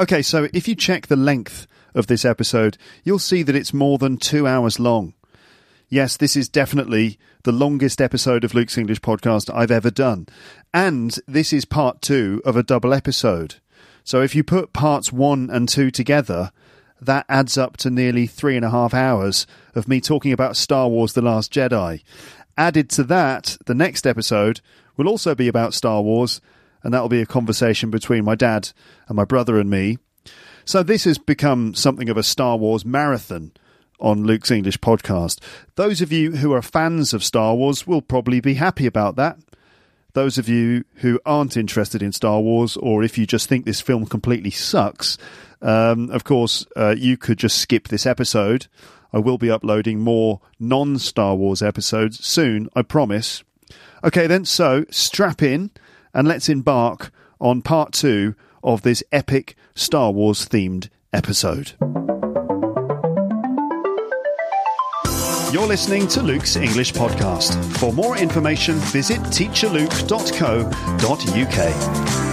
Okay, so if you check the length of this episode, you'll see that it's more than two hours long. Yes, this is definitely the longest episode of Luke's English podcast I've ever done. And this is part two of a double episode. So if you put parts one and two together, that adds up to nearly three and a half hours of me talking about Star Wars The Last Jedi. Added to that, the next episode will also be about Star Wars, and that'll be a conversation between my dad and my brother and me. So this has become something of a Star Wars marathon on Luke's English podcast. Those of you who are fans of Star Wars will probably be happy about that. Those of you who aren't interested in Star Wars, or if you just think this film completely sucks, um, of course, uh, you could just skip this episode. I will be uploading more non Star Wars episodes soon, I promise. Okay, then, so strap in and let's embark on part two of this epic Star Wars themed episode. You're listening to Luke's English Podcast. For more information, visit teacherluke.co.uk.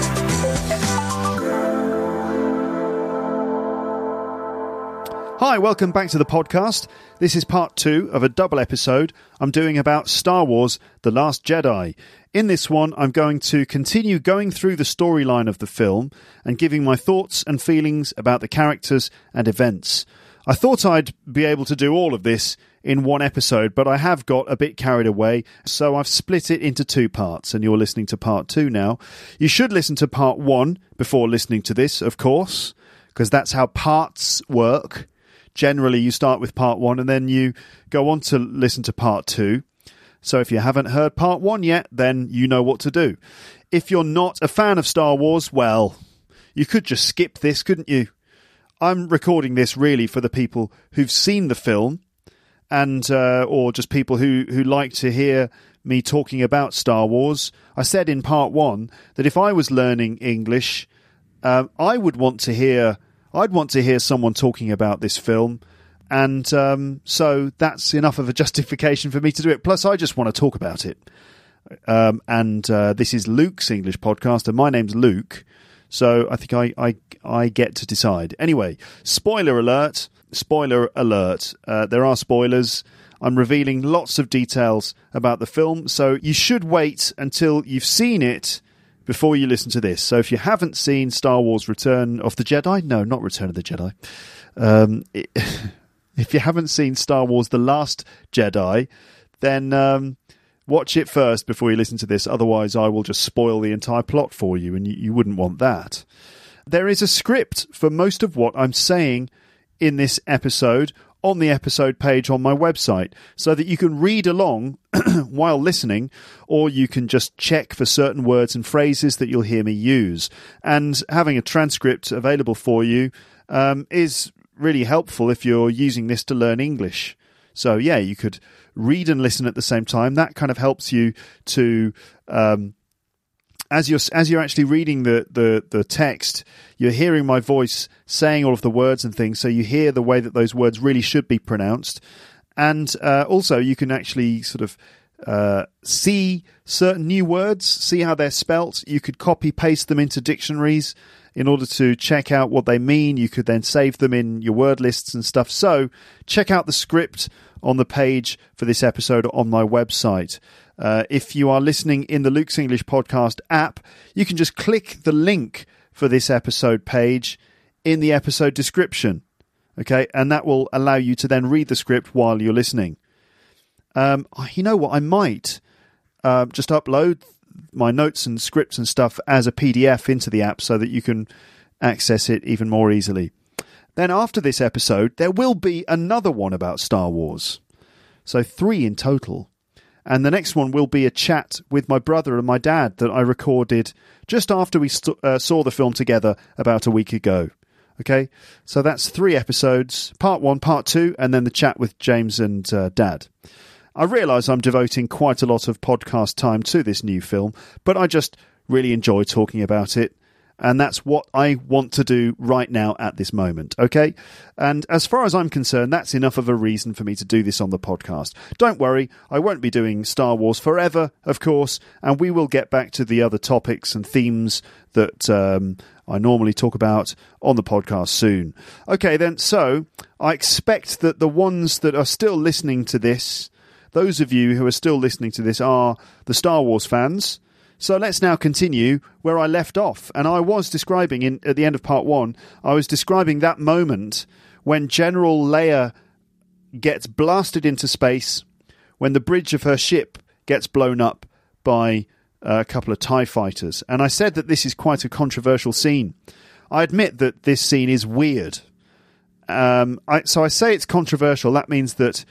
Hi, welcome back to the podcast. This is part two of a double episode I'm doing about Star Wars The Last Jedi. In this one, I'm going to continue going through the storyline of the film and giving my thoughts and feelings about the characters and events. I thought I'd be able to do all of this in one episode, but I have got a bit carried away, so I've split it into two parts, and you're listening to part two now. You should listen to part one before listening to this, of course, because that's how parts work generally you start with part one and then you go on to listen to part two. So if you haven't heard part one yet, then you know what to do. If you're not a fan of Star Wars, well, you could just skip this, couldn't you? I'm recording this really for the people who've seen the film and uh, or just people who who like to hear me talking about Star Wars. I said in part one that if I was learning English, uh, I would want to hear I'd want to hear someone talking about this film. And um, so that's enough of a justification for me to do it. Plus, I just want to talk about it. Um, and uh, this is Luke's English podcast, and my name's Luke. So I think I, I, I get to decide. Anyway, spoiler alert. Spoiler alert. Uh, there are spoilers. I'm revealing lots of details about the film. So you should wait until you've seen it before you listen to this. So if you haven't seen Star Wars Return of the Jedi, no, not Return of the Jedi. Um, it, if you haven't seen Star Wars The Last Jedi, then um, watch it first before you listen to this. Otherwise, I will just spoil the entire plot for you, and you, you wouldn't want that. There is a script for most of what I'm saying in this episode on the episode page on my website so that you can read along while listening, or you can just check for certain words and phrases that you'll hear me use. And having a transcript available for you um, is really helpful if you're using this to learn English. So, yeah, you could read and listen at the same time. That kind of helps you to. Um, as you're as you're actually reading the, the, the text, you're hearing my voice saying all of the words and things, so you hear the way that those words really should be pronounced, and uh, also you can actually sort of uh, see certain new words, see how they're spelt. You could copy paste them into dictionaries in order to check out what they mean. You could then save them in your word lists and stuff. So check out the script on the page for this episode on my website. Uh, if you are listening in the Luke's English Podcast app, you can just click the link for this episode page in the episode description. Okay, and that will allow you to then read the script while you're listening. Um, you know what? I might uh, just upload my notes and scripts and stuff as a PDF into the app so that you can access it even more easily. Then, after this episode, there will be another one about Star Wars. So, three in total. And the next one will be a chat with my brother and my dad that I recorded just after we st- uh, saw the film together about a week ago. Okay, so that's three episodes part one, part two, and then the chat with James and uh, dad. I realise I'm devoting quite a lot of podcast time to this new film, but I just really enjoy talking about it. And that's what I want to do right now at this moment. Okay. And as far as I'm concerned, that's enough of a reason for me to do this on the podcast. Don't worry, I won't be doing Star Wars forever, of course, and we will get back to the other topics and themes that um, I normally talk about on the podcast soon. Okay, then, so I expect that the ones that are still listening to this, those of you who are still listening to this, are the Star Wars fans. So let's now continue where I left off. And I was describing in at the end of part one, I was describing that moment when General Leia gets blasted into space, when the bridge of her ship gets blown up by a couple of TIE fighters. And I said that this is quite a controversial scene. I admit that this scene is weird. Um, I, so I say it's controversial. That means that,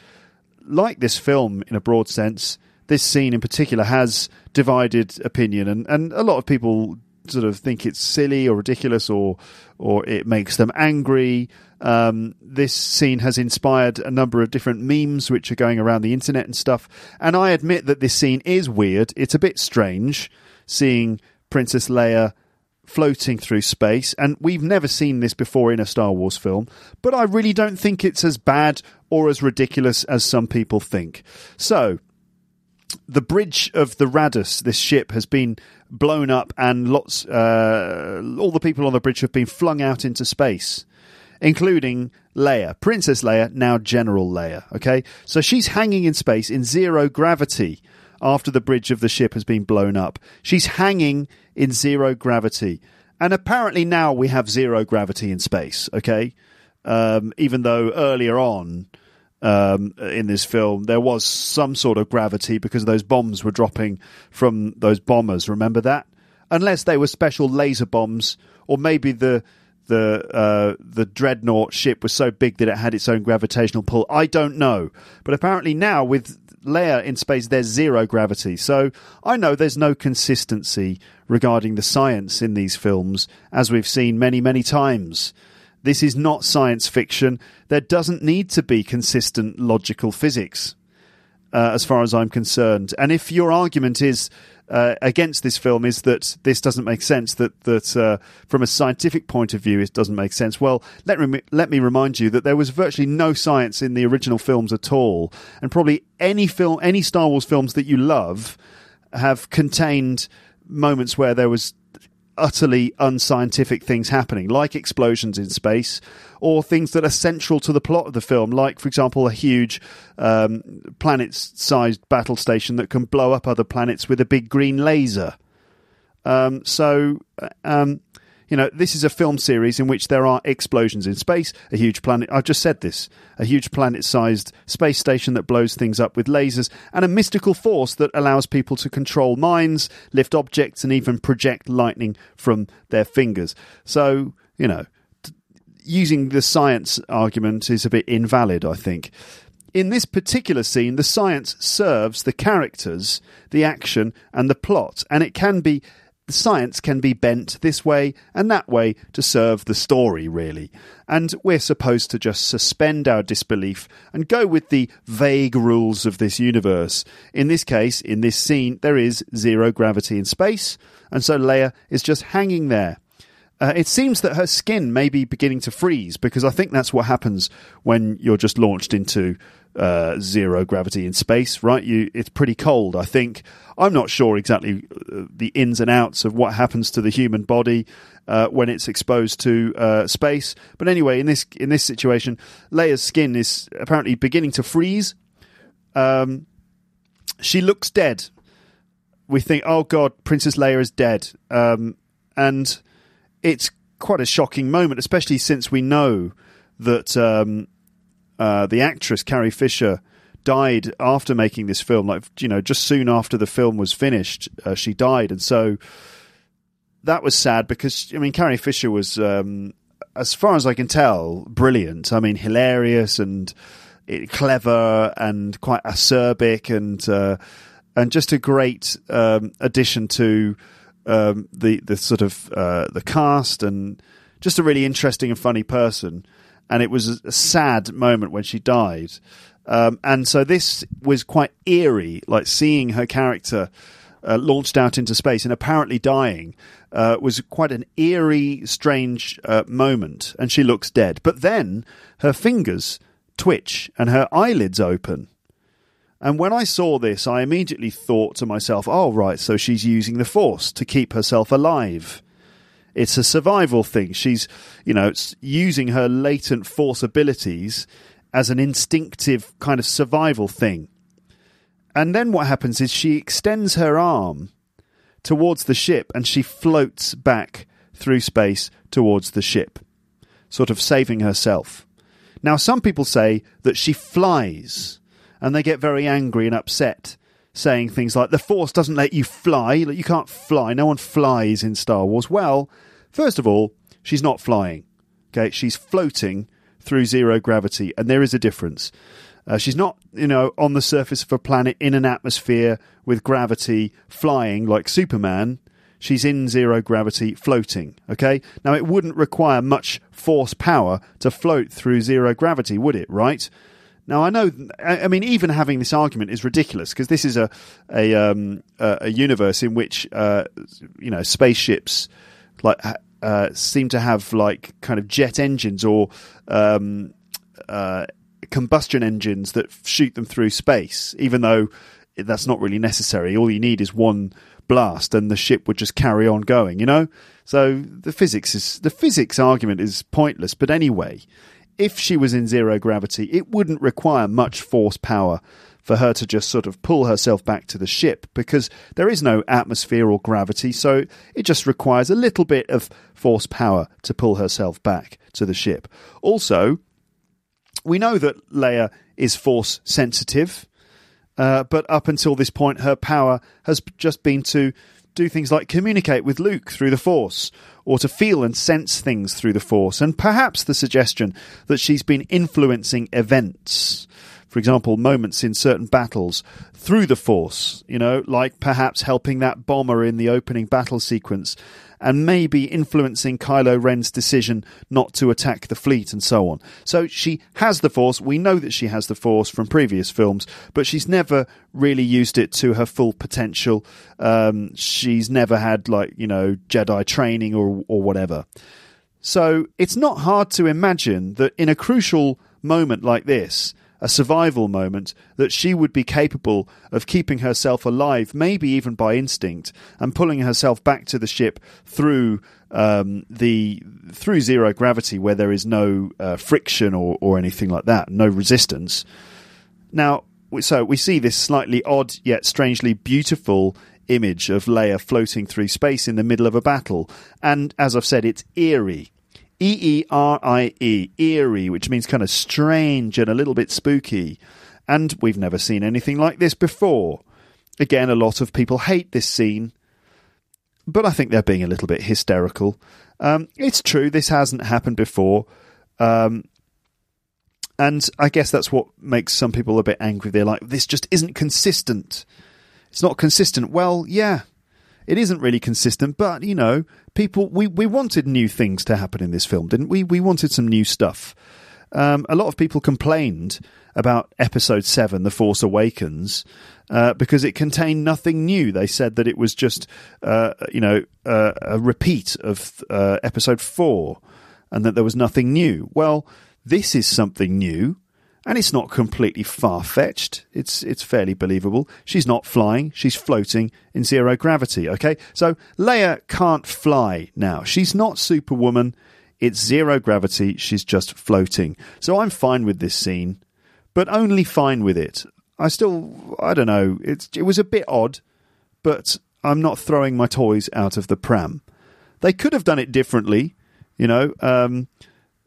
like this film in a broad sense, this scene in particular has divided opinion, and, and a lot of people sort of think it's silly or ridiculous or or it makes them angry. Um, this scene has inspired a number of different memes which are going around the internet and stuff. And I admit that this scene is weird. It's a bit strange seeing Princess Leia floating through space, and we've never seen this before in a Star Wars film. But I really don't think it's as bad or as ridiculous as some people think. So the bridge of the Raddus, this ship, has been blown up, and lots, uh, all the people on the bridge have been flung out into space, including Leia, Princess Leia, now General Leia. Okay, so she's hanging in space in zero gravity after the bridge of the ship has been blown up. She's hanging in zero gravity, and apparently now we have zero gravity in space. Okay, um, even though earlier on um, in this film, there was some sort of gravity because those bombs were dropping from those bombers. Remember that? Unless they were special laser bombs, or maybe the the uh, the dreadnought ship was so big that it had its own gravitational pull. I don't know, but apparently now with Leia in space, there's zero gravity. So I know there's no consistency regarding the science in these films, as we've seen many many times. This is not science fiction. There doesn't need to be consistent logical physics, uh, as far as I'm concerned. And if your argument is uh, against this film is that this doesn't make sense, that that uh, from a scientific point of view it doesn't make sense. Well, let me let me remind you that there was virtually no science in the original films at all, and probably any film, any Star Wars films that you love, have contained moments where there was utterly unscientific things happening, like explosions in space, or things that are central to the plot of the film, like, for example, a huge um, planet sized battle station that can blow up other planets with a big green laser. Um, so, uh, um, you know, this is a film series in which there are explosions in space, a huge planet. I've just said this a huge planet sized space station that blows things up with lasers, and a mystical force that allows people to control minds, lift objects, and even project lightning from their fingers. So, you know, t- using the science argument is a bit invalid, I think. In this particular scene, the science serves the characters, the action, and the plot, and it can be the science can be bent this way and that way to serve the story, really. And we're supposed to just suspend our disbelief and go with the vague rules of this universe. In this case, in this scene, there is zero gravity in space, and so Leia is just hanging there. Uh, it seems that her skin may be beginning to freeze because I think that's what happens when you're just launched into uh, zero gravity in space, right? You, it's pretty cold. I think I'm not sure exactly uh, the ins and outs of what happens to the human body uh, when it's exposed to uh, space. But anyway, in this in this situation, Leia's skin is apparently beginning to freeze. Um, she looks dead. We think, oh god, Princess Leia is dead, um, and it's quite a shocking moment, especially since we know that um, uh, the actress Carrie Fisher died after making this film. Like you know, just soon after the film was finished, uh, she died, and so that was sad because I mean, Carrie Fisher was, um, as far as I can tell, brilliant. I mean, hilarious and clever and quite acerbic and uh, and just a great um, addition to um, the the sort of uh, the cast and just a really interesting and funny person. And it was a sad moment when she died. Um, and so this was quite eerie, like seeing her character uh, launched out into space and apparently dying uh, was quite an eerie, strange uh, moment. And she looks dead. But then her fingers twitch and her eyelids open. And when I saw this, I immediately thought to myself, oh, right, so she's using the force to keep herself alive. It's a survival thing. She's, you know, using her latent force abilities as an instinctive kind of survival thing. And then what happens is she extends her arm towards the ship and she floats back through space towards the ship, sort of saving herself. Now, some people say that she flies and they get very angry and upset, saying things like, the Force doesn't let you fly, you can't fly, no one flies in Star Wars. Well, first of all, she's not flying. Okay, she's floating through zero gravity, and there is a difference. Uh, she's not, you know, on the surface of a planet in an atmosphere with gravity flying like Superman. She's in zero gravity floating. Okay? Now, it wouldn't require much force power to float through zero gravity, would it, right? Now I know. I mean, even having this argument is ridiculous because this is a a, um, a universe in which uh, you know spaceships like uh, seem to have like kind of jet engines or um, uh, combustion engines that shoot them through space, even though that's not really necessary. All you need is one blast, and the ship would just carry on going. You know, so the physics is the physics argument is pointless. But anyway, if she was in zero gravity, it wouldn't require much force power for her to just sort of pull herself back to the ship because there is no atmosphere or gravity, so it just requires a little bit of force power to pull herself back to the ship. Also, we know that Leia is force sensitive, uh, but up until this point, her power has just been to do things like communicate with Luke through the Force, or to feel and sense things through the Force, and perhaps the suggestion that she's been influencing events. For example, moments in certain battles through the Force, you know, like perhaps helping that bomber in the opening battle sequence and maybe influencing Kylo Ren's decision not to attack the fleet and so on. So she has the Force. We know that she has the Force from previous films, but she's never really used it to her full potential. Um, she's never had, like, you know, Jedi training or, or whatever. So it's not hard to imagine that in a crucial moment like this, a survival moment, that she would be capable of keeping herself alive, maybe even by instinct, and pulling herself back to the ship through um, the through zero gravity, where there is no uh, friction or, or anything like that, no resistance. Now, so we see this slightly odd yet strangely beautiful image of Leia floating through space in the middle of a battle, and as I've said, it's eerie E E R I E, eerie, which means kind of strange and a little bit spooky. And we've never seen anything like this before. Again, a lot of people hate this scene, but I think they're being a little bit hysterical. Um, it's true, this hasn't happened before. Um, and I guess that's what makes some people a bit angry. They're like, this just isn't consistent. It's not consistent. Well, yeah, it isn't really consistent, but you know, people we, we wanted new things to happen in this film, didn't we? We wanted some new stuff. Um, a lot of people complained about episode 7 the force awakens uh, because it contained nothing new they said that it was just uh, you know uh, a repeat of uh, episode 4 and that there was nothing new well this is something new and it's not completely far fetched. It's it's fairly believable. She's not flying; she's floating in zero gravity. Okay, so Leia can't fly now. She's not Superwoman. It's zero gravity. She's just floating. So I'm fine with this scene, but only fine with it. I still, I don't know. It's it was a bit odd, but I'm not throwing my toys out of the pram. They could have done it differently, you know. Um,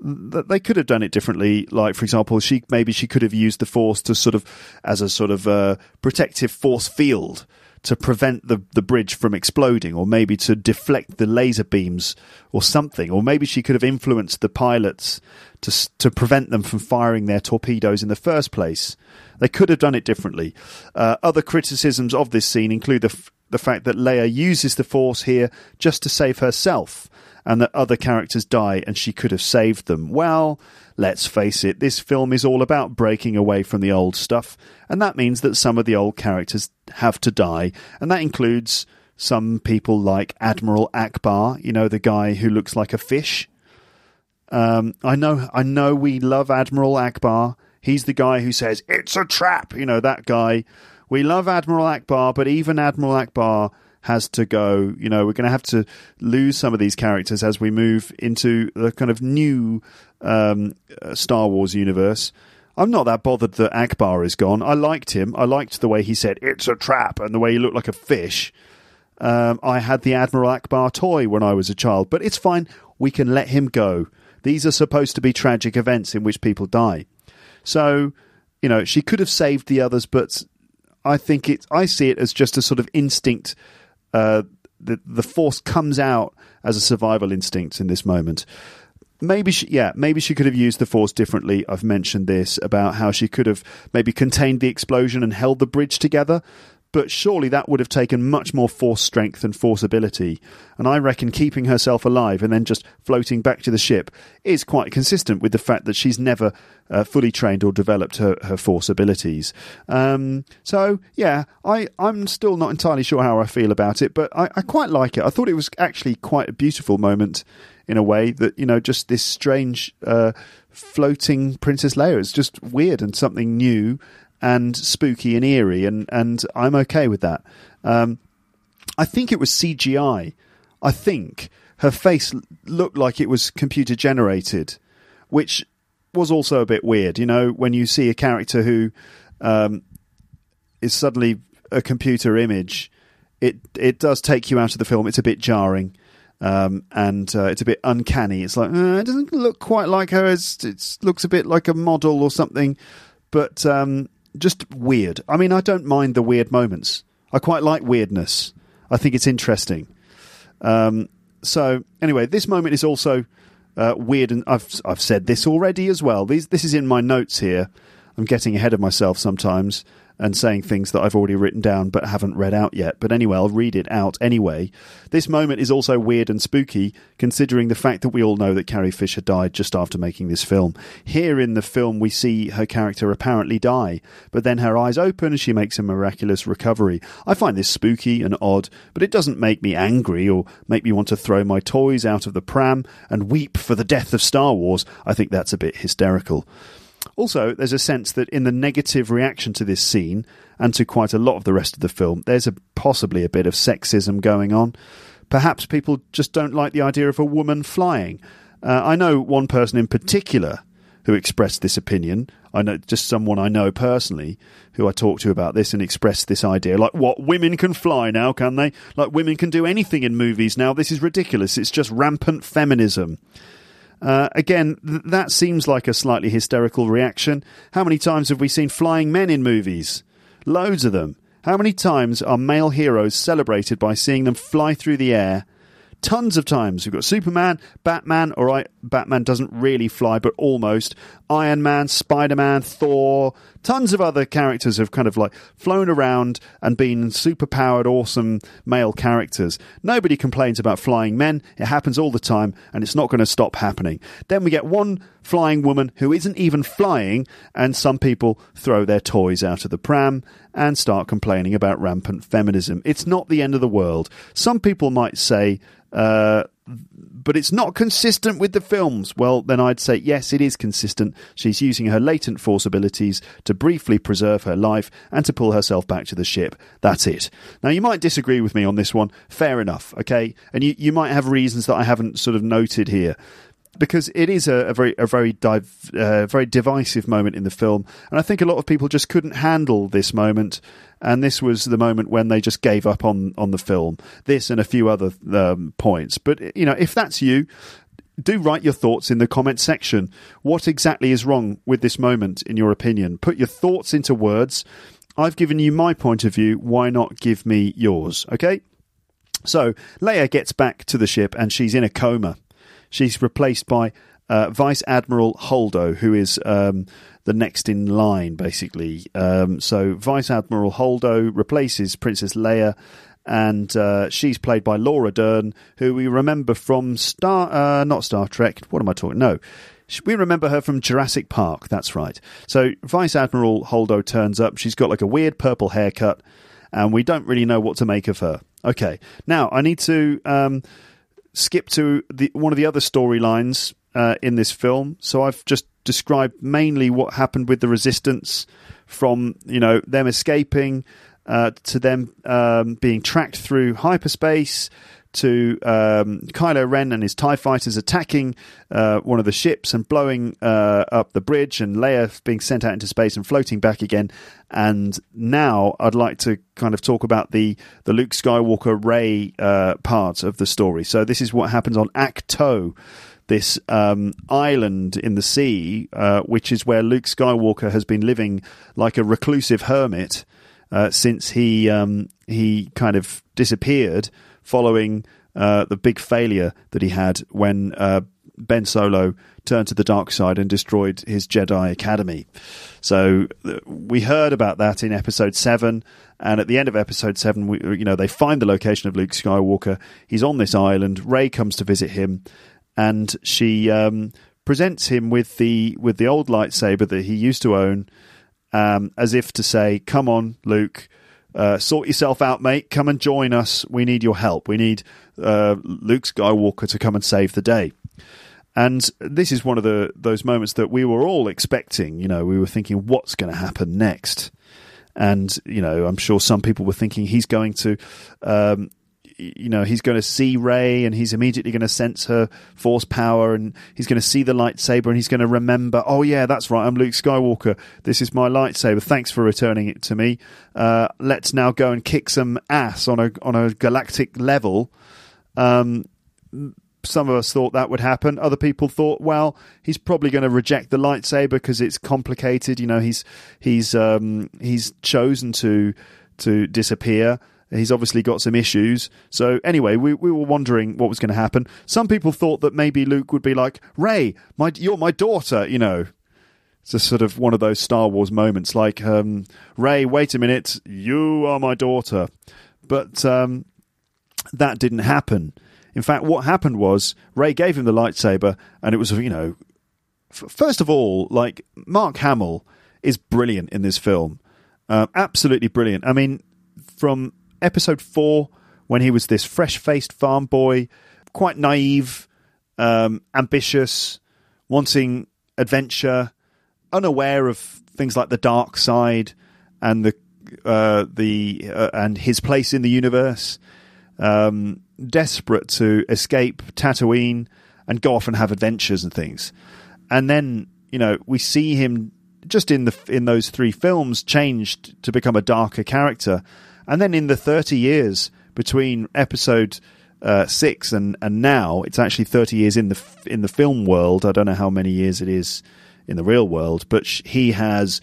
they could have done it differently. Like, for example, she maybe she could have used the force to sort of as a sort of uh, protective force field to prevent the, the bridge from exploding, or maybe to deflect the laser beams or something, or maybe she could have influenced the pilots to to prevent them from firing their torpedoes in the first place. They could have done it differently. Uh, other criticisms of this scene include the f- the fact that Leia uses the Force here just to save herself, and that other characters die and she could have saved them. Well, let's face it, this film is all about breaking away from the old stuff, and that means that some of the old characters have to die, and that includes some people like Admiral Ackbar, you know, the guy who looks like a fish. Um, I know, I know, we love Admiral Ackbar. He's the guy who says it's a trap. You know that guy. We love Admiral Ackbar, but even Admiral Ackbar has to go. You know, we're going to have to lose some of these characters as we move into the kind of new um, uh, Star Wars universe. I'm not that bothered that Ackbar is gone. I liked him. I liked the way he said "it's a trap" and the way he looked like a fish. Um, I had the Admiral Ackbar toy when I was a child, but it's fine. We can let him go. These are supposed to be tragic events in which people die. So, you know, she could have saved the others, but I think it. I see it as just a sort of instinct. Uh, the the force comes out as a survival instinct in this moment. Maybe she, yeah, maybe she could have used the force differently. I've mentioned this about how she could have maybe contained the explosion and held the bridge together but surely that would have taken much more force strength and force ability. And I reckon keeping herself alive and then just floating back to the ship is quite consistent with the fact that she's never uh, fully trained or developed her, her force abilities. Um, so, yeah, I, I'm still not entirely sure how I feel about it, but I, I quite like it. I thought it was actually quite a beautiful moment in a way that, you know, just this strange. Uh, floating Princess Leia is just weird and something new and spooky and eerie, and, and I'm okay with that. Um, I think it was CGI. I think her face looked like it was computer generated, which was also a bit weird. You know, when you see a character who um, is suddenly a computer image, it it does take you out of the film. It's a bit jarring. Um, and uh, it's a bit uncanny. It's like uh, it doesn't look quite like her. It looks a bit like a model or something. But um, just weird. I mean, I don't mind the weird moments. I quite like weirdness. I think it's interesting. Um, so anyway, this moment is also uh, weird, and I've I've said this already as well. These this is in my notes here. I'm getting ahead of myself sometimes and saying things that I've already written down but haven't read out yet. But anyway, I'll read it out anyway. This moment is also weird and spooky, considering the fact that we all know that Carrie Fisher died just after making this film. Here in the film, we see her character apparently die, but then her eyes open and she makes a miraculous recovery. I find this spooky and odd, but it doesn't make me angry or make me want to throw my toys out of the pram and weep for the death of Star Wars. I think that's a bit hysterical. Also, there's a sense that in the negative reaction to this scene and to quite a lot of the rest of the film, there's a, possibly a bit of sexism going on. Perhaps people just don't like the idea of a woman flying. Uh, I know one person in particular who expressed this opinion. I know just someone I know personally who I talked to about this and expressed this idea. Like, what women can fly now, can they? Like, women can do anything in movies now. This is ridiculous. It's just rampant feminism. Uh, again, th- that seems like a slightly hysterical reaction. How many times have we seen flying men in movies? Loads of them. How many times are male heroes celebrated by seeing them fly through the air tons of times. We've got Superman, Batman, all right, Batman doesn't really fly, but almost. Iron Man, Spider Man, Thor, tons of other characters have kind of like flown around and been super powered, awesome male characters. Nobody complains about flying men. It happens all the time, and it's not going to stop happening. Then we get one flying woman who isn't even flying, and some people throw their toys out of the pram and start complaining about rampant feminism. It's not the end of the world. Some people might say, uh, but it's not consistent with the films. Well, then I'd say yes, it is consistent. She's using her latent force abilities to briefly preserve her life and to pull herself back to the ship. That's it. Now, you might disagree with me on this one. Fair enough, okay? And you, you might have reasons that I haven't sort of noted here because it is a, a very a very div, uh, very divisive moment in the film, and I think a lot of people just couldn't handle this moment, and this was the moment when they just gave up on on the film. This and a few other um, points, but you know, if that's you. Do write your thoughts in the comment section. What exactly is wrong with this moment, in your opinion? Put your thoughts into words I've given you my point of view. Why not give me yours? Okay. So Leia gets back to the ship and she's in a coma. She's replaced by uh, Vice Admiral Holdo, who is um, the next in line, basically. Um, so Vice Admiral Holdo replaces Princess Leia, and uh, she's played by Laura Dern, who we remember from Star, uh, not Star Trek. What am I talking? No. We remember her from Jurassic Park. That's right. So Vice Admiral Holdo turns up. She's got like a weird purple haircut, and we don't really know what to make of her. Okay, now I need to um, skip to the one of the other storylines uh, in this film. So I've just described mainly what happened with the resistance from you know them escaping uh, to them um, being tracked through hyperspace to um, Kylo Ren and his TIE fighters attacking uh, one of the ships and blowing uh, up the bridge, and Leia being sent out into space and floating back again. And now I'd like to kind of talk about the, the Luke Skywalker Rey uh, part of the story. So this is what happens on Ahch-To this um, island in the sea, uh, which is where Luke Skywalker has been living like a reclusive hermit uh, since he um, he kind of disappeared following uh, the big failure that he had when uh, Ben Solo turned to the dark side and destroyed his Jedi Academy. So uh, we heard about that in Episode Seven. And at the end of episode seven, we, you know, they find the location of Luke Skywalker. He's on this island. Rey comes to visit him, and she um, presents him with the with the old lightsaber that he used to own, um, as if to say, "Come on, Luke." Uh, sort yourself out, mate. Come and join us. We need your help. We need uh, Luke Skywalker to come and save the day. And this is one of the those moments that we were all expecting. You know, we were thinking, what's going to happen next? And you know, I'm sure some people were thinking he's going to um, you know he's going to see Rey and he's immediately going to sense her force power and he's going to see the lightsaber and he's going to remember oh yeah that's right I'm Luke Skywalker this is my lightsaber thanks for returning it to me uh, let's now go and kick some ass on a on a galactic level um, some of us thought that would happen. Other people thought, well, he's probably going to reject the lightsaber because it's complicated. You know, he's he's um, he's chosen to to disappear. He's obviously got some issues. So anyway, we, we were wondering what was going to happen. Some people thought that maybe Luke would be like, Rey, my, you're my daughter, you know. It's just sort of one of those Star Wars moments like, um, Rey, wait a minute, you are my daughter. But um, that didn't happen. In fact, what happened was Rey gave him the lightsaber, and it was, you know, f- first of all, like, Mark Hamill is brilliant in this film. Uh, absolutely brilliant. I mean, from episode four, when he was this fresh faced farm boy, quite naive, um, ambitious, wanting adventure, unaware of things like the dark side and the uh, the uh, and his place in the universe, um, desperate to escape Tatooine and go off and have adventures and things. And then you know we see him just in the in those three films changed to become a darker character and then in the 30 years between episode uh, six and, and now, it's actually 30 years in the in the film world. I don't know how many years it is in the real world, but he has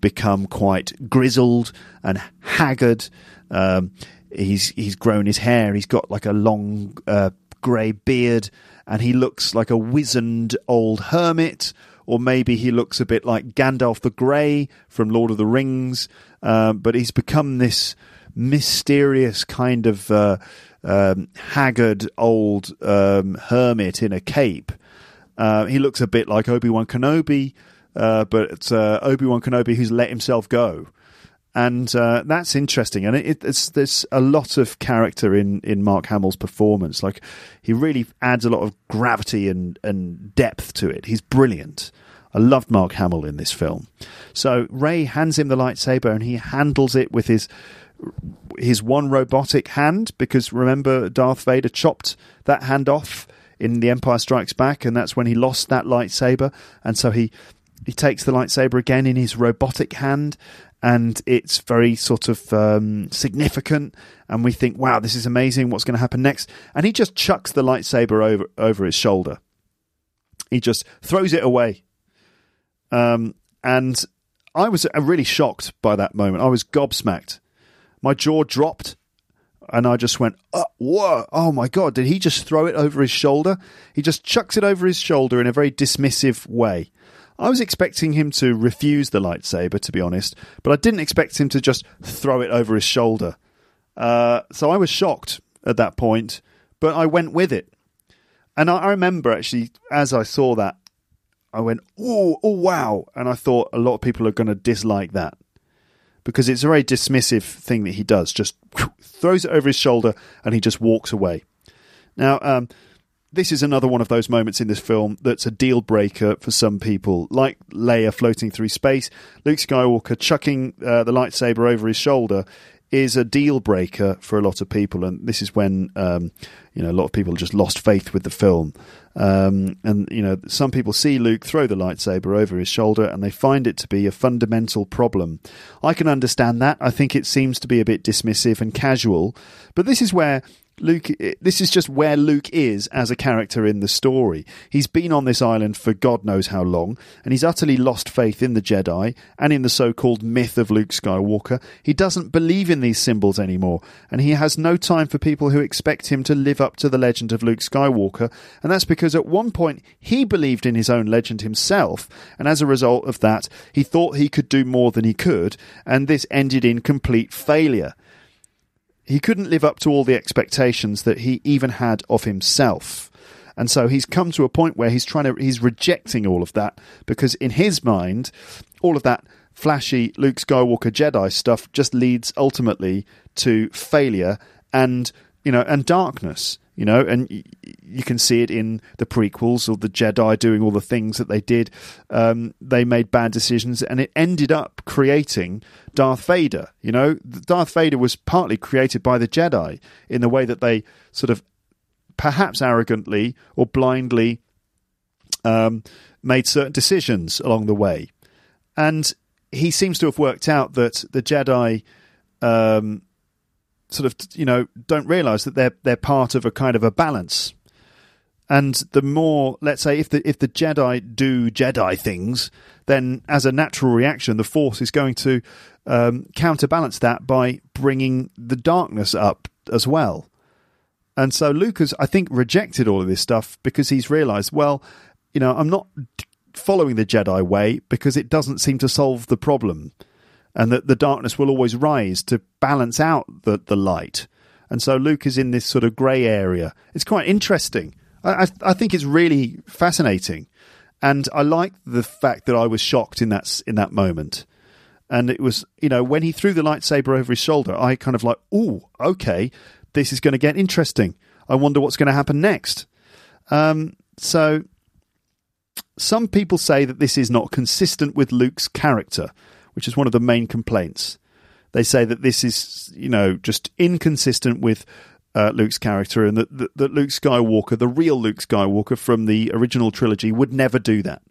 become quite grizzled and haggard. Um, he's he's grown his hair. He's got like a long uh, grey beard, and he looks like a wizened old hermit. Or maybe he looks a bit like Gandalf the Grey from Lord of the Rings. Uh, but he's become this mysterious kind of uh, um, haggard old um, hermit in a cape. Uh, he looks a bit like Obi Wan Kenobi, uh, but uh, Obi Wan Kenobi who's let himself go. And uh, that's interesting, and it, it's there's a lot of character in, in Mark Hamill's performance. Like he really adds a lot of gravity and, and depth to it. He's brilliant. I loved Mark Hamill in this film. So Rey hands him the lightsaber, and he handles it with his his one robotic hand because remember Darth Vader chopped that hand off in The Empire Strikes Back and that's when he lost that lightsaber. And so he he takes the lightsaber again in his robotic hand and it's very sort of um, significant. And we think wow this is amazing what's going to happen next? And he just chucks the lightsaber over over his shoulder. He just throws it away. Um, and I was really shocked by that moment. I was gobsmacked. My jaw dropped, and I just went, oh, "Whoa! Oh my god! Did he just throw it over his shoulder? He just chucks it over his shoulder in a very dismissive way." I was expecting him to refuse the lightsaber, to be honest, but I didn't expect him to just throw it over his shoulder. Uh, so I was shocked at that point, but I went with it. And I, I remember actually, as I saw that, I went, oh, oh, wow. And I thought a lot of people are going to dislike that because it's a very dismissive thing that he does. Just throws it over his shoulder and he just walks away. Now, um, this is another one of those moments in this film that's a deal breaker for some people, like Leia floating through space. Luke Skywalker chucking uh, the lightsaber over his shoulder is a deal breaker for a lot of people, and this is when um, you know a lot of people just lost faith with the film. Um, and you know, some people see Luke throw the lightsaber over his shoulder, and they find it to be a fundamental problem. I can understand that. I think it seems to be a bit dismissive and casual, but this is where Luke, this is just where Luke is as a character in the story. He's been on this island for God knows how long, and he's utterly lost faith in the Jedi and in the so called myth of Luke Skywalker. He doesn't believe in these symbols anymore, and he has no time for people who expect him to live up to the legend of Luke Skywalker, and that's because at one point he believed in his own legend himself, and as a result of that, he thought he could do more than he could, and this ended in complete failure. He couldn't live up to all the expectations that he even had of himself. And so he's come to a point where he's trying to, he's rejecting all of that because in his mind, all of that flashy Luke Skywalker Jedi stuff just leads ultimately to failure and, you know, and darkness you know, and you can see it in the prequels or the Jedi doing all the things that they did. Um, they made bad decisions, and it ended up creating Darth Vader. You know, Darth Vader was partly created by the Jedi in the way that they sort of, perhaps arrogantly or blindly, um, made certain decisions along the way, and he seems to have worked out that the Jedi. Um, sort of you know don't realize that they're they're part of a kind of a balance. And the more let's say if the if the jedi do jedi things then as a natural reaction the force is going to um, counterbalance that by bringing the darkness up as well. And so luke has i think rejected all of this stuff because he's realized well you know i'm not following the jedi way because it doesn't seem to solve the problem and that the darkness will always rise to balance out the, the light. And so Luke is in this sort of grey area. It's quite interesting. I, I, think it's really fascinating, and I like the fact that I was shocked in that in that moment. And it was, you know, when he threw the lightsaber over his shoulder, I kind of like, oh, okay, this is going to get interesting. I wonder what's going to happen next. Um, so, some people say that this is not consistent with Luke's character which is one of the main complaints. They say that this is, you know, just inconsistent with uh, Luke's character, and that, that, that Luke Skywalker, the real Luke Skywalker from the original trilogy, would never do that.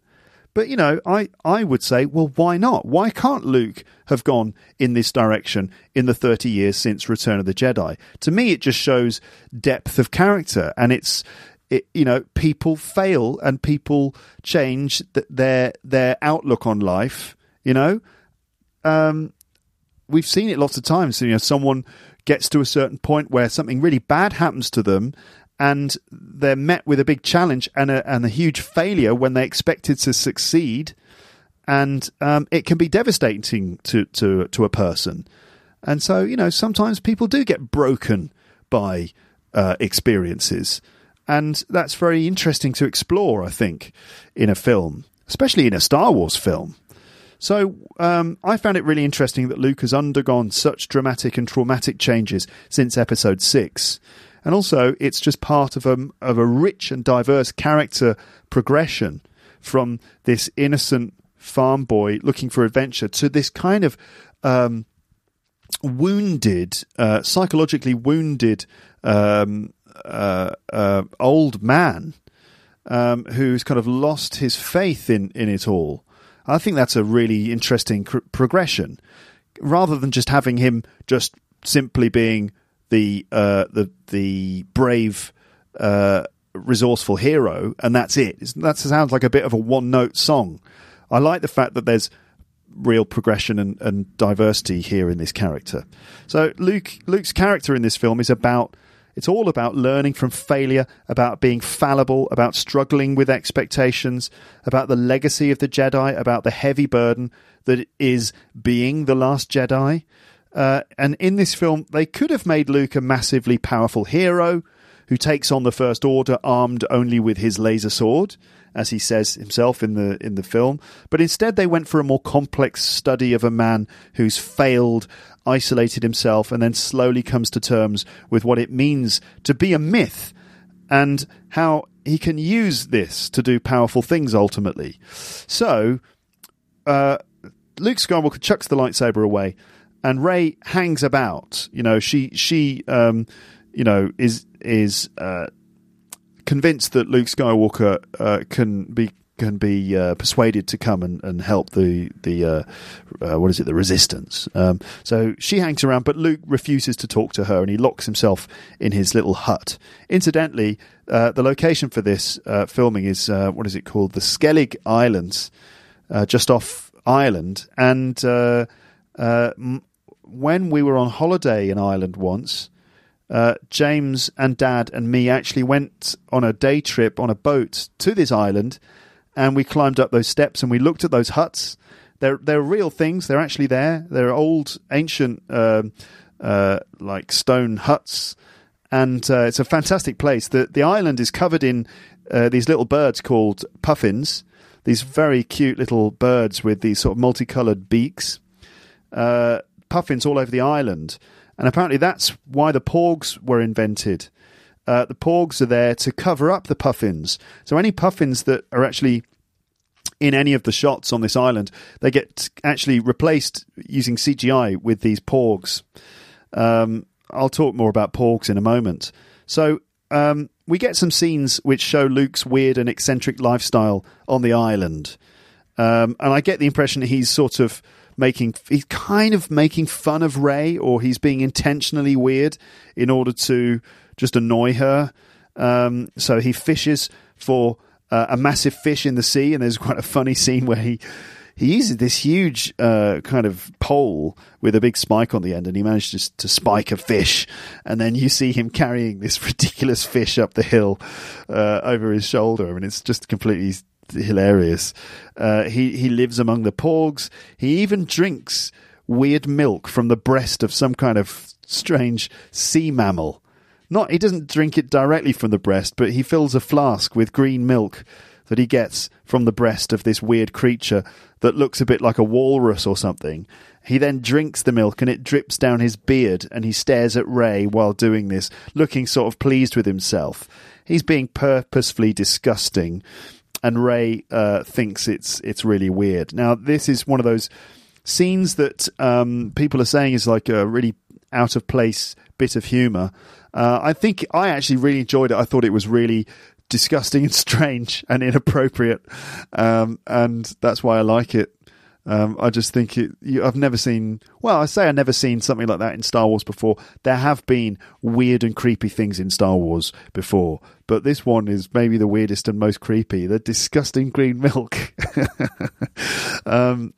But you know, I, I would say, well, why not? Why can't Luke have gone in this direction in the 30 years since Return of the Jedi? To me, it just shows depth of character, and it's it, you know, people fail and people change th- their their outlook on life. You know, um, we've seen it lots of times. You know, someone gets to a certain point where something really bad happens to them, and they're met with a big challenge and a, and a huge failure when they expected to succeed, and um, it can be devastating to, to to a person. And so, you know, sometimes people do get broken by uh, experiences, and that's very interesting to explore. I think in a film, especially in a Star Wars film. So um, I found it really interesting that Luke has undergone such dramatic and traumatic changes since episode six. And also, it's just part of a, of a rich and diverse character progression from this innocent farm boy looking for adventure to this kind of um, wounded, uh, psychologically wounded um, uh, uh, old man um, who's kind of lost his faith in, in it all. I think that's a really interesting cr- progression, rather than just having him just simply being the uh, the the brave, uh, resourceful hero, and that's it. That sounds like a bit of a one note song. I like the fact that there's real progression and, and diversity here in this character. So Luke Luke's character in this film is about it's all about learning from failure, about being fallible, about struggling with expectations, about the legacy of the Jedi, about the heavy burden that is being the last Jedi. Uh, and in this film, they could have made Luke a massively powerful hero who takes on the First Order armed only with his laser sword, as he says himself in the in the film. But instead, they went for a more complex study of a man who's failed, isolated himself, and then slowly comes to terms with what it means to be a myth and how he can use this to do powerful things ultimately. So, uh, Luke Skywalker chucks the lightsaber away, and Rey hangs about. You know, she she um, you know is is uh, convinced that Luke Skywalker uh, can be can be uh, persuaded to come and, and help the the uh, uh, what is it the resistance. Um, so she hangs around, but Luke refuses to talk to her, and he locks himself in his little hut. Incidentally, uh, the location for this uh, filming is uh, what is it called? The Skellig Islands, just off Ireland. And m- when we were on holiday in Ireland once. Uh, James and Dad and me actually went on a day trip on a boat to this island, and we climbed up those steps and we looked at those huts. They're they're real things. They're actually there. They're old, ancient, um, uh, like stone huts, and uh, it's a fantastic place. the The island is covered in uh, these little birds called puffins. These very cute little birds with these sort of multicolored beaks. Uh, puffins all over the island and apparently that's why the porgs were invented. Uh, the porgs are there to cover up the puffins. So any puffins that are actually in any of the shots on this island, they get actually replaced using CGI with these porgs. Um, I'll talk more about porgs in a moment. So um, we get some scenes which show Luke's weird and eccentric lifestyle on the island. Um, and I get the impression he's sort of making he's kind of making fun of Rey or he's being intentionally weird in order to just annoy her. Um, so he fishes for uh, a massive fish in the sea, and there's quite a funny scene where he he uses this huge uh, kind of pole with a big spike on the end, and he manages to spike a fish. And then you see him carrying this ridiculous fish up the hill uh, over his shoulder, I and it's just completely hilarious. Uh, he he lives among the porgs. He even drinks weird milk from the breast of some kind of strange sea mammal. Not he doesn't drink it directly from the breast, but he fills a flask with green milk that he gets from the breast of this weird creature that looks a bit like a walrus or something. He then drinks the milk and it drips down his beard, and he stares at Rey while doing this, looking sort of pleased with himself. He's being purposefully disgusting and Rey uh, thinks it's it's really weird. Now, this is one of those scenes that um, people are saying is like a really out of place bit of humor. Uh, I think I actually really enjoyed it. I thought it was really disgusting and strange and inappropriate, um, and that's why I like it. Um, I just think it. You, I've never seen. Well, I say I've never seen something like that in Star Wars before. There have been weird and creepy things in Star Wars before, but this one is maybe the weirdest and most creepy. The disgusting green milk. um,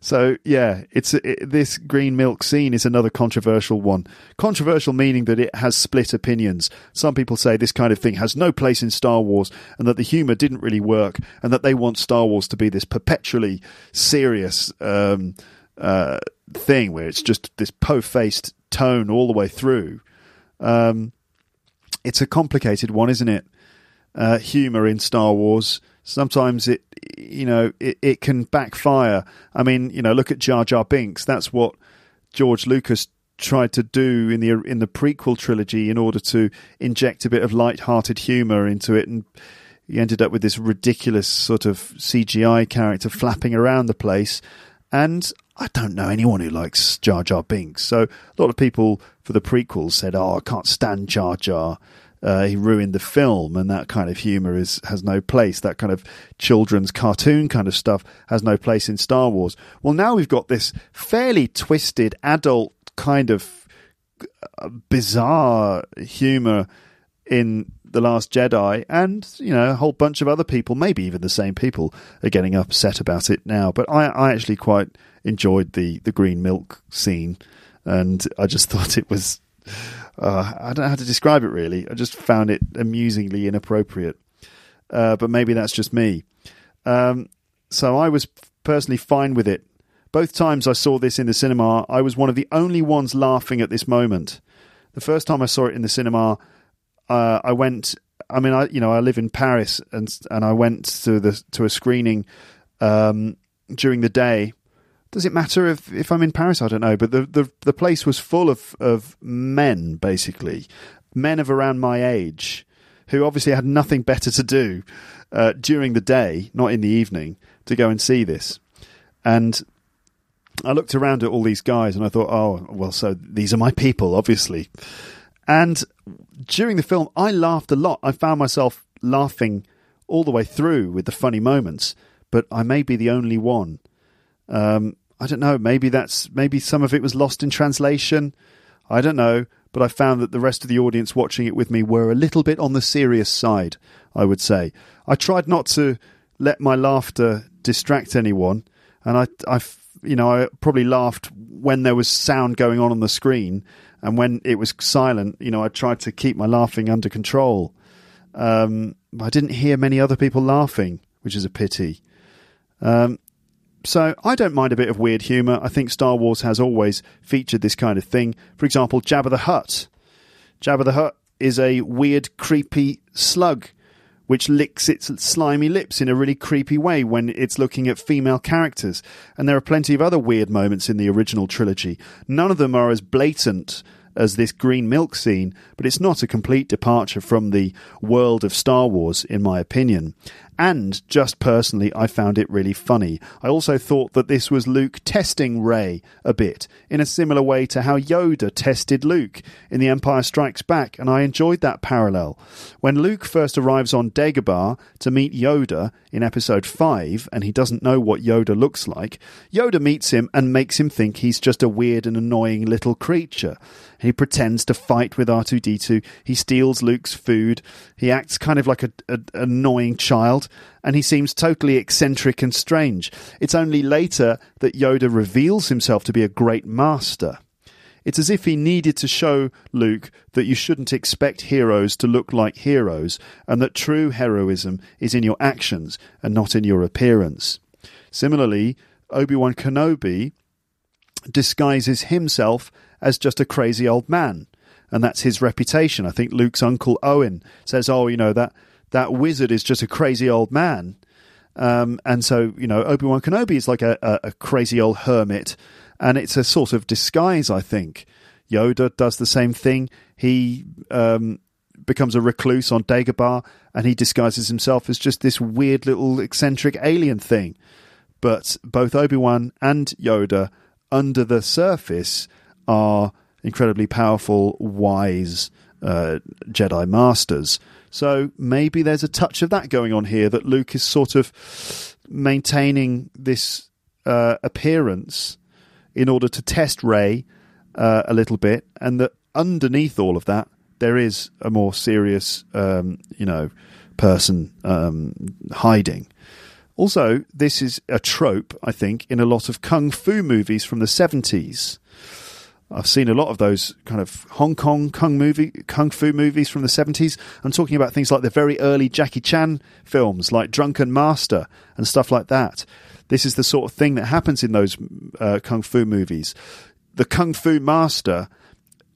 so yeah, it's it, this green milk scene is another controversial one. Controversial meaning that it has split opinions. Some people say this kind of thing has no place in Star Wars, and that the humor didn't really work, and that they want Star Wars to be this perpetually serious um, uh, thing where it's just this po-faced tone all the way through. Um, it's a complicated one, isn't it? Uh, humor in Star Wars sometimes it you know it, it can backfire. I mean, you know, look at Jar Jar Binks. That's what George Lucas tried to do in the in the prequel trilogy in order to inject a bit of light-hearted humor into it and he ended up with this ridiculous sort of CGI character flapping around the place and I don't know anyone who likes Jar Jar Binks. So a lot of people for the prequels said, "Oh, I can't stand Jar Jar." Uh, he ruined the film, and that kind of humor is has no place. That kind of children's cartoon kind of stuff has no place in Star Wars. Well, now we've got this fairly twisted adult kind of uh, bizarre humor in The Last Jedi, and you know a whole bunch of other people, maybe even the same people, are getting upset about it now. But I, I actually quite enjoyed the the green milk scene, and I just thought it was. Uh, I don't know how to describe it really. I just found it amusingly inappropriate. Uh, but maybe that's just me. Um, so I was personally fine with it. Both times I saw this in the cinema, I was one of the only ones laughing at this moment. The first time I saw it in the cinema, uh, I went. I mean, I you know I live in Paris, and and I went to the to a screening um, during the day. Does it matter if, if I'm in Paris? I don't know, but the, the the place was full of of men, basically, men of around my age, who obviously had nothing better to do uh, during the day, not in the evening, to go and see this. And I looked around at all these guys and I thought, oh, well, so these are my people, obviously. And during the film, I laughed a lot. I found myself laughing all the way through with the funny moments, but I may be the only one. Um, I don't know. Maybe that's maybe some of it was lost in translation. I don't know, but I found that the rest of the audience watching it with me were a little bit on the serious side. I would say I tried not to let my laughter distract anyone, and I, I you know, I probably laughed when there was sound going on on the screen, and when it was silent, you know, I tried to keep my laughing under control. Um, I didn't hear many other people laughing, which is a pity. Um, so I don't mind a bit of weird humour. I think Star Wars has always featured this kind of thing. For example, Jabba the Hutt. Jabba the Hutt is a weird, creepy slug which licks its slimy lips in a really creepy way when it's looking at female characters. And there are plenty of other weird moments in the original trilogy. None of them are as blatant as this green milk scene, but it's not a complete departure from the world of Star Wars, in my opinion. And just personally, I found it really funny. I also thought that this was Luke testing Rey a bit, in a similar way to how Yoda tested Luke in The Empire Strikes Back, and I enjoyed that parallel. When Luke first arrives on Dagobah to meet Yoda in episode 5, and he doesn't know what Yoda looks like, Yoda meets him and makes him think he's just a weird and annoying little creature. He pretends to fight with R2D2. He steals Luke's food. He acts kind of like an annoying child, and he seems totally eccentric and strange. It's only later that Yoda reveals himself to be a great master. It's as if he needed to show Luke that you shouldn't expect heroes to look like heroes, and that true heroism is in your actions and not in your appearance. Similarly, Obi Wan Kenobi disguises himself as just a crazy old man. And that's his reputation. I think Luke's uncle Owen says, "Oh, you know that that wizard is just a crazy old man." Um, and so, you know, Obi Wan Kenobi is like a, a, a crazy old hermit, and it's a sort of disguise. I think Yoda does the same thing. He um, becomes a recluse on Dagobah, and he disguises himself as just this weird little eccentric alien thing. But both Obi Wan and Yoda, under the surface, are incredibly powerful, wise uh, Jedi masters. So maybe there's a touch of that going on here that Luke is sort of maintaining this uh, appearance in order to test Rey uh, a little bit, and that underneath all of that, there is a more serious, um, you know, person um, hiding. Also, this is a trope, I think, in a lot of kung fu movies from the 70s. I've seen a lot of those kind of Hong Kong kung movie, kung fu movies from the seventies. I'm talking about things like the very early Jackie Chan films, like Drunken Master and stuff like that. This is the sort of thing that happens in those uh, kung fu movies. The kung fu master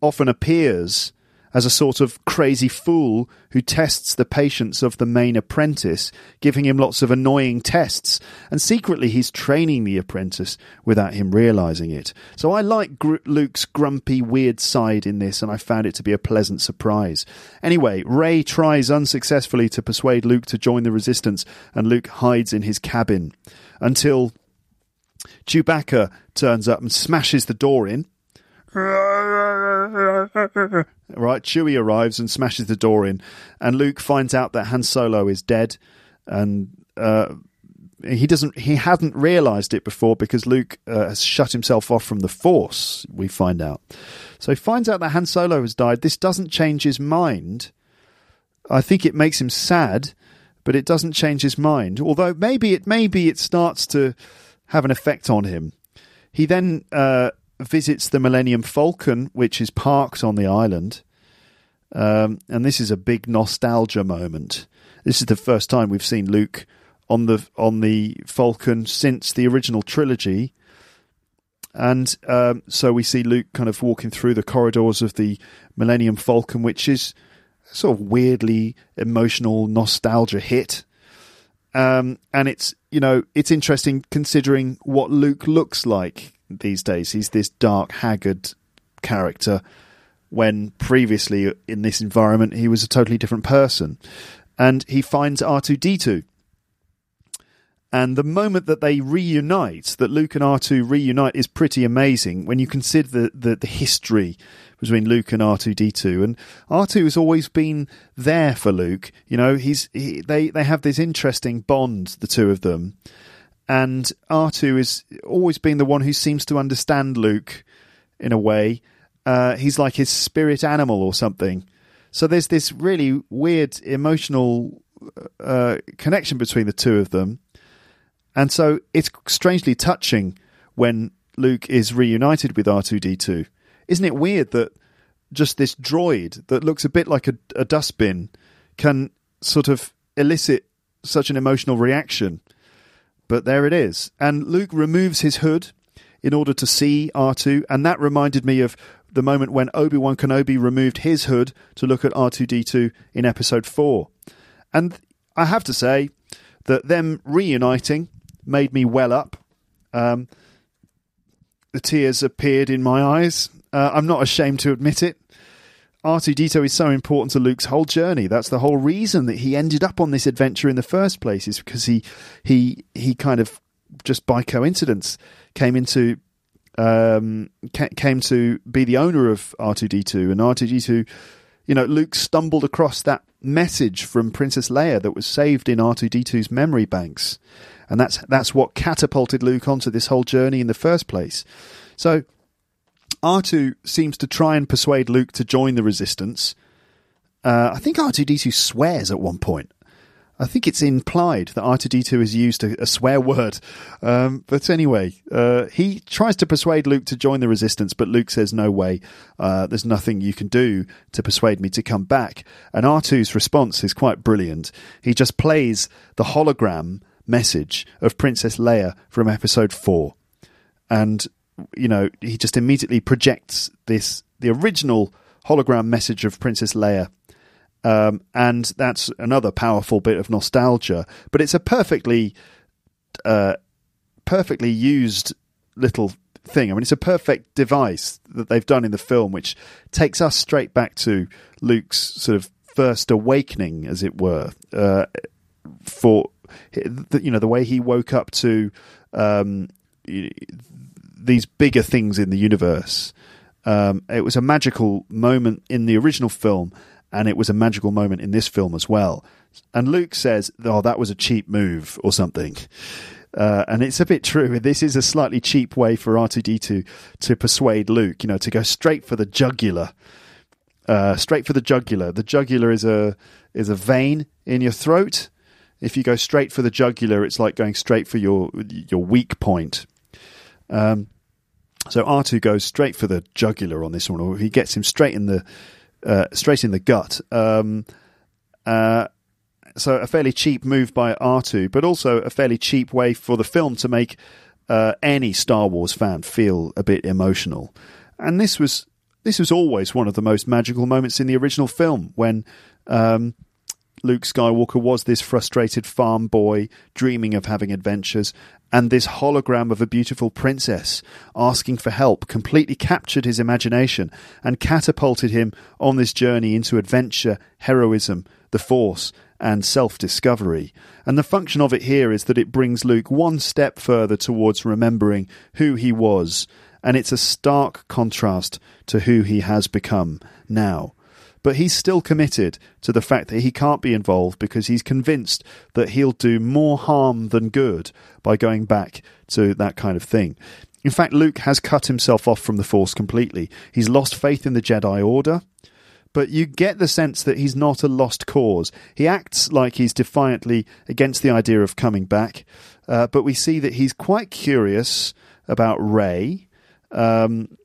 often appears as a sort of crazy fool who tests the patience of the main apprentice, giving him lots of annoying tests, and secretly he's training the apprentice without him realizing it. So I like Gr- Luke's grumpy, weird side in this, and I found it to be a pleasant surprise. Anyway, Rey tries unsuccessfully to persuade Luke to join the resistance, and Luke hides in his cabin until Chewbacca turns up and smashes the door in. Right, Chewie arrives and smashes the door in, and Luke finds out that Han Solo is dead, and uh, he doesn't. He hadn't realised it before because Luke uh, has shut himself off from the Force. We find out, so he finds out that Han Solo has died. This doesn't change his mind. I think it makes him sad, but it doesn't change his mind. Although maybe it maybe it starts to have an effect on him. He then uh, visits the Millennium Falcon, which is parked on the island, um, and this is a big nostalgia moment. This is the first time we've seen Luke on the on the Falcon since the original trilogy. And um, so we see Luke kind of walking through the corridors of the Millennium Falcon, which is sort of weirdly emotional nostalgia hit. Um, and it's you know it's interesting considering what Luke looks like these days. He's this dark, haggard character when previously in this environment he was a totally different person. And he finds R2D2 and the moment that they reunite, that Luke and R2 reunite, is pretty amazing when you consider the, the, the history between Luke and R2D2. And R2 has always been there for Luke. You know, he's he, they, they have this interesting bond, the two of them. And R2 has always been the one who seems to understand Luke in a way. Uh, he's like his spirit animal or something. So there's this really weird emotional uh, connection between the two of them. And so it's strangely touching when Luke is reunited with R2D2. Isn't it weird that just this droid that looks a bit like a, a dustbin can sort of elicit such an emotional reaction? But there it is. And Luke removes his hood in order to see R2, and that reminded me of the moment when Obi Wan Kenobi removed his hood to look at R2D2 in episode 4. And I have to say that them reuniting made me well up. Um, the tears appeared in my eyes. Uh, I'm not ashamed to admit it. R2D2 is so important to Luke's whole journey. That's the whole reason that he ended up on this adventure in the first place, is because he he he kind of just by coincidence came into um, came to be the owner of R2D2, and R2D2, you know, Luke stumbled across that message from Princess Leia that was saved in R2D2's memory banks, and that's that's what catapulted Luke onto this whole journey in the first place. So R2 seems to try and persuade Luke to join the Resistance. Uh, I think R2D2 swears at one point. I think it's implied that R2D2 has used a, a swear word. Um, but anyway, uh, he tries to persuade Luke to join the resistance, but Luke says, No way, uh, there's nothing you can do to persuade me to come back. And R2's response is quite brilliant. He just plays the hologram message of Princess Leia from episode 4. And, you know, he just immediately projects this, the original hologram message of Princess Leia um, and that's another powerful bit of nostalgia. But it's a perfectly, uh, perfectly used little thing. I mean, it's a perfect device that they've done in the film, which takes us straight back to Luke's sort of first awakening, as it were, uh, for you know the way he woke up to um, these bigger things in the universe. Um, it was a magical moment in the original film, and it was a magical moment in this film as well. And Luke says, "Oh, that was a cheap move or something." Uh, and it's a bit true. This is a slightly cheap way for R2D2 to persuade Luke, you know, to go straight for the jugular. Uh, straight for the jugular. The jugular is a is a vein in your throat. If you go straight for the jugular, it's like going straight for your your weak point. Um, so R2 goes straight for the jugular on this one, or he gets him straight in the uh, straight in the gut. Um, uh, so a fairly cheap move by R2, but also a fairly cheap way for the film to make uh, any Star Wars fan feel a bit emotional. And this was this was always one of the most magical moments in the original film when um, Luke Skywalker was this frustrated farm boy dreaming of having adventures, and this hologram of a beautiful princess asking for help completely captured his imagination and catapulted him on this journey into adventure, heroism, the Force, and self discovery. And the function of it here is that it brings Luke one step further towards remembering who he was, and it's a stark contrast to who he has become now but he's still committed to the fact that he can't be involved because he's convinced that he'll do more harm than good by going back to that kind of thing. In fact, Luke has cut himself off from the Force completely. He's lost faith in the Jedi Order, but you get the sense that he's not a lost cause. He acts like he's defiantly against the idea of coming back, uh, but we see that he's quite curious about Rey. Um,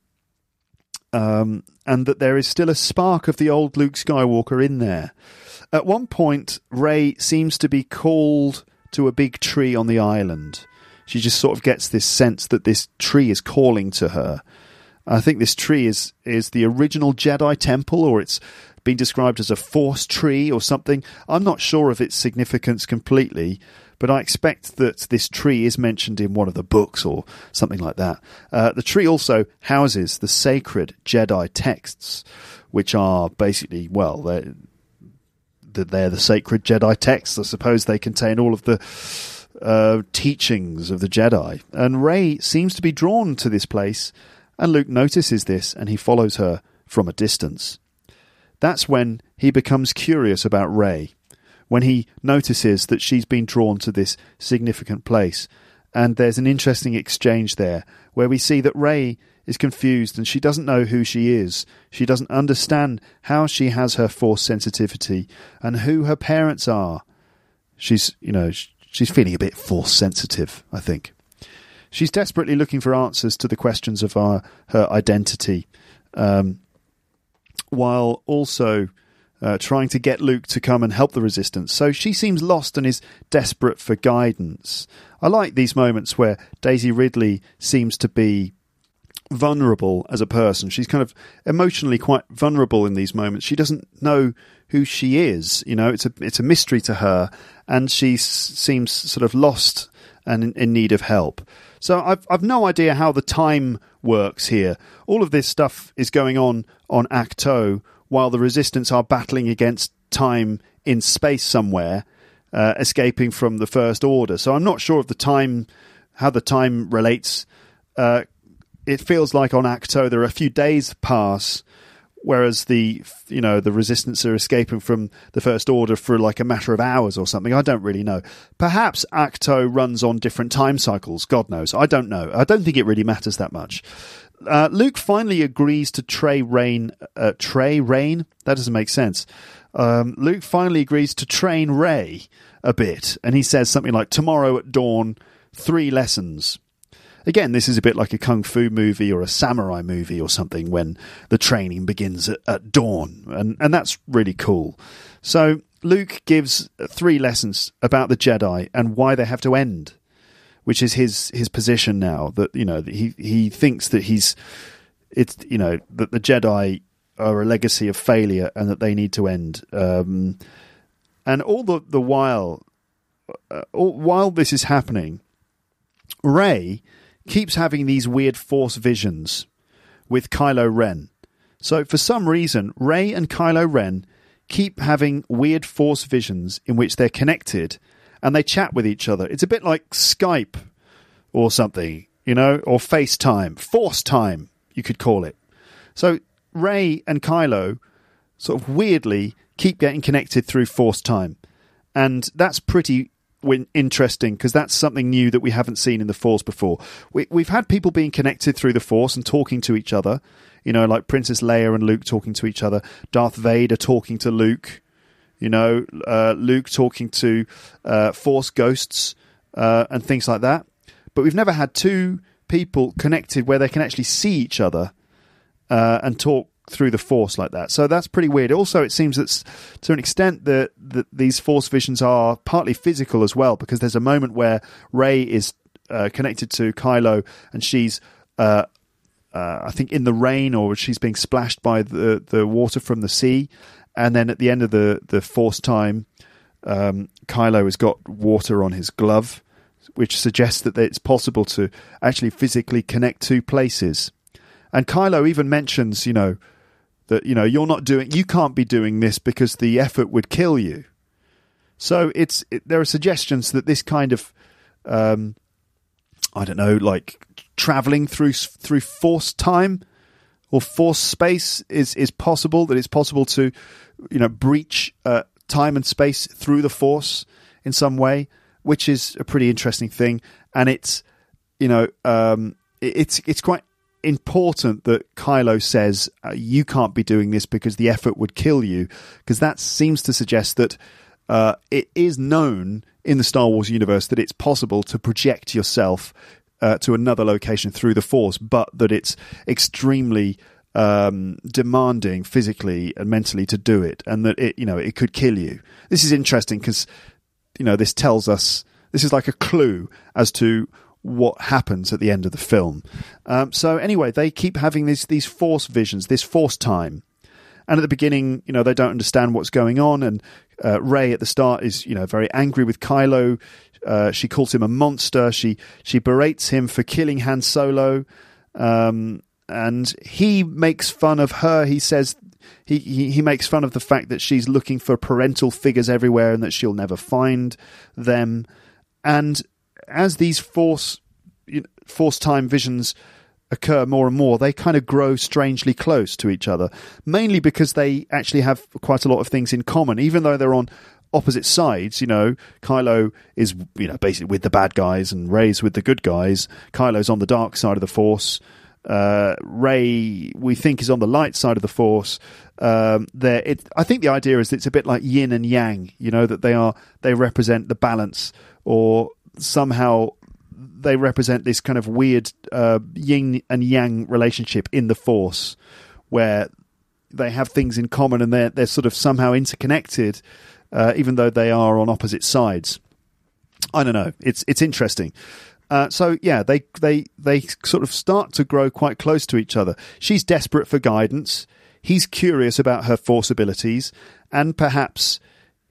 um, and that there is still a spark of the old Luke Skywalker in there. At one point, Rey seems to be called to a big tree on the island. She just sort of gets this sense that this tree is calling to her. I think this tree is is the original Jedi temple, or it's been described as a force tree or something. I'm not sure of its significance completely, but I expect that this tree is mentioned in one of the books or something like that. Uh, the tree also houses the sacred Jedi texts, which are basically, well, they're, they're the sacred Jedi texts. I suppose they contain all of the uh, teachings of the Jedi. And Rey seems to be drawn to this place, and Luke notices this and he follows her from a distance. That's when he becomes curious about Rey when he notices that she's been drawn to this significant place. And there's an interesting exchange there where we see that Rey is confused and she doesn't know who she is. She doesn't understand how she has her force sensitivity and who her parents are. She's, you know, she's feeling a bit force sensitive, I think. She's desperately looking for answers to the questions of our, her identity, um, while also uh, trying to get Luke to come and help the resistance. So she seems lost and is desperate for guidance. I like these moments where Daisy Ridley seems to be vulnerable as a person. She's kind of emotionally quite vulnerable in these moments. She doesn't know who she is. You know, it's a it's a mystery to her, and she s- seems sort of lost and in, in need of help. So I've I've no idea how the time works here. All of this stuff is going on on Ahch-To while the resistance are battling against time in space somewhere, uh, escaping from the First Order. So I'm not sure of the time, how the time relates. Uh, it feels like on Ahch-To there are a few days pass, whereas the you know the resistance are escaping from the First Order for like a matter of hours or something. I don't really know. Perhaps Ahch-To runs on different time cycles. God knows. I don't know. I don't think it really matters that much. Uh, Luke finally agrees to Trey Rain. Uh, Trey Rain? That doesn't make sense. Um, Luke finally agrees to train Rey a bit, and he says something like, Tomorrow at dawn, three lessons. Again, this is a bit like a kung fu movie or a samurai movie or something when the training begins at, at dawn, and, and that's really cool. So, Luke gives three lessons about the Jedi and why they have to end which is his his position now. That you know he he thinks that he's it's you know that the Jedi are a legacy of failure and that they need to end. Um, and all the the while, uh, all, while this is happening, Rey keeps having these weird Force visions with Kylo Ren. So for some reason, Rey and Kylo Ren keep having weird Force visions in which they're connected and they chat with each other. It's a bit like Skype or something, you know, or FaceTime, Force Time, you could call it. So Rey and Kylo sort of weirdly keep getting connected through Force Time. And that's pretty interesting because that's something new that we haven't seen in the Force before. We, we've had people being connected through the Force and talking to each other, you know, like Princess Leia and Luke talking to each other, Darth Vader talking to Luke you know, uh, Luke talking to uh, Force ghosts uh, and things like that. But we've never had two people connected where they can actually see each other uh, and talk through the Force like that. So that's pretty weird. Also, it seems that to an extent that, that these Force visions are partly physical as well, because there's a moment where Rey is uh, connected to Kylo and she's. Uh, I think in the rain, or she's being splashed by the, the water from the sea, and then at the end of the the force time, um, Kylo has got water on his glove, which suggests that it's possible to actually physically connect two places. And Kylo even mentions, you know, that you know you're not doing, you can't be doing this because the effort would kill you. So it's it, there are suggestions that this kind of, um, I don't know, like traveling through through force time or force space is is possible. That it's possible to you know, breach uh, time and space through the Force in some way, which is a pretty interesting thing. And it's, you know, um, it's it's quite important that Kylo says uh, you can't be doing this because the effort would kill you, because that seems to suggest that uh, it is known in the Star Wars universe that it's possible to project yourself uh, to another location through the Force, but that it's extremely um, demanding physically and mentally to do it, and that it you know it could kill you. This is interesting because you know this tells us this is like a clue as to what happens at the end of the film. Um, so anyway, they keep having these these force visions, this force time. And at the beginning, you know, they don't understand what's going on. And uh, Rey at the start is, you know, very angry with Kylo. Uh, she calls him a monster. She she berates him for killing Han Solo, um, and he makes fun of her. He says he, he he makes fun of the fact that she's looking for parental figures everywhere and that she'll never find them. And as these force force time visions occur more and more, they kind of grow strangely close to each other, mainly because they actually have quite a lot of things in common, even though they're on opposite sides. You know, Kylo is you know basically with the bad guys and Rey's with the good guys. Kylo's on the dark side of the Force. Uh, Rey, we think, is on the light side of the Force. Um, there, it, I think the idea is it's a bit like yin and yang. You know that they are they represent the balance, or somehow they represent this kind of weird uh, yin and yang relationship in the Force, where they have things in common and they're they're sort of somehow interconnected, uh, even though they are on opposite sides. I don't know. It's it's interesting. Uh, so yeah, they they they sort of start to grow quite close to each other. She's desperate for guidance. He's curious about her force abilities, and perhaps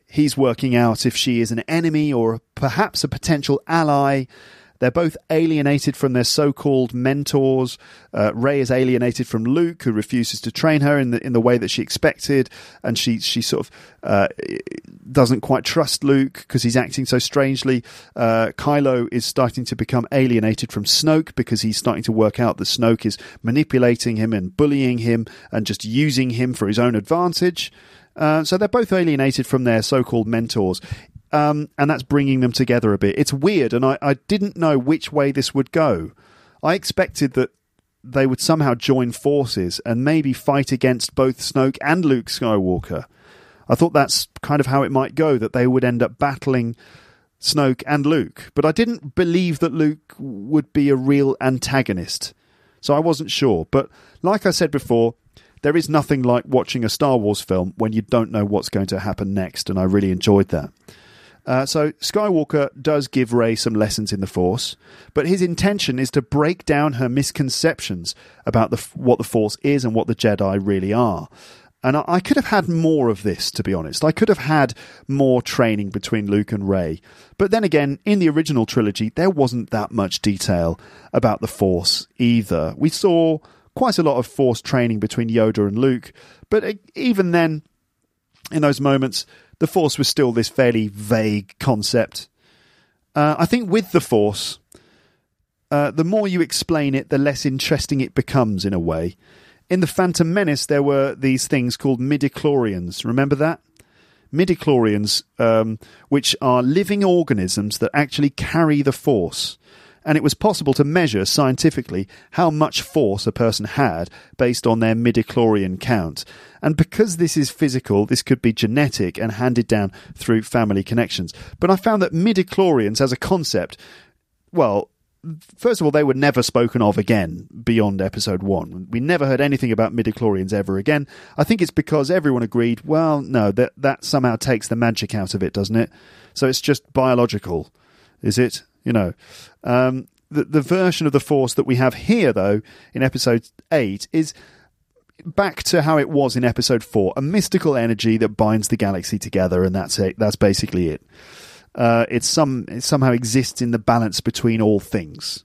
he's working out if she is an enemy or perhaps a potential ally. They're both alienated from their so-called mentors. Uh, Rey is alienated from Luke, who refuses to train her in the in the way that she expected, and she she sort of uh, doesn't quite trust Luke because he's acting so strangely. Uh, Kylo is starting to become alienated from Snoke because he's starting to work out that Snoke is manipulating him and bullying him and just using him for his own advantage. Uh, so they're both alienated from their so-called mentors um, and that's bringing them together a bit. It's weird, and I, I didn't know which way this would go. I expected that they would somehow join forces and maybe fight against both Snoke and Luke Skywalker. I thought that's kind of how it might go, that they would end up battling Snoke and Luke. But I didn't believe that Luke would be a real antagonist. So I wasn't sure. But like I said before, there is nothing like watching a Star Wars film when you don't know what's going to happen next, and I really enjoyed that. Uh, so Skywalker does give Rey some lessons in the Force, but his intention is to break down her misconceptions about the, what the Force is and what the Jedi really are. And I, I could have had more of this, to be honest. I could have had more training between Luke and Rey. But then again, in the original trilogy, there wasn't that much detail about the Force either. We saw quite a lot of Force training between Yoda and Luke, but even then, in those moments, the Force was still this fairly vague concept. Uh, I think with the Force, uh, the more you explain it, the less interesting it becomes in a way. In the Phantom Menace, there were these things called midichlorians. Remember that? Midichlorians, um, which are living organisms that actually carry the Force and it was possible to measure scientifically how much force a person had based on their midichlorian count. And because this is physical, this could be genetic and handed down through family connections. But I found that midichlorians as a concept, well, first of all, they were never spoken of again beyond episode one. We never heard anything about midichlorians ever again. I think it's because everyone agreed, well, no, that, that somehow takes the magic out of it, doesn't it? So it's just biological, is it? You know, um, the the version of the Force that we have here, though, in Episode Eight, is back to how it was in Episode Four: a mystical energy that binds the galaxy together, and that's it. That's basically it. Uh, it's some it somehow exists in the balance between all things.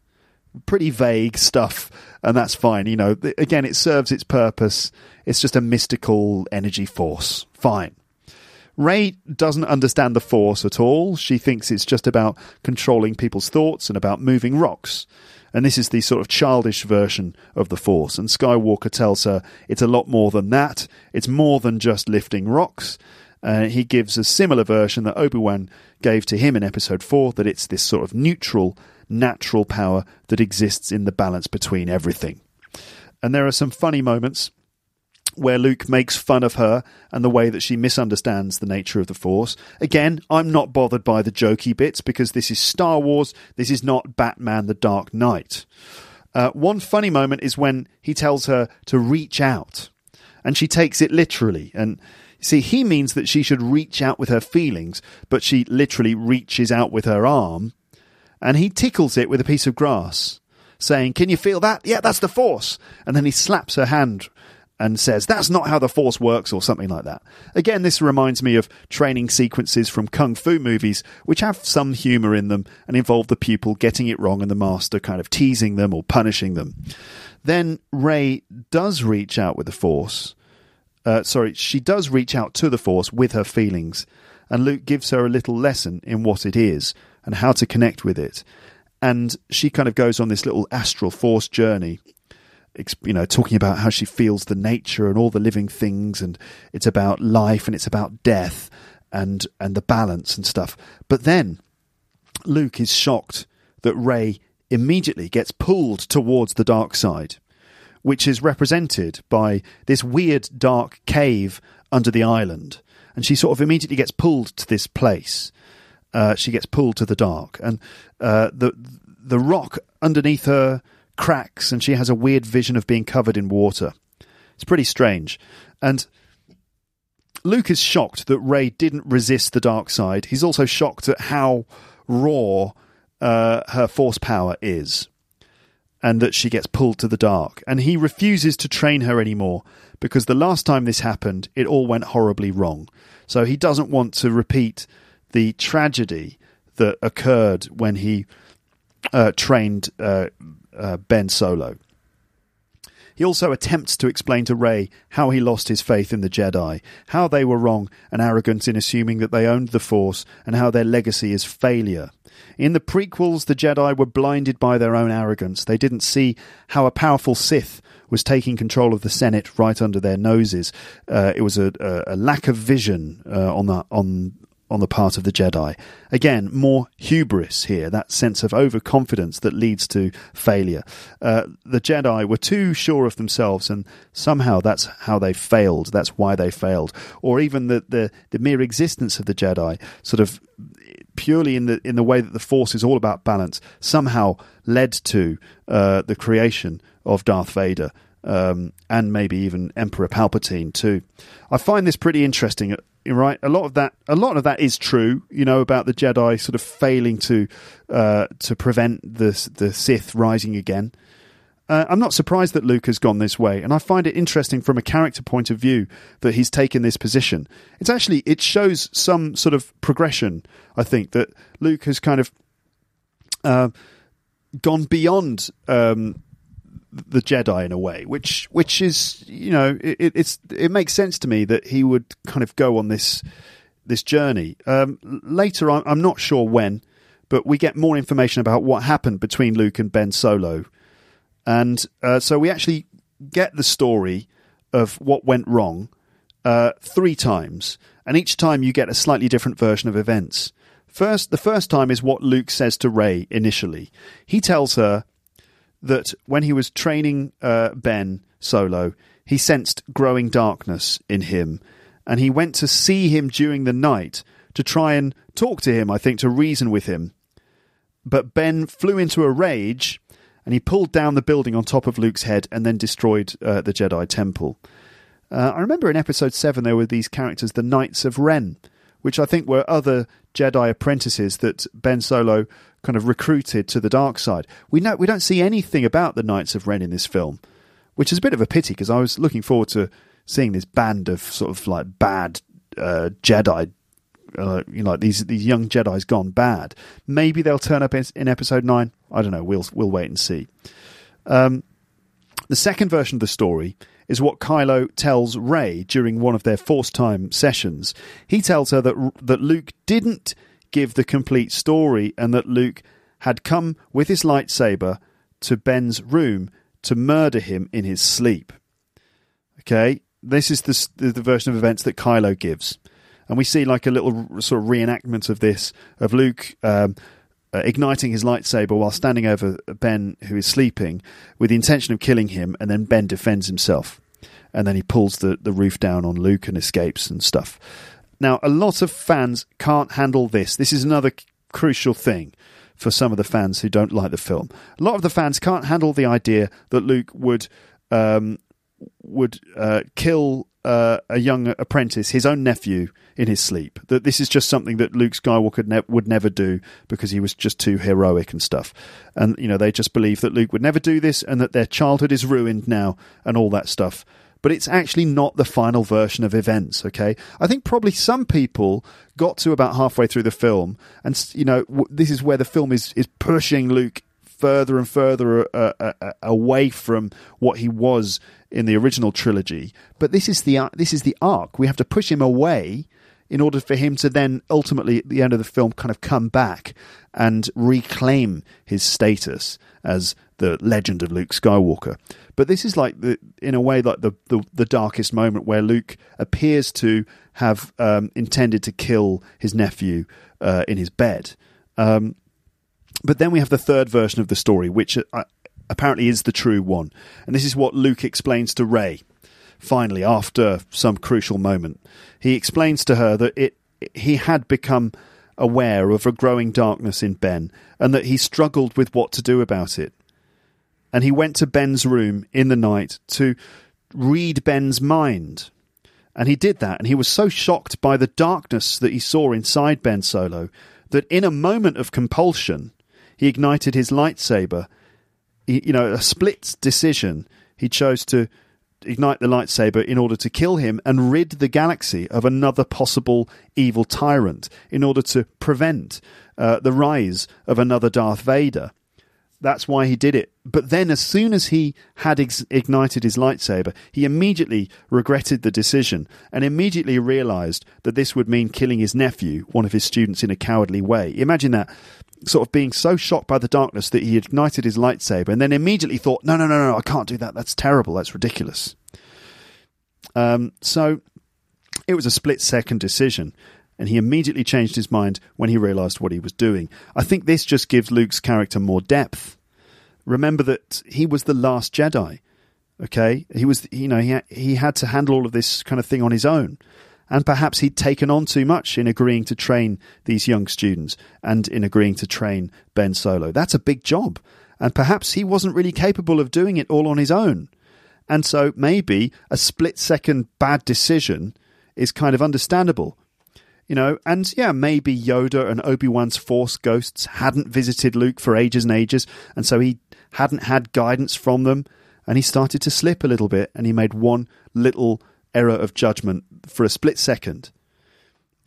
Pretty vague stuff, and that's fine. You know, again, it serves its purpose. It's just a mystical energy force. Fine. Rey doesn't understand the Force at all. She thinks it's just about controlling people's thoughts and about moving rocks. And this is the sort of childish version of the Force. And Skywalker tells her it's a lot more than that. It's more than just lifting rocks. Uh, he gives a similar version that Obi Wan gave to him in Episode 4 that it's this sort of neutral, natural power that exists in the balance between everything. And there are some funny moments where Luke makes fun of her and the way that she misunderstands the nature of the Force. Again, I'm not bothered by the jokey bits because this is Star Wars. This is not Batman the Dark Knight. Uh, one funny moment is when he tells her to reach out, and she takes it literally. And see, he means that she should reach out with her feelings, but she literally reaches out with her arm, and he tickles it with a piece of grass, saying, Can you feel that? Yeah, that's the Force. And then he slaps her hand and says, That's not how the Force works, or something like that. Again, this reminds me of training sequences from Kung Fu movies, which have some humour in them and involve the pupil getting it wrong and the master kind of teasing them or punishing them. Then Rey does reach out with the Force. Uh, sorry, she does reach out to the Force with her feelings, and Luke gives her a little lesson in what it is and how to connect with it. And she kind of goes on this little astral force journey you know, talking about how she feels the nature and all the living things, and it's about life and it's about death and and the balance and stuff. But then Luke is shocked that Rey immediately gets pulled towards the dark side, which is represented by this weird dark cave under the island, and she sort of immediately gets pulled to this place. Uh, she gets pulled to the dark, and uh, the the rock underneath her cracks and she has a weird vision of being covered in water. It's pretty strange. And Luke is shocked that Rey didn't resist the dark side. He's also shocked at how raw uh, her force power is and that she gets pulled to the dark. And he refuses to train her anymore because the last time this happened, it all went horribly wrong. So he doesn't want to repeat the tragedy that occurred when he uh, trained uh, uh, Ben Solo. He also attempts to explain to Rey how he lost his faith in the Jedi, how they were wrong and arrogant in assuming that they owned the Force, and how their legacy is failure. In the prequels, the Jedi were blinded by their own arrogance. They didn't see how a powerful Sith was taking control of the Senate right under their noses. Uh, it was a, a, a, lack of vision uh, on the on on the part of the Jedi. Again, more hubris here, that sense of overconfidence that leads to failure. Uh, the Jedi were too sure of themselves, and somehow that's how they failed. That's why they failed. Or even the, the, the mere existence of the Jedi, sort of purely in the in the way that the Force is all about balance, somehow led to uh, the creation of Darth Vader. Um, and maybe even Emperor Palpatine too. I find this pretty interesting right? A lot of that, a lot of that is true. You know about the Jedi sort of failing to uh, to prevent the the Sith rising again. Uh, I'm not surprised that Luke has gone this way, and I find it interesting from a character point of view that he's taken this position. It's actually it shows some sort of progression. I think that Luke has kind of uh, gone beyond um, the Jedi in a way, which which is you know it, it's it makes sense to me that he would kind of go on this this journey. Um, later, on, I'm not sure when, but we get more information about what happened between Luke and Ben Solo, and uh, so we actually get the story of what went wrong uh, three times, and each time you get a slightly different version of events. First, the first time is what Luke says to Rey initially. He tells her that when he was training uh, Ben Solo, he sensed growing darkness in him, and he went to see him during the night to try and talk to him, I think, to reason with him. But Ben flew into a rage and he pulled down the building on top of Luke's head and then destroyed uh, the Jedi Temple. Uh, I remember in episode 7 there were these characters, the Knights of Ren, which I think were other Jedi apprentices that Ben Solo kind of recruited to the dark side. We know we don't see anything about the Knights of Ren in this film, which is a bit of a pity because I was looking forward to seeing this band of sort of like bad uh, Jedi. Uh, you know, like these these young Jedi's gone bad. Maybe they'll turn up in, in episode nine. I don't know. We'll we'll wait and see. Um, the second version of the story is what Kylo tells Rey during one of their Force Time sessions. He tells her that that Luke didn't give the complete story and that Luke had come with his lightsaber to Ben's room to murder him in his sleep. Okay, this is the, the version of events that Kylo gives. And we see like a little sort of reenactment of this, of Luke um, uh, igniting his lightsaber while standing over Ben, who is sleeping, with the intention of killing him, and then Ben defends himself. And then he pulls the, the roof down on Luke and escapes and stuff. Now, a lot of fans can't handle this. This is another c- crucial thing for some of the fans who don't like the film. A lot of the fans can't handle the idea that Luke would um, would uh, kill uh, a young apprentice, his own nephew, in his sleep. That this is just something that Luke Skywalker ne- would never do because he was just too heroic and stuff. And you know they just believe that Luke would never do this and that their childhood is ruined now and all that stuff. But it's actually not the final version of events. Okay, I think probably some people got to about halfway through the film, and you know w- this is where the film is is pushing Luke further and further uh, uh, uh, away from what he was in the original trilogy. But this is the ar- this is the arc. We have to push him away in order for him to then ultimately at the end of the film kind of come back and reclaim his status as the legend of Luke Skywalker. But this is like the in a way like the the, the darkest moment where Luke appears to have um, intended to kill his nephew uh, in his bed. Um, but then we have the third version of the story, which uh, apparently is the true one. And this is what Luke explains to Rey. Finally, after some crucial moment, he explains to her that it he had become aware of a growing darkness in Ben and that he struggled with what to do about it. And he went to Ben's room in the night to read Ben's mind. And he did that, and he was so shocked by the darkness that he saw inside Ben Solo that in a moment of compulsion, he ignited his lightsaber. He, you know, a split decision. He chose to ignite the lightsaber in order to kill him and rid the galaxy of another possible evil tyrant in order to prevent uh, the rise of another Darth Vader. That's why he did it. But then, as soon as he had ex- ignited his lightsaber, he immediately regretted the decision and immediately realized that this would mean killing his nephew, one of his students, in a cowardly way. Imagine that sort of being so shocked by the darkness that he ignited his lightsaber and then immediately thought, no, no, no, no, I can't do that. That's terrible. That's ridiculous. Um, so it was a split second decision, and he immediately changed his mind when he realized what he was doing. I think this just gives Luke's character more depth. Remember that he was the last Jedi. Okay, he was, you know, he ha- he had to handle all of this kind of thing on his own, and perhaps he'd taken on too much in agreeing to train these young students and in agreeing to train Ben Solo. That's a big job, and perhaps he wasn't really capable of doing it all on his own. And so maybe a split second bad decision is kind of understandable. You know, and yeah, maybe Yoda and Obi Wan's Force ghosts hadn't visited Luke for ages and ages, and so he hadn't had guidance from them, and he started to slip a little bit, and he made one little error of judgment for a split second.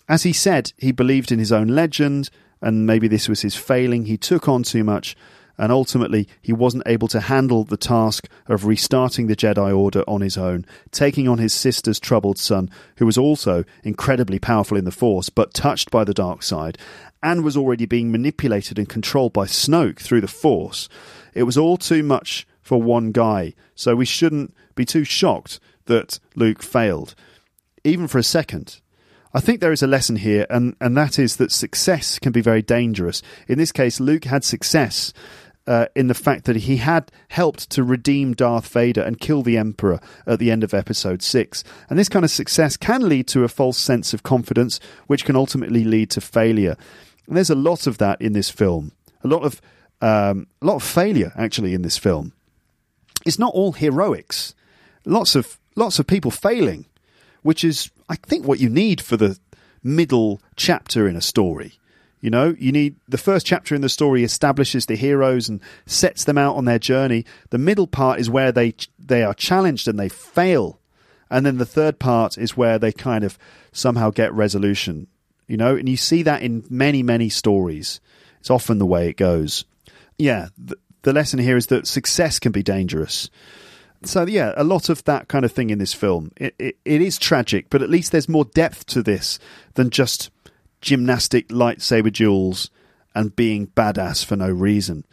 As he said, he believed in his own legend, and maybe this was his failing. He took on too much, and ultimately he wasn't able to handle the task of restarting the Jedi Order on his own, taking on his sister's troubled son, who was also incredibly powerful in the Force, but touched by the dark side, and was already being manipulated and controlled by Snoke through the Force. It was all too much for one guy, so we shouldn't be too shocked that Luke failed, even for a second. I think there is a lesson here, and, and that is that success can be very dangerous. In this case, Luke had success uh, in the fact that he had helped to redeem Darth Vader and kill the Emperor at the end of Episode 6. And this kind of success can lead to a false sense of confidence, which can ultimately lead to failure. And there's a lot of that in this film. A lot of um, a lot of failure actually in this film. It's not all heroics. Lots of lots of people failing, which is I think what you need for the middle chapter in a story. You know, you need the first chapter in the story establishes the heroes and sets them out on their journey. The middle part is where they they are challenged and they fail, and then the third part is where they kind of somehow get resolution. You know, and you see that in many many stories. It's often the way it goes. Yeah, the, the lesson here is that success can be dangerous. So yeah, a lot of that kind of thing in this film. It, it, it is tragic, but at least there's more depth to this than just gymnastic lightsaber duels and being badass for no reason.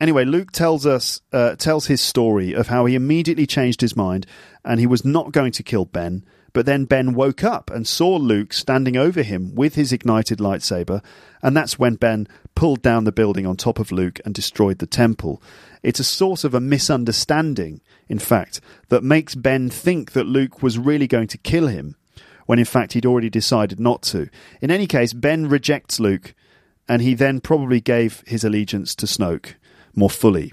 Anyway, Luke tells us uh, tells his story of how he immediately changed his mind and he was not going to kill Ben, but then Ben woke up and saw Luke standing over him with his ignited lightsaber, and that's when Ben pulled down the building on top of Luke and destroyed the temple. It's a sort of a misunderstanding, in fact, that makes Ben think that Luke was really going to kill him, when in fact he'd already decided not to. In any case, Ben rejects Luke, and he then probably gave his allegiance to Snoke more fully.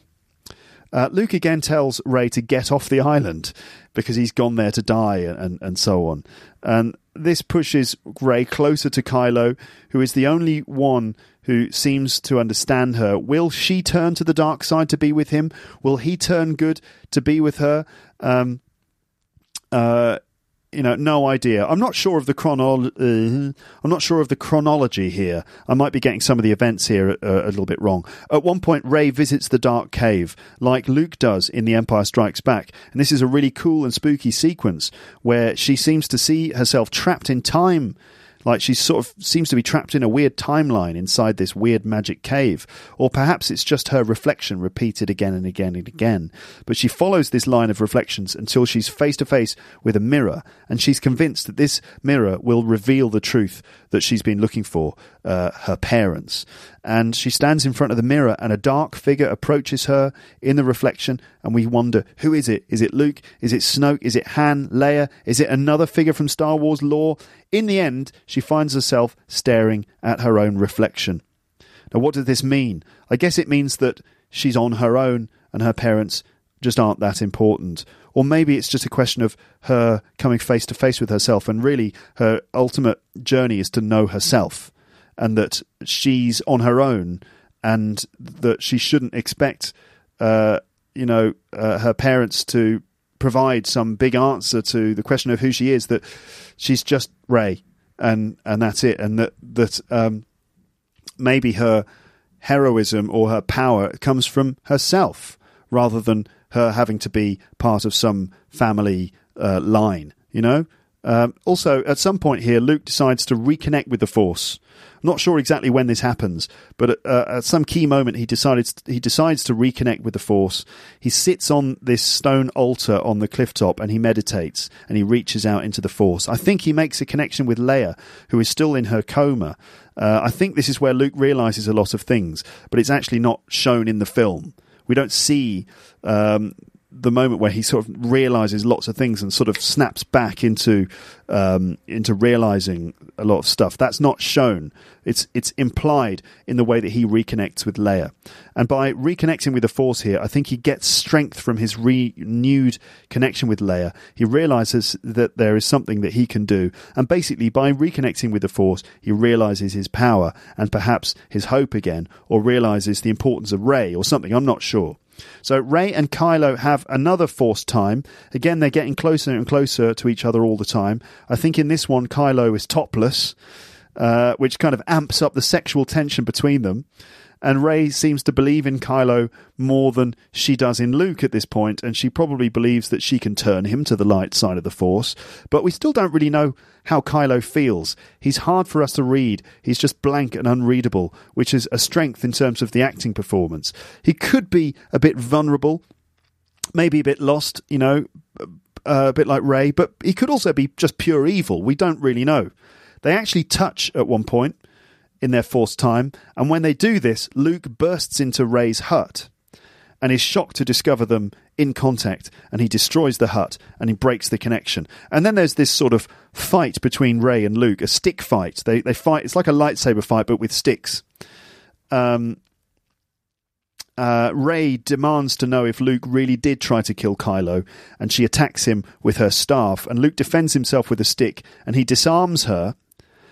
Uh, Luke again tells Rey to get off the island because he's gone there to die and, and so on. And this pushes Rey closer to Kylo, who is the only one who seems to understand her. Will she turn to the dark side to be with him? Will he turn good to be with her? Um, uh, you know, no idea. I'm not sure of the chronol. Uh, I'm not sure of the chronology here. I might be getting some of the events here uh, a little bit wrong. At one point, Rey visits the dark cave, like Luke does in The Empire Strikes Back, and this is a really cool and spooky sequence where she seems to see herself trapped in time like she sort of seems to be trapped in a weird timeline inside this weird magic cave. Or perhaps it's just her reflection repeated again and again and again. But she follows this line of reflections until she's face to face with a mirror, and she's convinced that this mirror will reveal the truth that she's been looking for uh, her parents. And she stands in front of the mirror, and a dark figure approaches her in the reflection, and we wonder who is it? Is it Luke? Is it Snoke? Is it Han? Leia? Is it another figure from Star Wars lore? In the end, she finds herself staring at her own reflection. Now, what does this mean? I guess it means that she's on her own, and her parents just aren't that important. Or maybe it's just a question of her coming face to face with herself, and really her ultimate journey is to know herself, and that she's on her own, and that she shouldn't expect, uh, you know, uh, her parents to provide some big answer to the question of who she is. That she's just Rey, and and that's it, and that that um, maybe her heroism or her power comes from herself rather than her having to be part of some family uh, line, you know? Um, also, at some point here, Luke decides to reconnect with the Force. Not sure exactly when this happens, but at, uh, at some key moment, he decides he decides to reconnect with the Force. He sits on this stone altar on the cliff top and he meditates and he reaches out into the Force. I think he makes a connection with Leia, who is still in her coma. Uh, I think this is where Luke realizes a lot of things, but it's actually not shown in the film. We don't see um, the moment where he sort of realizes lots of things and sort of snaps back into um, into realizing a lot of stuff. That's not shown. It's it's implied in the way that he reconnects with Leia, and by reconnecting with the Force here, I think he gets strength from his renewed connection with Leia. He realizes that there is something that he can do, and basically by reconnecting with the Force, he realizes his power and perhaps his hope again, or realizes the importance of Rey or something. I'm not sure. So Rey and Kylo have another force time. Again, they're getting closer and closer to each other all the time. I think in this one, Kylo is topless, uh, which kind of amps up the sexual tension between them and Rey seems to believe in Kylo more than she does in Luke at this point, and she probably believes that she can turn him to the light side of the Force. But we still don't really know how Kylo feels. He's hard for us to read. He's just blank and unreadable, which is a strength in terms of the acting performance. He could be a bit vulnerable, maybe a bit lost, you know, uh, a bit like Rey, but he could also be just pure evil. We don't really know. They actually touch at one point in their forced time, and when they do this, Luke bursts into Rey's hut and is shocked to discover them in contact, and he destroys the hut and he breaks the connection. And then there's this sort of fight between Rey and Luke, a stick fight. They they fight. It's like a lightsaber fight, but with sticks. Um, uh, Rey demands to know if Luke really did try to kill Kylo, and she attacks him with her staff. And Luke defends himself with a stick, and he disarms her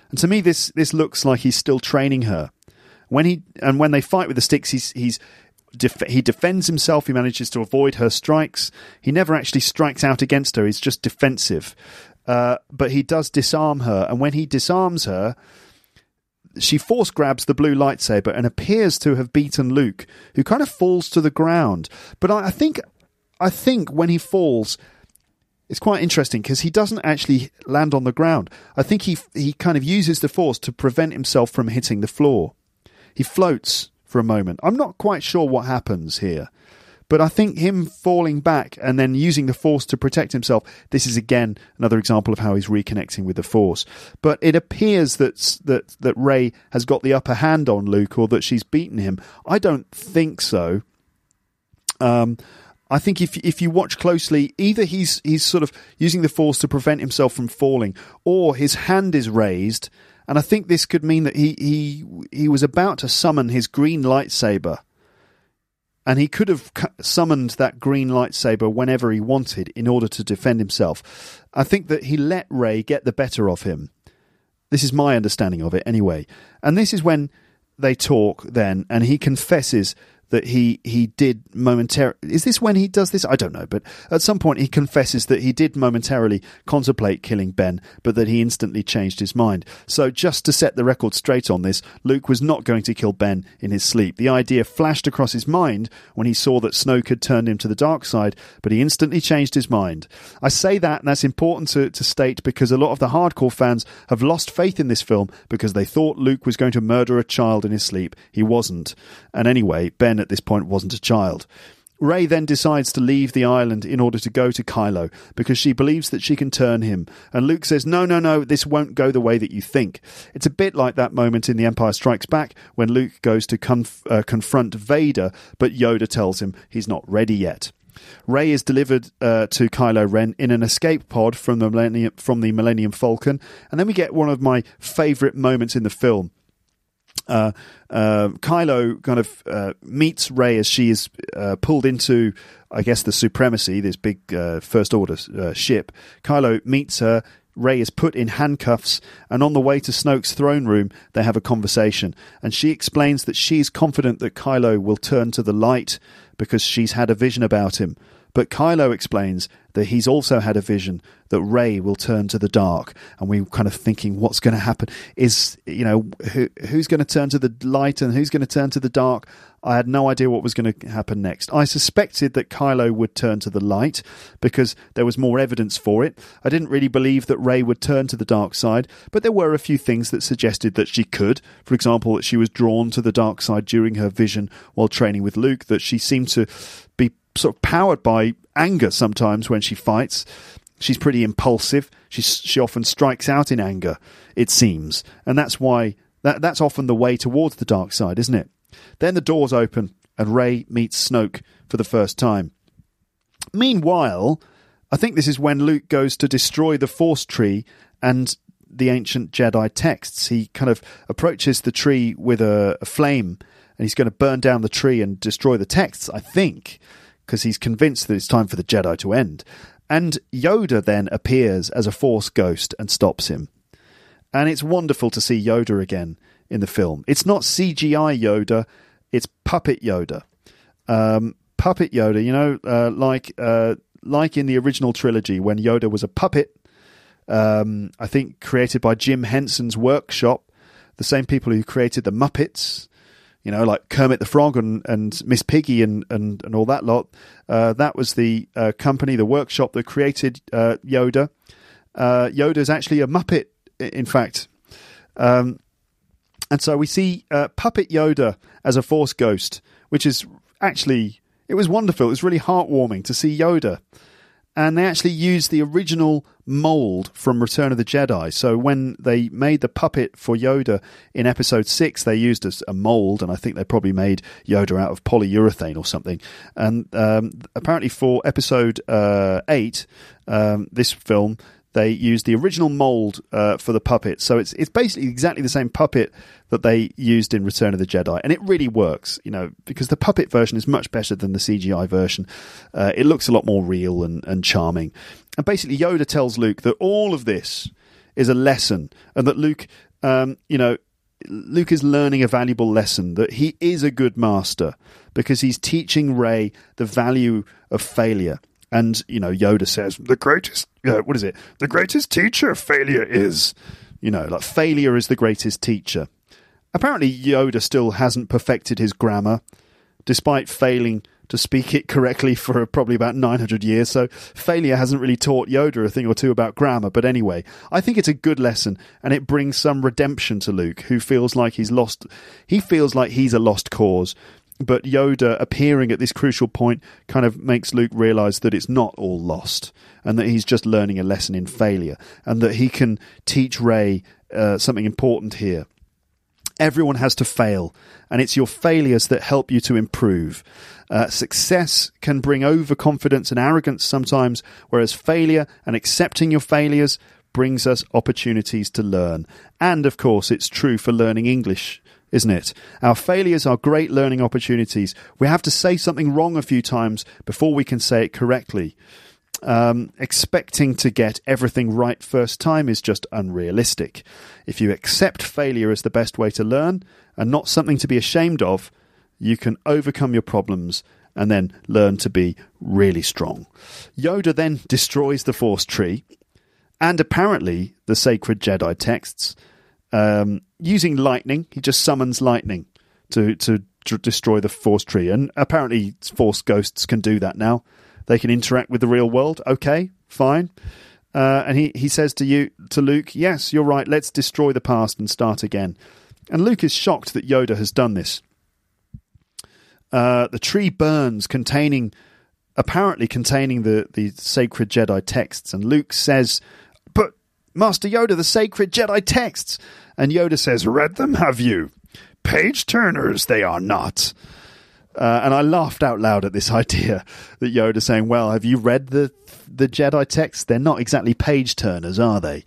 and to me, this this looks like he's still training her. When he and when they fight with the sticks, he's he's def- he defends himself. He manages to avoid her strikes. He never actually strikes out against her. He's just defensive. Uh, but he does disarm her, and when he disarms her, she force grabs the blue lightsaber and appears to have beaten Luke, who kind of falls to the ground. But I, I think, I think when he falls, it's quite interesting because he doesn't actually land on the ground. I think he he kind of uses the force to prevent himself from hitting the floor. He floats for a moment. I'm not quite sure what happens here, But I think him falling back and then using the Force to protect himself, this is again another example of how he's reconnecting with the Force. But it appears that that that Rey has got the upper hand on Luke, or that she's beaten him. I don't think so. Um, I think if if you watch closely, either he's he's sort of using the force to prevent himself from falling, or his hand is raised, and I think this could mean that he he he was about to summon his green lightsaber, and he could have summoned that green lightsaber whenever he wanted in order to defend himself. I think that he let Rey get the better of him. This is my understanding of it, anyway. And this is when they talk then, and he confesses that he he did momentarily. Is this when he does this? I don't know, but at some point he confesses that he did momentarily contemplate killing Ben, but that he instantly changed his mind. So just to set the record straight on this, Luke was not going to kill Ben in his sleep. The idea flashed across his mind when he saw that Snoke had turned him to the dark side, but he instantly changed his mind. I say that, and that's important to, to state because a lot of the hardcore fans have lost faith in this film because they thought Luke was going to murder a child in his sleep. He wasn't. And anyway, Ben at this point wasn't a child. Rey then decides to leave the island in order to go to Kylo because she believes that she can turn him. And Luke says, No, no, no, this won't go the way that you think. It's a bit like that moment in The Empire Strikes Back when Luke goes to conf- uh, confront Vader, but Yoda tells him he's not ready yet. Rey is delivered uh, to Kylo Ren in an escape pod from the Millennium, from the Millennium Falcon, and then we get one of my favourite moments in the film uh, uh, Kylo kind of uh, meets Rey as she is uh, pulled into, I guess, the Supremacy, this big uh, First Order ship. Kylo meets her. Rey is put in handcuffs, and on the way to Snoke's throne room, they have a conversation. And she explains that she's confident that Kylo will turn to the light because she's had a vision about him. But Kylo explains that he's also had a vision that Rey will turn to the dark, and we kind of thinking, what's going to happen? Is you know who who's going to turn to the light and who's going to turn to the dark? I had no idea what was going to happen next. I suspected that Kylo would turn to the light because there was more evidence for it. I didn't really believe that Rey would turn to the dark side, but there were a few things that suggested that she could. For example, that she was drawn to the dark side during her vision while training with Luke, that she seemed to sort of powered by anger sometimes when she fights. She's pretty impulsive. She she often strikes out in anger. It seems, and that's why that that's often the way towards the dark side, isn't it? Then the doors open and Rey meets Snoke for the first time. Meanwhile, I think this is when Luke goes to destroy the Force tree and the ancient Jedi texts. He kind of approaches the tree with a, a flame and he's going to burn down the tree and destroy the texts, I think because he's convinced that it's time for the Jedi to end. And Yoda then appears as a Force ghost and stops him. And it's wonderful to see Yoda again in the film. It's not CGI Yoda, it's puppet Yoda. Um, puppet Yoda, you know, uh, like uh, like in the original trilogy when Yoda was a puppet. Um, I think created by Jim Henson's workshop, the same people who created the Muppets you know, like Kermit the Frog and, and Miss Piggy and, and, and all that lot. Uh, that was the uh, company, the workshop that created uh, Yoda. Uh, Yoda is actually a Muppet, in fact. Um, and so we see uh, Puppet Yoda as a Force ghost, which is actually, it was wonderful. It was really heartwarming to see Yoda and they actually used the original mold from Return of the Jedi. So when they made the puppet for Yoda in Episode Six, they used a, mold, and I think they probably made Yoda out of polyurethane or something. And um, apparently, for Episode uh, Eight, um, this film, they used the original mold uh, for the puppet. So it's it's basically exactly the same puppet that they used in Return of the Jedi, and it really works. You know, because the puppet version is much better than the CGI version. Uh, it looks a lot more real and, and charming. And basically, Yoda tells Luke that all of this is a lesson, and that Luke, um, you know, Luke is learning a valuable lesson that he is a good master because he's teaching Rey the value of failure and, you know, Yoda says, the greatest, uh, what is it? The greatest teacher failure is. You know, like failure is the greatest teacher. Apparently, Yoda still hasn't perfected his grammar, despite failing to speak it correctly for probably about 900 years. So failure hasn't really taught Yoda a thing or two about grammar. But anyway, I think it's a good lesson and it brings some redemption to Luke, who feels like he's lost. He feels like he's a lost cause but Yoda appearing at this crucial point kind of makes Luke realize that it's not all lost and that he's just learning a lesson in failure and that he can teach Rey uh, something important here. Everyone has to fail, and it's your failures that help you to improve. Uh, success can bring overconfidence and arrogance sometimes, whereas failure and accepting your failures brings us opportunities to learn. And of course, it's true for learning English isn't it? Our failures are great learning opportunities. We have to say something wrong a few times before we can say it correctly. Um, expecting to get everything right first time is just unrealistic. If you accept failure as the best way to learn and not something to be ashamed of, you can overcome your problems and then learn to be really strong. Yoda then destroys the Force tree and apparently the sacred Jedi texts um, using lightning. He just summons lightning to to destroy the force tree, and apparently, force ghosts can do that now. They can interact with the real world. Okay, fine. Uh, and he, he says to you to Luke, "Yes, you're right. Let's destroy the past and start again." And Luke is shocked that Yoda has done this. Uh, the tree burns, containing apparently containing the the sacred Jedi texts, and Luke says, "But Master Yoda, the sacred Jedi texts." And Yoda says, Read them, have you? Page turners, they are not. Uh, and I laughed out loud at this idea that Yoda saying, "Well, have you read the the Jedi texts? They're not exactly page turners, are they?"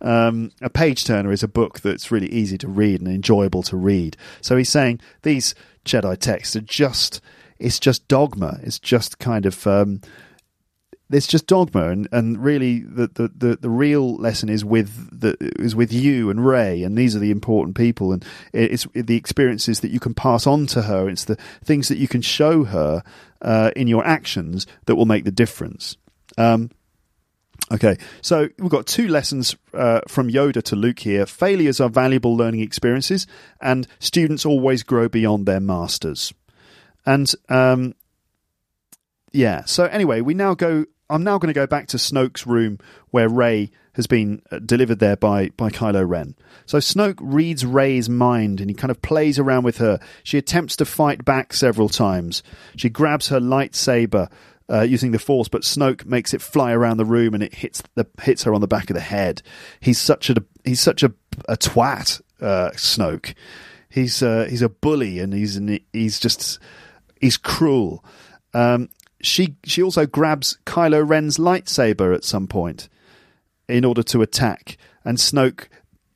Um, a page turner is a book that's really easy to read and enjoyable to read. So he's saying these Jedi texts are just it's just dogma. It's just kind of um, it's just dogma, and, and really the, the, the, the, real lesson is with the is with you and Rey, and these are the important people, and it's the experiences that you can pass on to her. It's the things that you can show her uh, in your actions that will make the difference. Um, okay, so we've got two lessons uh, from Yoda to Luke here. Failures are valuable learning experiences, and students always grow beyond their masters. And um, yeah, so anyway, we now go I'm now going to go back to Snoke's room where Rey has been uh, delivered there by, by Kylo Ren. So Snoke reads Rey's mind and he kind of plays around with her. She attempts to fight back several times. She grabs her lightsaber uh, using the Force, but Snoke makes it fly around the room and it hits the hits her on the back of the head. He's such a he's such a, a twat, uh, Snoke. He's uh, he's a bully and he's he's just he's cruel. Um, she she also grabs Kylo Ren's lightsaber at some point in order to attack, and Snoke,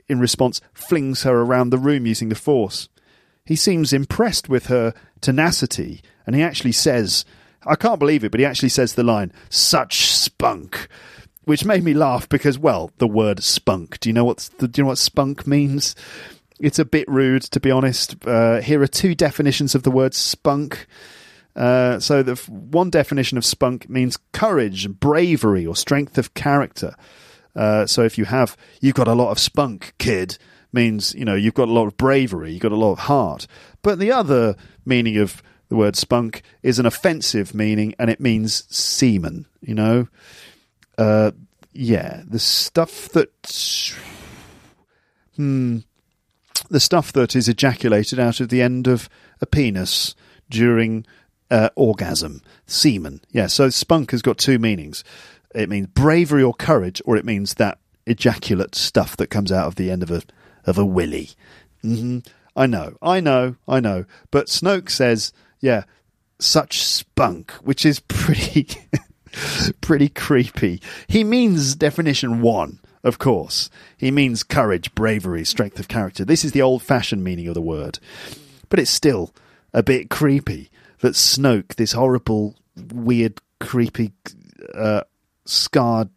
in response, flings her around the room using the Force. He seems impressed with her tenacity, and he actually says, "I can't believe it," but he actually says the line, "Such spunk." Which made me laugh because, well, the word spunk. Do you know what? Do you know what spunk means? It's a bit rude, to be honest. Uh, here are two definitions of the word spunk. Uh, so the one definition of spunk means courage, bravery, or strength of character. Uh, so if you have, you've got a lot of spunk, kid, means you know you've got a lot of bravery, you've got a lot of heart. But the other meaning of the word spunk is an offensive meaning, and it means semen. You know, uh, yeah, the stuff that, hmm, the stuff that is ejaculated out of the end of a penis during uh, orgasm, semen. Yeah, so spunk has got two meanings. It means bravery or courage, or it means that ejaculate stuff that comes out of the end of a of a willy. Mm-hmm. I know, I know, I know. But Snoke says, yeah, such spunk, which is pretty pretty creepy. He means definition one, of course. He means courage, bravery, strength of character. This is the old fashioned meaning of the word. But it's still a bit creepy that Snoke, this horrible, weird, creepy, uh, scarred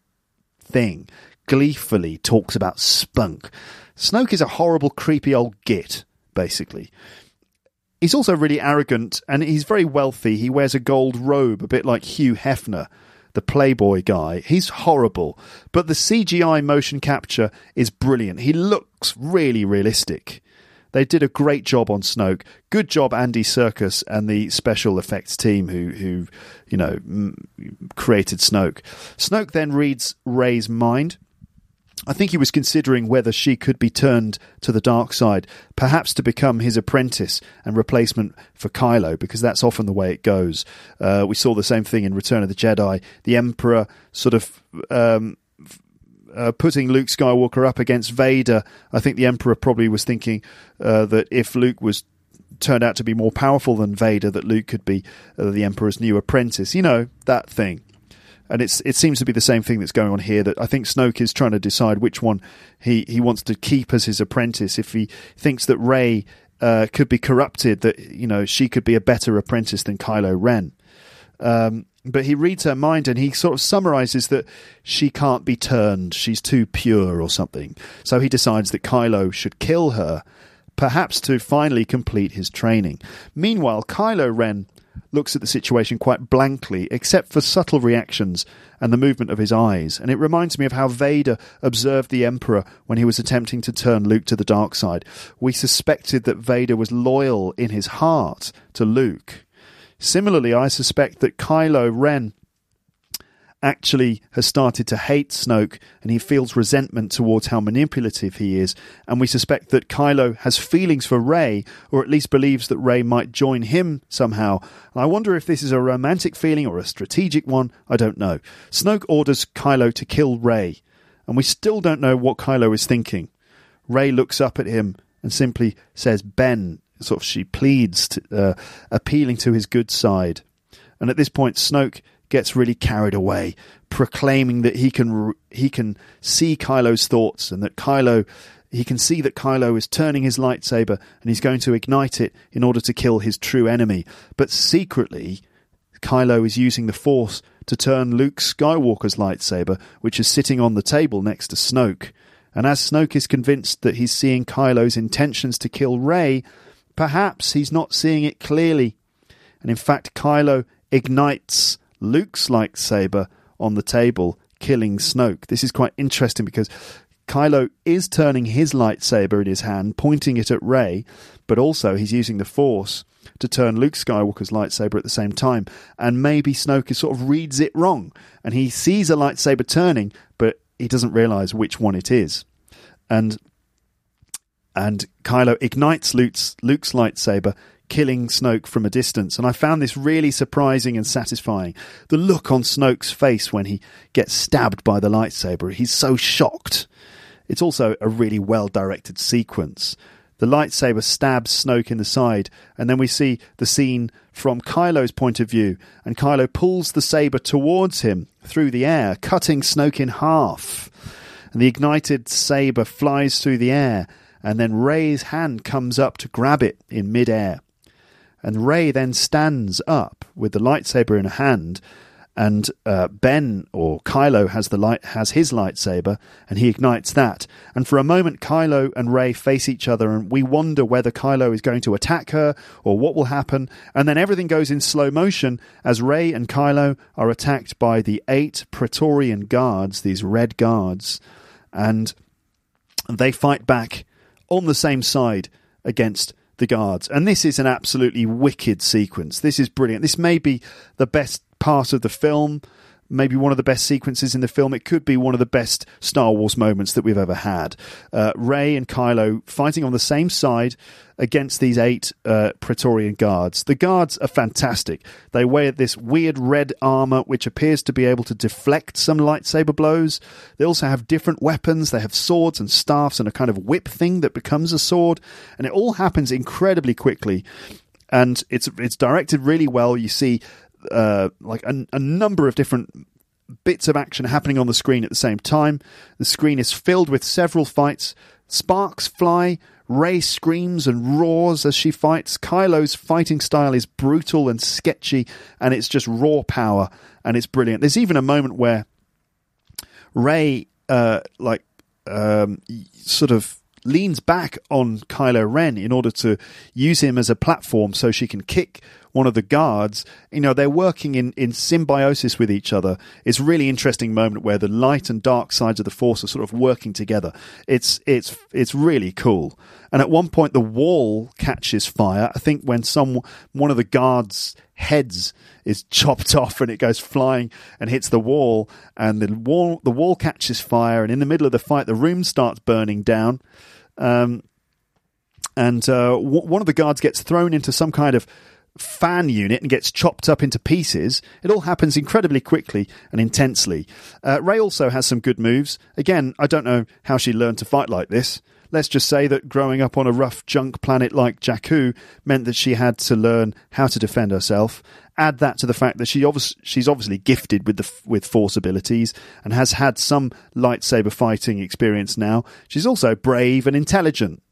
thing, gleefully talks about spunk. Snoke is a horrible, creepy old git, basically. He's also really arrogant and he's very wealthy. He wears a gold robe, a bit like Hugh Hefner, the Playboy guy. He's horrible, but the CGI motion capture is brilliant. He looks really realistic. They did a great job on Snoke. Good job, Andy Serkis and the special effects team who, who you know, m- created Snoke. Snoke then reads Rey's mind. I think he was considering whether she could be turned to the dark side, perhaps to become his apprentice and replacement for Kylo, because that's often the way it goes. Uh, we saw the same thing in Return of the Jedi. The Emperor sort of. Um, uh, putting Luke Skywalker up against Vader, I think the Emperor probably was thinking uh, that if Luke was turned out to be more powerful than Vader, that Luke could be uh, the Emperor's new apprentice. You know that thing and it's it seems to be the same thing that's going on here. That I think Snoke is trying to decide which one he he wants to keep as his apprentice. If he thinks that Rey uh, could be corrupted, that you know she could be a better apprentice than Kylo Ren. Um, but he reads her mind and he sort of summarizes that she can't be turned. She's too pure or something. So he decides that Kylo should kill her, perhaps to finally complete his training. Meanwhile, Kylo Ren looks at the situation quite blankly, except for subtle reactions and the movement of his eyes. And it reminds me of how Vader observed the Emperor when he was attempting to turn Luke to the dark side. We suspected that Vader was loyal in his heart to Luke. Similarly, I suspect that Kylo Ren actually has started to hate Snoke and he feels resentment towards how manipulative he is. And we suspect that Kylo has feelings for Rey, or at least believes that Rey might join him somehow. And I wonder if this is a romantic feeling or a strategic one. I don't know. Snoke orders Kylo to kill Rey, and we still don't know what Kylo is thinking. Rey looks up at him and simply says, Ben. Sort of, she pleads, to, uh, appealing to his good side. And at this point, Snoke gets really carried away, proclaiming that he can he can see Kylo's thoughts and that Kylo he can see that Kylo is turning his lightsaber and he's going to ignite it in order to kill his true enemy. But secretly, Kylo is using the Force to turn Luke Skywalker's lightsaber, which is sitting on the table next to Snoke. And as Snoke is convinced that he's seeing Kylo's intentions to kill Rey, perhaps he's not seeing it clearly. And in fact, Kylo ignites Luke's lightsaber on the table, killing Snoke. This is quite interesting because Kylo is turning his lightsaber in his hand, pointing it at Rey, but also he's using the Force to turn Luke Skywalker's lightsaber at the same time. And maybe Snoke sort of reads it wrong, and he sees a lightsaber turning, but he doesn't realize which one it is. And and Kylo ignites Luke's, Luke's lightsaber, killing Snoke from a distance. And I found this really surprising and satisfying. The look on Snoke's face when he gets stabbed by the lightsaber, he's so shocked. It's also a really well directed sequence. The lightsaber stabs Snoke in the side, and then we see the scene from Kylo's point of view, and Kylo pulls the saber towards him through the air, cutting Snoke in half. And the ignited saber flies through the air, and then Rey's hand comes up to grab it in midair. And Rey then stands up with the lightsaber in a hand, and uh, Ben or Kylo has the light has his lightsaber, and he ignites that. And for a moment, Kylo and Rey face each other, and we wonder whether Kylo is going to attack her or what will happen. And then everything goes in slow motion as Rey and Kylo are attacked by the eight Praetorian guards, these red guards, and they fight back on the same side against the guards. And this is an absolutely wicked sequence. This is brilliant. This may be the best part of the film, maybe one of the best sequences in the film. It could be one of the best Star Wars moments that we've ever had. Uh, Rey and Kylo fighting on the same side against these eight uh, Praetorian guards. The guards are fantastic. They wear this weird red armor, which appears to be able to deflect some lightsaber blows. They also have different weapons. They have swords and staffs and a kind of whip thing that becomes a sword. And it all happens incredibly quickly. And it's it's directed really well. You see uh, like a, a number of different bits of action happening on the screen at the same time. The screen is filled with several fights. Sparks fly, Rey screams and roars as she fights. Kylo's fighting style is brutal and sketchy, and it's just raw power, and it's brilliant. There's even a moment where Rey, uh, like, um, sort of leans back on Kylo Ren in order to use him as a platform so she can kick one of the guards. You know, they're working in, in symbiosis with each other. It's a really interesting moment where the light and dark sides of the force are sort of working together. It's it's it's really cool. And at one point, the wall catches fire. I think when some one of the guards' heads is chopped off and it goes flying and hits the wall, and the wall the wall catches fire. And in the middle of the fight, the room starts burning down. Um, and uh, w- one of the guards gets thrown into some kind of fan unit and gets chopped up into pieces. It all happens incredibly quickly and intensely. Uh, Rey also has some good moves. Again, I don't know how she learned to fight like this. Let's just say that growing up on a rough junk planet like Jakku meant that she had to learn how to defend herself. Add that to the fact that she obvi- she's obviously gifted with the with force abilities and has had some lightsaber fighting experience now. She's also brave and intelligent.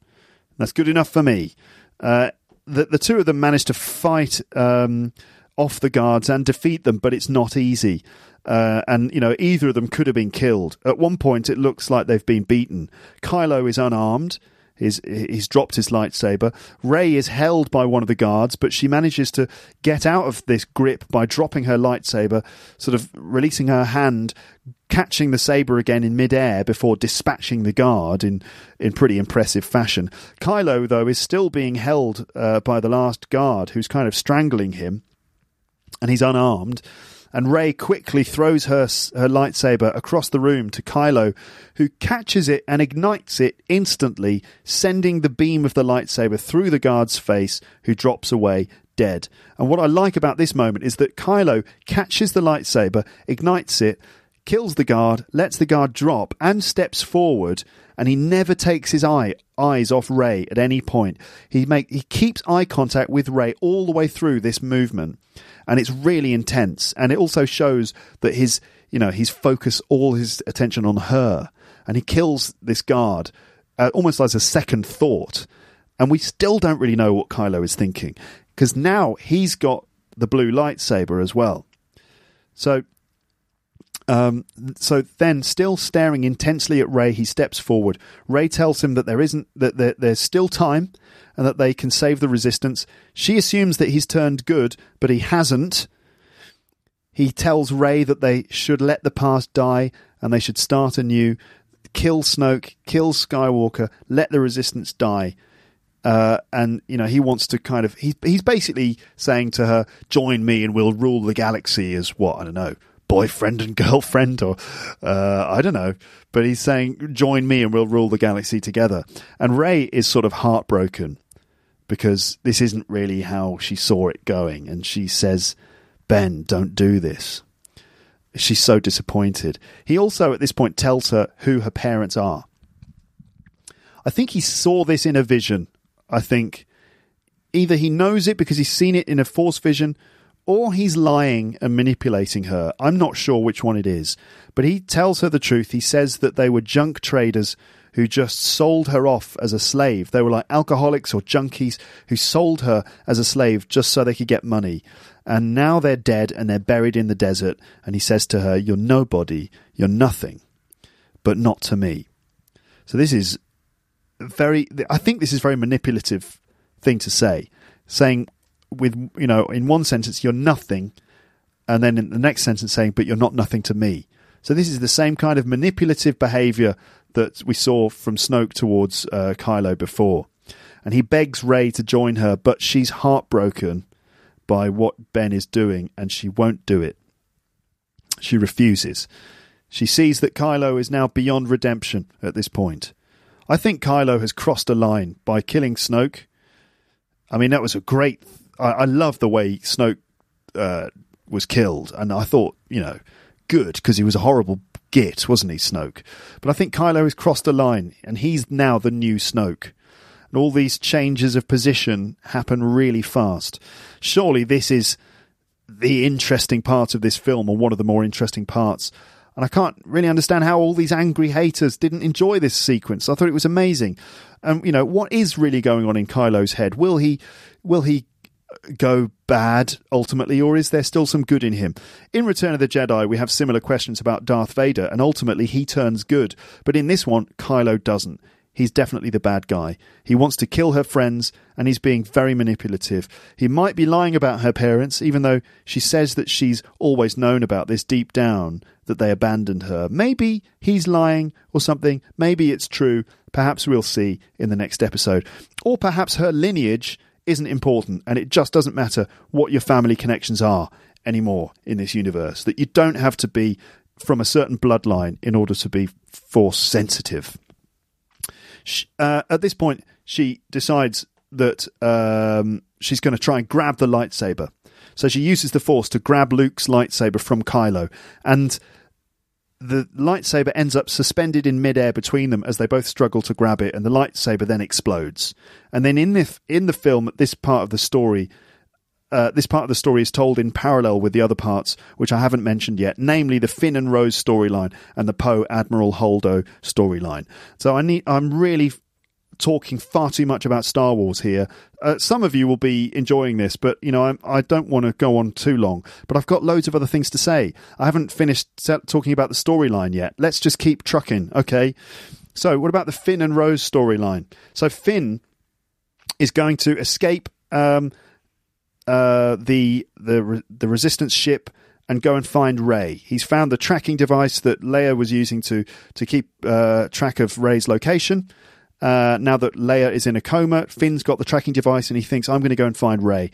That's good enough for me. Uh, the, the two of them manage to fight um, off the guards and defeat them, but it's not easy. Uh, and you know either of them could have been killed. At one point, it looks like they've been beaten. Kylo is unarmed. He's, he's dropped his lightsaber. Rey is held by one of the guards, but she manages to get out of this grip by dropping her lightsaber, sort of releasing her hand, catching the saber again in midair before dispatching the guard in, in pretty impressive fashion. Kylo, though, is still being held uh, by the last guard, who's kind of strangling him, and he's unarmed and Rey quickly throws her her lightsaber across the room to Kylo, who catches it and ignites it instantly, sending the beam of the lightsaber through the guard's face, who drops away dead. And what I like about this moment is that Kylo catches the lightsaber, ignites it, kills the guard, lets the guard drop, and steps forward. And he never takes his eye eyes off Rey at any point. He make he keeps eye contact with Rey all the way through this movement and it's really intense. And it also shows that his, you know, he's focused all his attention on her, and he kills this guard uh, almost as a second thought. And we still don't really know what Kylo is thinking because now he's got the blue lightsaber as well. So, um, so then, still staring intensely at Rey, he steps forward. Rey tells him that there isn't that there, there's still time and that they can save the resistance. She assumes that he's turned good, but he hasn't. He tells Rey that they should let the past die and they should start anew. Kill Snoke, kill Skywalker, let the resistance die. Uh, and you know he wants to kind of he's he's basically saying to her, "Join me and we'll rule the galaxy." As what I don't know, boyfriend and girlfriend, or uh, I don't know. But he's saying, "Join me and we'll rule the galaxy together." And Rey is sort of heartbroken because this isn't really how she saw it going. And she says, Ben, don't do this. She's so disappointed. He also, at this point, tells her who her parents are. I think he saw this in a vision. I think either he knows it because he's seen it in a force vision, or he's lying and manipulating her. I'm not sure which one it is. But he tells her the truth. He says that they were junk traders who just sold her off as a slave. They were like alcoholics or junkies who sold her as a slave just so they could get money. And now they're dead and they're buried in the desert. And he says to her, You're nobody, you're nothing, but not to me. So this is very, I think this is very manipulative thing to say. Saying, with, you know, in one sentence, you're nothing. And then in the next sentence saying, but you're not nothing to me. So this is the same kind of manipulative behavior that we saw from Snoke towards uh, Kylo before. And he begs Rey to join her, but she's heartbroken by what Ben is doing and she won't do it. She refuses. She sees that Kylo is now beyond redemption at this point. I think Kylo has crossed a line by killing Snoke. I mean, that was a great. I, I love the way Snoke uh, was killed, and I thought, you know, good because he was a horrible git, wasn't he, Snoke? But I think Kylo has crossed a line, and he's now the new Snoke. And all these changes of position happen really fast. Surely this is the interesting part of this film, or one of the more interesting parts. And I can't really understand how all these angry haters didn't enjoy this sequence. I thought it was amazing. And you know what is really going on in Kylo's head? Will he will he go bad ultimately, or is there still some good in him? In Return of the Jedi, we have similar questions about Darth Vader, and ultimately he turns good. But in this one, Kylo doesn't. he's definitely the bad guy. He wants to kill her friends and he's being very manipulative. He might be lying about her parents, even though she says that she's always known about this deep down, that they abandoned her. Maybe he's lying or something. Maybe it's true. Perhaps we'll see in the next episode. Or perhaps her lineage isn't important and it just doesn't matter what your family connections are anymore in this universe. That you don't have to be from a certain bloodline in order to be force sensitive. Uh, at this point, she decides that um, she's going to try and grab the lightsaber. So she uses the force to grab Luke's lightsaber from Kylo, and the lightsaber ends up suspended in midair between them as they both struggle to grab it, and the lightsaber then explodes. And then in the in the film, this part of the story, uh, this part of the story is told in parallel with the other parts, which I haven't mentioned yet, namely the Finn and Rose storyline and the Poe Admiral Holdo storyline. So I need, I'm really talking far too much about Star Wars here. Uh, some of you will be enjoying this, but you know I do not want to go on too long. But I've got loads of other things to say. I haven't finished talking about the storyline yet. Let's just keep trucking, okay? So, what about the Finn and Rose storyline? So Finn is going to escape um, uh, the the the resistance ship and go and find Rey. He's found the tracking device that Leia was using to to keep uh, track of Rey's location. Uh, now that Leia is in a coma, Finn's got the tracking device and he thinks, I'm going to go and find Rey.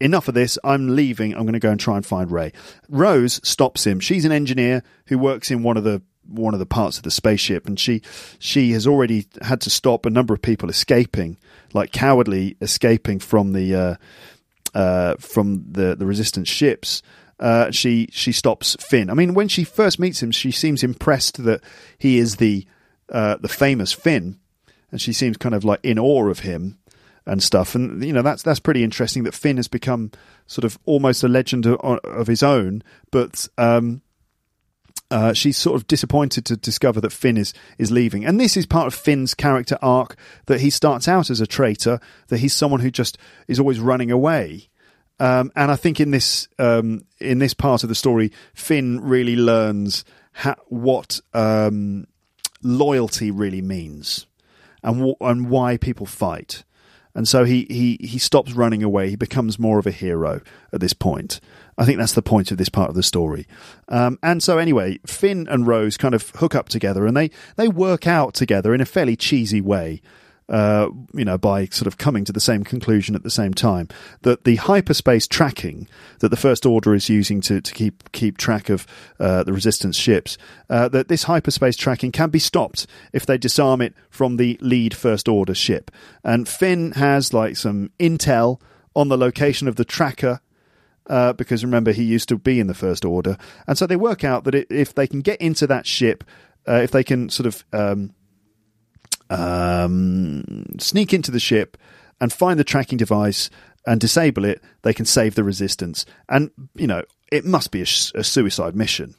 Enough of this. I'm leaving. I'm going to go and try and find Rey. Rose stops him. She's an engineer who works in one of the one of the parts of the spaceship, and she she has already had to stop a number of people escaping, like cowardly escaping from the uh, uh, from the the resistance ships. Uh, she she stops Finn. I mean, when she first meets him, she seems impressed that he is the uh, the famous Finn, and she seems kind of like in awe of him and stuff. And you know, that's that's pretty interesting that Finn has become sort of almost a legend of, of his own, but. Um, uh, she's sort of disappointed to discover that Finn is is leaving, and this is part of Finn's character arc. That he starts out as a traitor, that he's someone who just is always running away, um, and I think in this um, in this part of the story, Finn really learns ha- what um, loyalty really means, and w- and why people fight. And so he, he, he stops running away. He becomes more of a hero at this point. I think that's the point of this part of the story. Um, and so, anyway, Finn and Rose kind of hook up together and they, they work out together in a fairly cheesy way. Uh, you know, by sort of coming to the same conclusion at the same time that the hyperspace tracking that the First Order is using to, to keep keep track of uh, the Resistance ships, uh, that this hyperspace tracking can be stopped if they disarm it from the lead First Order ship. And Finn has like some intel on the location of the tracker uh, because remember he used to be in the First Order, and so they work out that it, if they can get into that ship, uh, if they can sort of um, um, sneak into the ship and find the tracking device and disable it, they can save the resistance. And you know it must be a, a suicide mission.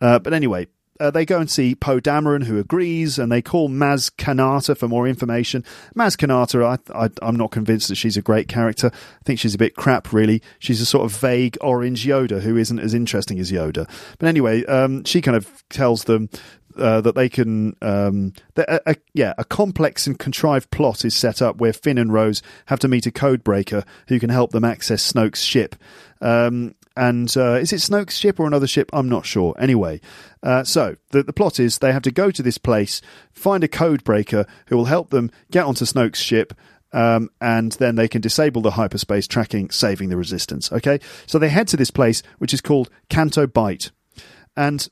Uh, but anyway, uh, they go and see Poe Dameron, who agrees, and they call Maz Kanata for more information. Maz Kanata, I, am not convinced that she's a great character. I think she's a bit crap, really. She's a sort of vague orange Yoda who isn't as interesting as Yoda. But anyway, um, she kind of tells them uh, that they can, um, a, a, yeah, a complex and contrived plot is set up where Finn and Rose have to meet a codebreaker who can help them access Snoke's ship. Um, and uh, is it Snoke's ship or another ship? I'm not sure. Anyway, uh, so the, the plot is they have to go to this place, find a code breaker who will help them get onto Snoke's ship. Um, and then they can disable the hyperspace tracking, saving the resistance. Okay, so they head to this place, which is called Canto Bight, and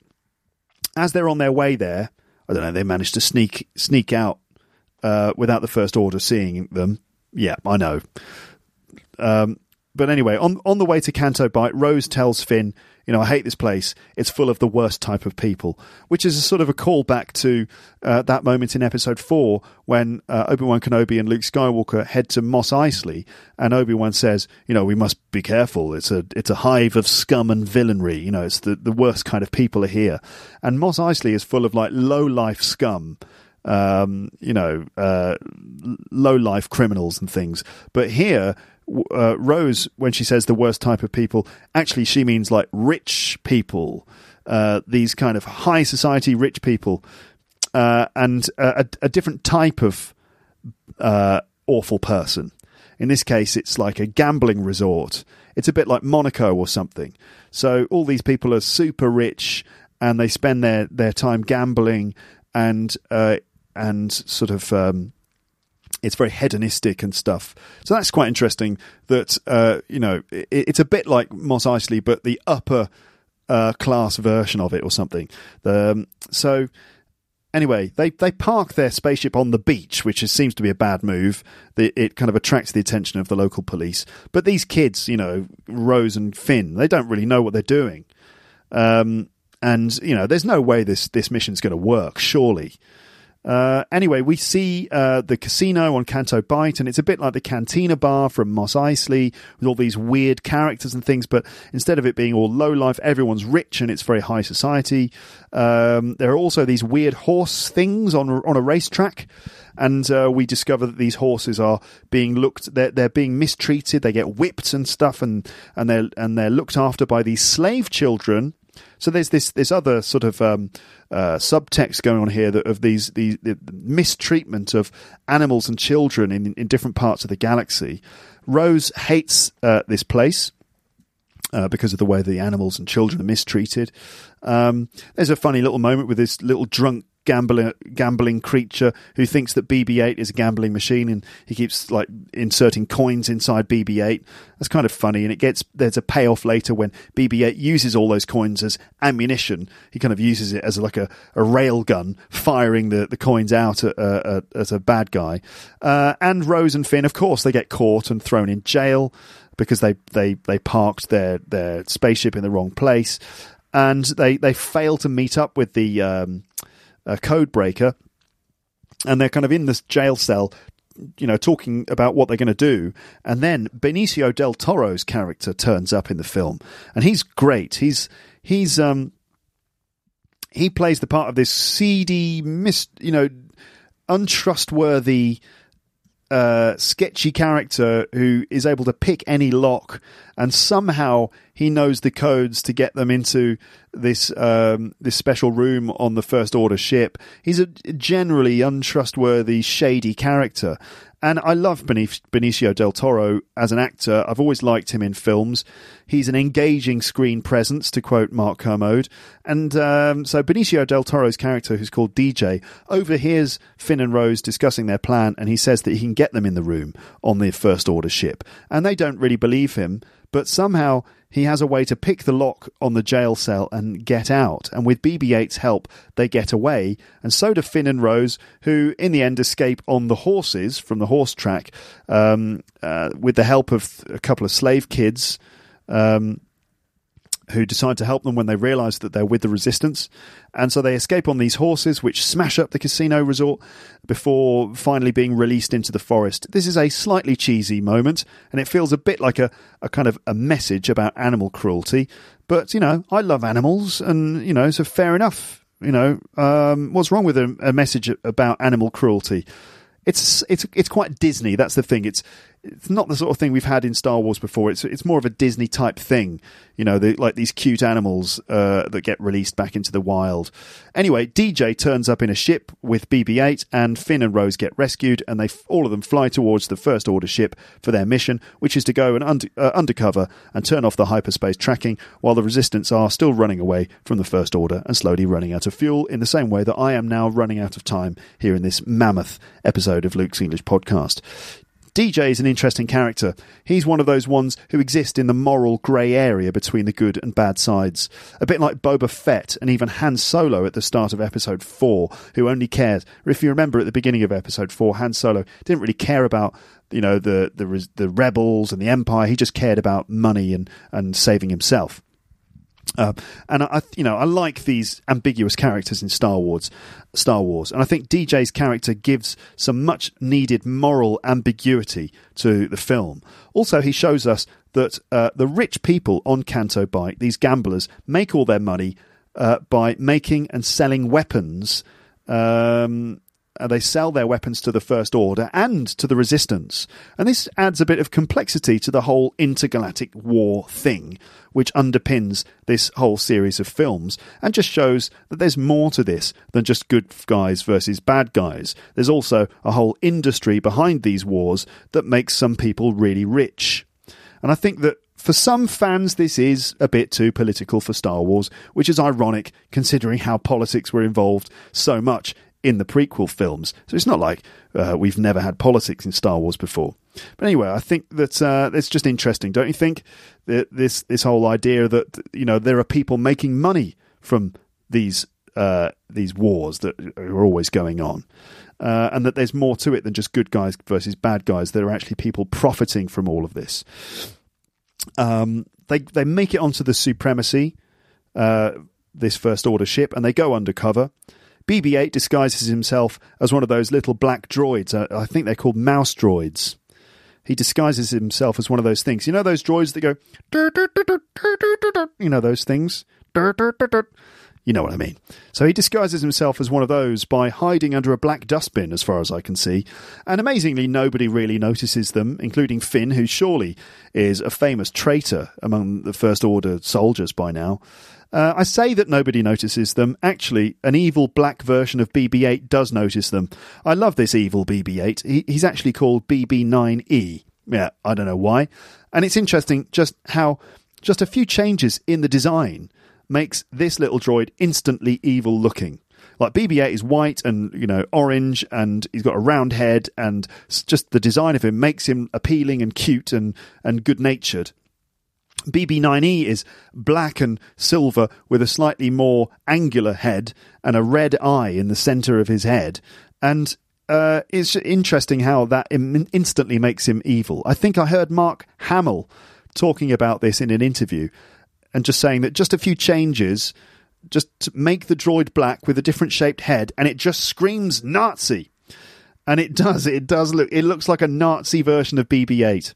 as they're on their way there, I don't know, they manage to sneak sneak out uh, without the First Order seeing them. Yeah, I know. Um, but anyway, on on the way to Canto Bight, Rose tells Finn, "You know, I hate this place. It's full of the worst type of people," which is a sort of a callback to uh, that moment in Episode Four when uh, Obi Wan Kenobi and Luke Skywalker head to Mos Eisley, and Obi Wan says, "You know, we must be careful. It's a it's a hive of scum and villainy. You know, it's the the worst kind of people are here." And Mos Eisley is full of like low life scum um, you know, uh, low life criminals and things. But here, uh, Rose, when she says the worst type of people, actually she means like rich people, uh, these kind of high society rich people. uh, and a, a, different type of uh, awful person. In this case, it's like a gambling resort. It's a bit like Monaco or something. So all these people are super rich and they spend their, their time gambling and uh, and sort of um, it's very hedonistic and stuff. So that's quite interesting. That uh, you know, it, it's a bit like Mos Eisley, but the upper uh, class version of it or something. Um, so anyway, they they park their spaceship on the beach, which is, seems to be a bad move. The, it kind of attracts the attention of the local police. But these kids, you know, Rose and Finn, they don't really know what they're doing. Um, and you know, there's no way this this mission's going to work. Surely, uh, anyway, we see uh, the casino on Canto Bight, and it's a bit like the Cantina Bar from Mos Eisley, with all these weird characters and things. But instead of it being all low life, everyone's rich and it's very high society. Um, there are also these weird horse things on on a racetrack, and uh, we discover that these horses are being looked they're, they're being mistreated. They get whipped and stuff, and and they're and they're looked after by these slave children so there's this this other sort of um, uh, subtext going on here that of these the, the, mistreatment of animals and children in in different parts of the galaxy. Rose hates uh, this place. Uh, because of the way the animals and children are mistreated. Um, there's a funny little moment with this little drunk gambling gambling creature who thinks that BB-8 is a gambling machine, and he keeps like inserting coins inside BB-8. That's kind of funny, and it gets there's a payoff later when BB-8 uses all those coins as ammunition. He kind of uses it as like a, a rail gun, firing the, the coins out at, uh, at a bad guy. Uh, and Rose and Finn, of course, they get caught and thrown in jail because they they they parked their their spaceship in the wrong place, and they they fail to meet up with the. Um, a code breaker, and they're kind of in this jail cell you know, talking about what they're going to do. And then Benicio del Toro's character turns up in the film, and he's great. He's he's um he plays the part of this seedy, mis you know, untrustworthy uh, sketchy character who is able to pick any lock, and somehow he knows the codes to get them into this um, this special room on the First Order ship. He's a generally untrustworthy, shady character, and I love Benicio del Toro as an actor. I've always liked him in films. He's an engaging screen presence, to quote Mark Kermode. And um, so Benicio del Toro's character, who's called DJ, overhears Finn and Rose discussing their plan, and he says that he can get them in the room on the First Order ship. And they don't really believe him, but somehow he has a way to pick the lock on the jail cell and get out. And with BB 8's help, they get away. And so do Finn and Rose, who in the end escape on the horses from the horse track um, uh, with the help of a couple of slave kids. Um, who decide to help them when they realize that they're with the resistance. And so they escape on these horses, which smash up the casino resort before finally being released into the forest. This is a slightly cheesy moment, and it feels a bit like a, a kind of a message about animal cruelty. But, you know, I love animals, and, you know, so fair enough. You know, um, what's wrong with a, a message about animal cruelty? It's it's it's quite Disney. That's the thing. It's it's not the sort of thing we've had in Star Wars before. It's it's more of a Disney type thing, you know, the, like these cute animals uh, that get released back into the wild. Anyway, DJ turns up in a ship with BB-8, and Finn and Rose get rescued, and they all of them fly towards the First Order ship for their mission, which is to go and under, uh, undercover and turn off the hyperspace tracking, while the Resistance are still running away from the First Order and slowly running out of fuel. In the same way that I am now running out of time here in this mammoth episode of Luke's English podcast. DJ is an interesting character. He's one of those ones who exist in the moral grey area between the good and bad sides. A bit like Boba Fett and even Han Solo at the start of episode 4, who only cares. If you remember at the beginning of episode 4, Han Solo didn't really care about you know the the the rebels and the empire. He just cared about money and and saving himself. Uh, and I, you know, I like these ambiguous characters in Star Wars, Star Wars, and I think DJ's character gives some much needed moral ambiguity to the film. Also, he shows us that uh, the rich people on Canto Bight, these gamblers, make all their money uh, by making and selling weapons. Um, uh, they sell their weapons to the First Order and to the Resistance. And this adds a bit of complexity to the whole intergalactic war thing, which underpins this whole series of films, and just shows that there's more to this than just good guys versus bad guys. There's also a whole industry behind these wars that makes some people really rich. And I think that for some fans, this is a bit too political for Star Wars, which is ironic considering how politics were involved so much in the prequel films. So it's not like uh, we've never had politics in Star Wars before. But anyway, I think that uh, it's just interesting, don't you think? That this this whole idea that you know there are people making money from these uh, these wars that are always going on. Uh, and that there's more to it than just good guys versus bad guys. There are actually people profiting from all of this. Um, they they make it onto the supremacy, uh, this first order ship, and they go undercover. BB-8 disguises himself as one of those little black droids. Uh, I think they're called mouse droids. He disguises himself as one of those things. You know those droids that go, you know those things. You know what I mean. So he disguises himself as one of those by hiding under a black dustbin, as far as I can see. And amazingly, nobody really notices them, including Finn, who surely is a famous traitor among the First Order soldiers by now. Uh, I say that nobody notices them. Actually, an evil black version of BB 8 does notice them. I love this evil BB 8. He, he's actually called BB 9E. Yeah, I don't know why. And it's interesting just how just a few changes in the design makes this little droid instantly evil looking. Like BB-8 is white and you know orange, and he's got a round head, and just the design of him makes him appealing and cute and and good natured. BB9E is black and silver with a slightly more angular head and a red eye in the center of his head, and uh, it's interesting how that Im- instantly makes him evil. I think I heard Mark Hamill talking about this in an interview and just saying that just a few changes just make the droid black with a different shaped head and it just screams Nazi. And it does. It does look. It looks like a Nazi version of BB-8.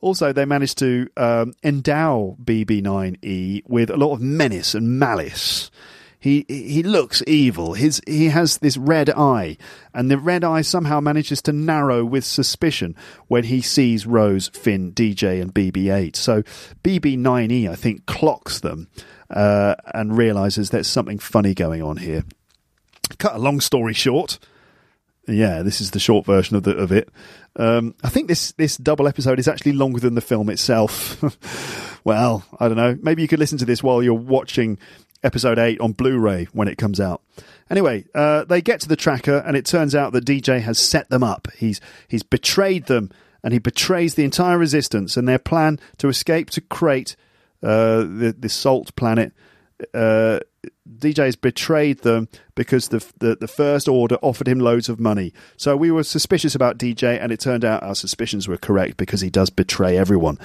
Also, they managed to um, endow BB-9E with a lot of menace and malice. He he looks evil. His he has this red eye, and the red eye somehow manages to narrow with suspicion when he sees Rose, Finn, DJ, and BB-8. So BB-9E, I think, clocks them uh, and realizes there's something funny going on here. Cut a long story short. Yeah, this is the short version of the of it. Um, I think this this double episode is actually longer than the film itself. well, I don't know. Maybe you could listen to this while you're watching episode 8 on Blu ray when it comes out. Anyway, uh, they get to the tracker, and it turns out that DJ has set them up. He's, he's betrayed them, and he betrays the entire resistance and their plan to escape to Crait, uh, the, the salt planet. Uh, DJ's betrayed them because the, the, the first order offered him loads of money. So we were suspicious about DJ, and it turned out our suspicions were correct because he does betray everyone.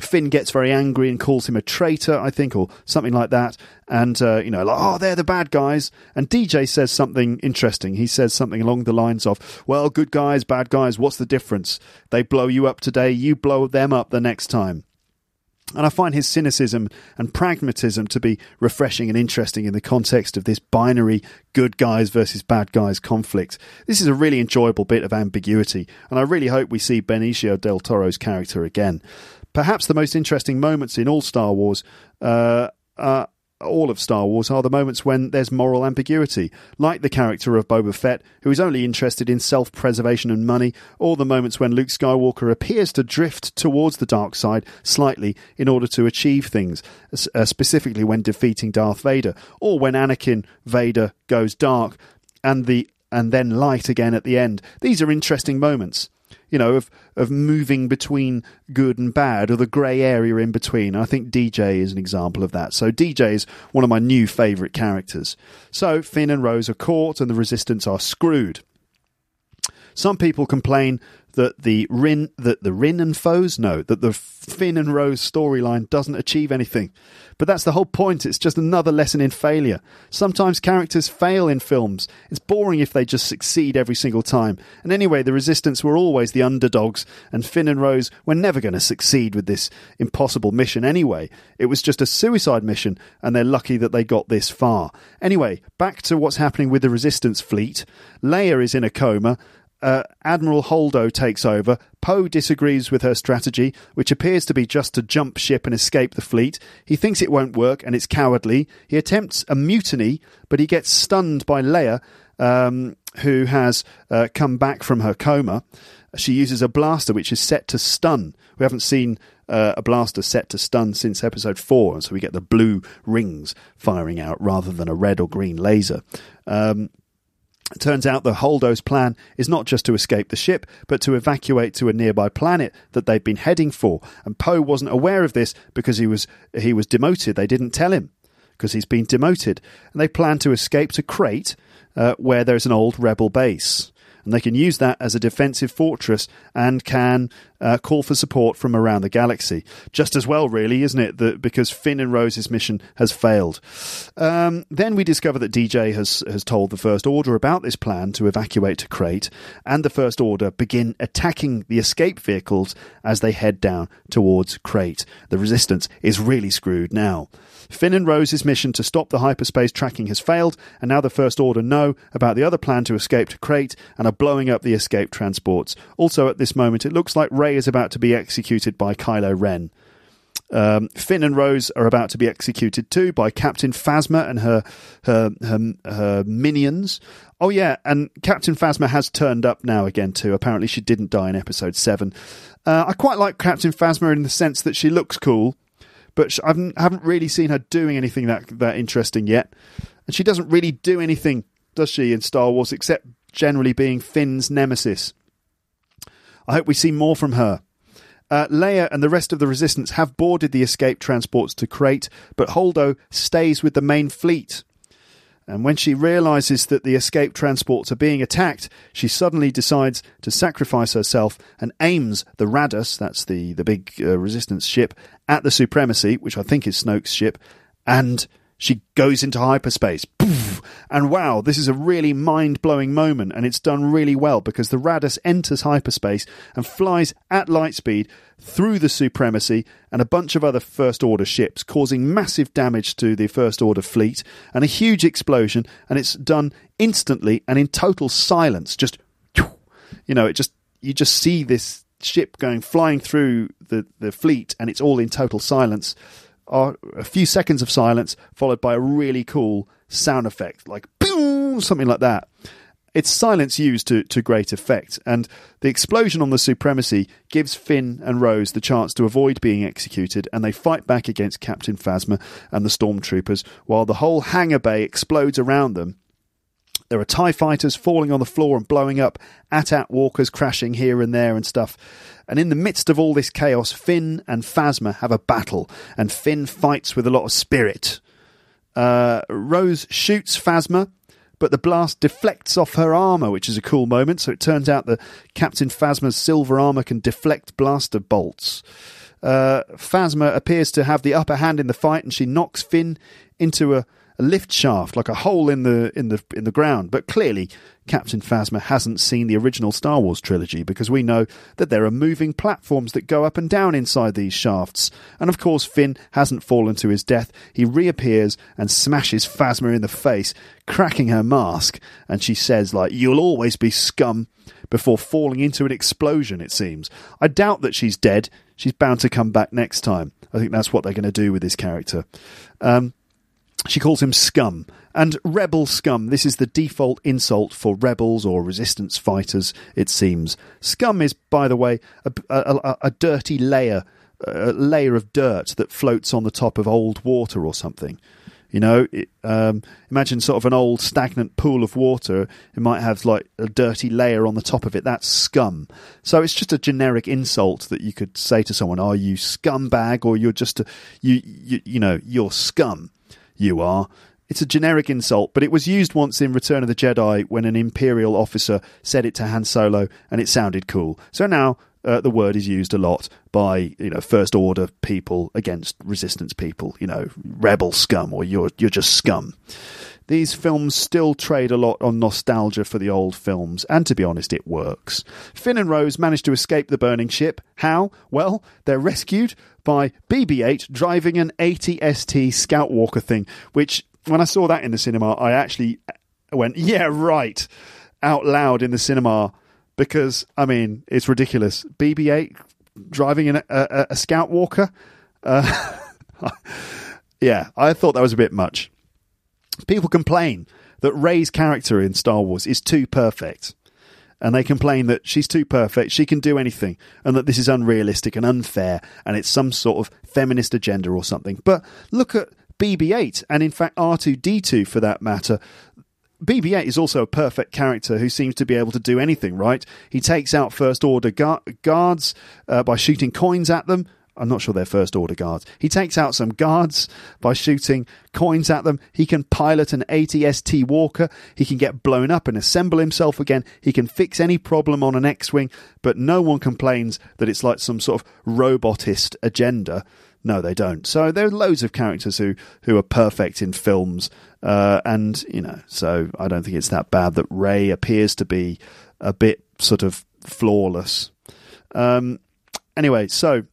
Finn gets very angry and calls him a traitor, I think, or something like that. And uh, you know, like, oh, they're the bad guys. And DJ says something interesting. He says something along the lines of, "Well, good guys, bad guys, what's the difference? They blow you up today, you blow them up the next time." And I find his cynicism and pragmatism to be refreshing and interesting in the context of this binary good guys versus bad guys conflict. This is a really enjoyable bit of ambiguity, and I really hope we see Benicio del Toro's character again. Perhaps the most interesting moments in all Star Wars uh, all of Star Wars are the moments when there's moral ambiguity, like the character of Boba Fett, who is only interested in self preservation and money, or the moments when Luke Skywalker appears to drift towards the dark side slightly in order to achieve things, uh, specifically when defeating Darth Vader, or when Anakin Vader goes dark and the and then light again at the end. These are interesting moments you know, of of moving between good and bad or the grey area in between. I think DJ is an example of that. So DJ is one of my new favourite characters. So Finn and Rose are caught and the resistance are screwed. Some people complain that the Rin that the Rin and foes know that the Finn and Rose storyline doesn't achieve anything. But that's the whole point. It's just another lesson in failure. Sometimes characters fail in films. It's boring if they just succeed every single time. And anyway, the Resistance were always the underdogs, and Finn and Rose were never going to succeed with this impossible mission anyway. It was just a suicide mission, and they're lucky that they got this far. Anyway, back to what's happening with the Resistance fleet. Leia is in a coma, uh, Admiral Holdo takes over. Poe disagrees with her strategy, which appears to be just to jump ship and escape the fleet. He thinks it won't work and it's cowardly. He attempts a mutiny, but he gets stunned by Leia, um, who has uh, come back from her coma. She uses a blaster which is set to stun. We haven't seen uh, a blaster set to stun since episode four, and so we get the blue rings firing out rather than a red or green laser. Um, turns out the Holdo's plan is not just to escape the ship, but to evacuate to a nearby planet that they've been heading for. And Poe wasn't aware of this because he was he was demoted. They didn't tell him because he's been demoted. And they plan to escape to Crait, uh, where there's an old rebel base and they can use that as a defensive fortress and can uh, call for support from around the galaxy. Just as well, really, isn't it? That because Finn and Rose's mission has failed. Um, then we discover that DJ has has told the First Order about this plan to evacuate to Crait, and the First Order begin attacking the escape vehicles as they head down towards Crait. The Resistance is really screwed now. Finn and Rose's mission to stop the hyperspace tracking has failed, and now the First Order know about the other plan to escape to Crait and are blowing up the escape transports. Also, at this moment, it looks like Rey is about to be executed by Kylo Ren. Um, Finn and Rose are about to be executed too by Captain Phasma and her, her her her minions. Oh yeah, and Captain Phasma has turned up now again too. Apparently, she didn't die in Episode Seven. Uh, I quite like Captain Phasma in the sense that she looks cool but I haven't really seen her doing anything that that interesting yet. And she doesn't really do anything, does she, in Star Wars, except generally being Finn's nemesis. I hope we see more from her. Uh, Leia and the rest of the Resistance have boarded the escape transports to Crait, but Holdo stays with the main fleet. And when she realizes that the escape transports are being attacked, she suddenly decides to sacrifice herself and aims the Raddus, that's the, the big uh, resistance ship, at the Supremacy, which I think is Snoke's ship, and she goes into hyperspace. Poof! And wow, this is a really mind blowing moment, and it's done really well because the Raddus enters hyperspace and flies at light speed through the Supremacy and a bunch of other First Order ships, causing massive damage to the First Order fleet and a huge explosion. And it's done instantly and in total silence. Just, you know, it just you just see this ship going flying through the, the fleet, and it's all in total silence are a few seconds of silence followed by a really cool sound effect, like boom, something like that. It's silence used to, to great effect, and the explosion on the Supremacy gives Finn and Rose the chance to avoid being executed, and they fight back against Captain Phasma and the stormtroopers, while the whole hangar bay explodes around them. There are TIE fighters falling on the floor and blowing up, AT-AT walkers crashing here and there and stuff. And in the midst of all this chaos, Finn and Phasma have a battle, and Finn fights with a lot of spirit. Uh, Rose shoots Phasma, but the blast deflects off her armor, which is a cool moment. So it turns out that Captain Phasma's silver armor can deflect blaster bolts. Uh, Phasma appears to have the upper hand in the fight, and she knocks Finn into a a lift shaft, like a hole in the in the in the ground. But clearly, Captain Phasma hasn't seen the original Star Wars trilogy because we know that there are moving platforms that go up and down inside these shafts. And of course, Finn hasn't fallen to his death. He reappears and smashes Phasma in the face, cracking her mask. And she says, "Like you'll always be scum." Before falling into an explosion, it seems. I doubt that she's dead. She's bound to come back next time. I think that's what they're going to do with this character. Um, she calls him scum. And rebel scum, this is the default insult for rebels or resistance fighters, it seems. Scum is, by the way, a, a, a dirty layer, a layer of dirt that floats on the top of old water or something. You know, it, um, imagine sort of an old stagnant pool of water. It might have like a dirty layer on the top of it. That's scum. So it's just a generic insult that you could say to someone, "Are you scumbag?" or "You're just a, you, you, you know, you're scum." You are. it's a generic insult, but it was used once in Return of the Jedi when an Imperial officer said it to Han Solo, and it sounded cool. So now uh, the word is used a lot by you know first order people against resistance people. You know, rebel scum, or you're you're just scum. These films still trade a lot on nostalgia for the old films, and to be honest, it works. Finn and Rose manage to escape the burning ship. How? Well, they're rescued by BB 8 driving an AT-ST Scout Walker thing, which, when I saw that in the cinema, I actually went, yeah, right, out loud in the cinema because, I mean, it's ridiculous. BB 8 driving in a, a, a Scout Walker? Uh, yeah, I thought that was a bit much. People complain that Rey's character in Star Wars is too perfect. And they complain that she's too perfect, she can do anything, and that this is unrealistic and unfair, and it's some sort of feminist agenda or something. But look at BB 8, and in fact R2D2 for that matter. BB 8 is also a perfect character who seems to be able to do anything, right? He takes out First Order gu- guards uh, by shooting coins at them, I'm not sure they're first order guards. He takes out some guards by shooting coins at them. He can pilot an AT-ST Walker. He can get blown up and assemble himself again. He can fix any problem on an X-Wing, but no one complains that it's like some sort of robotist agenda. No, they don't. So there are loads of characters who, who are perfect in films, uh, and you know, so I don't think it's that bad that Rey appears to be a bit sort of flawless. Um, anyway, so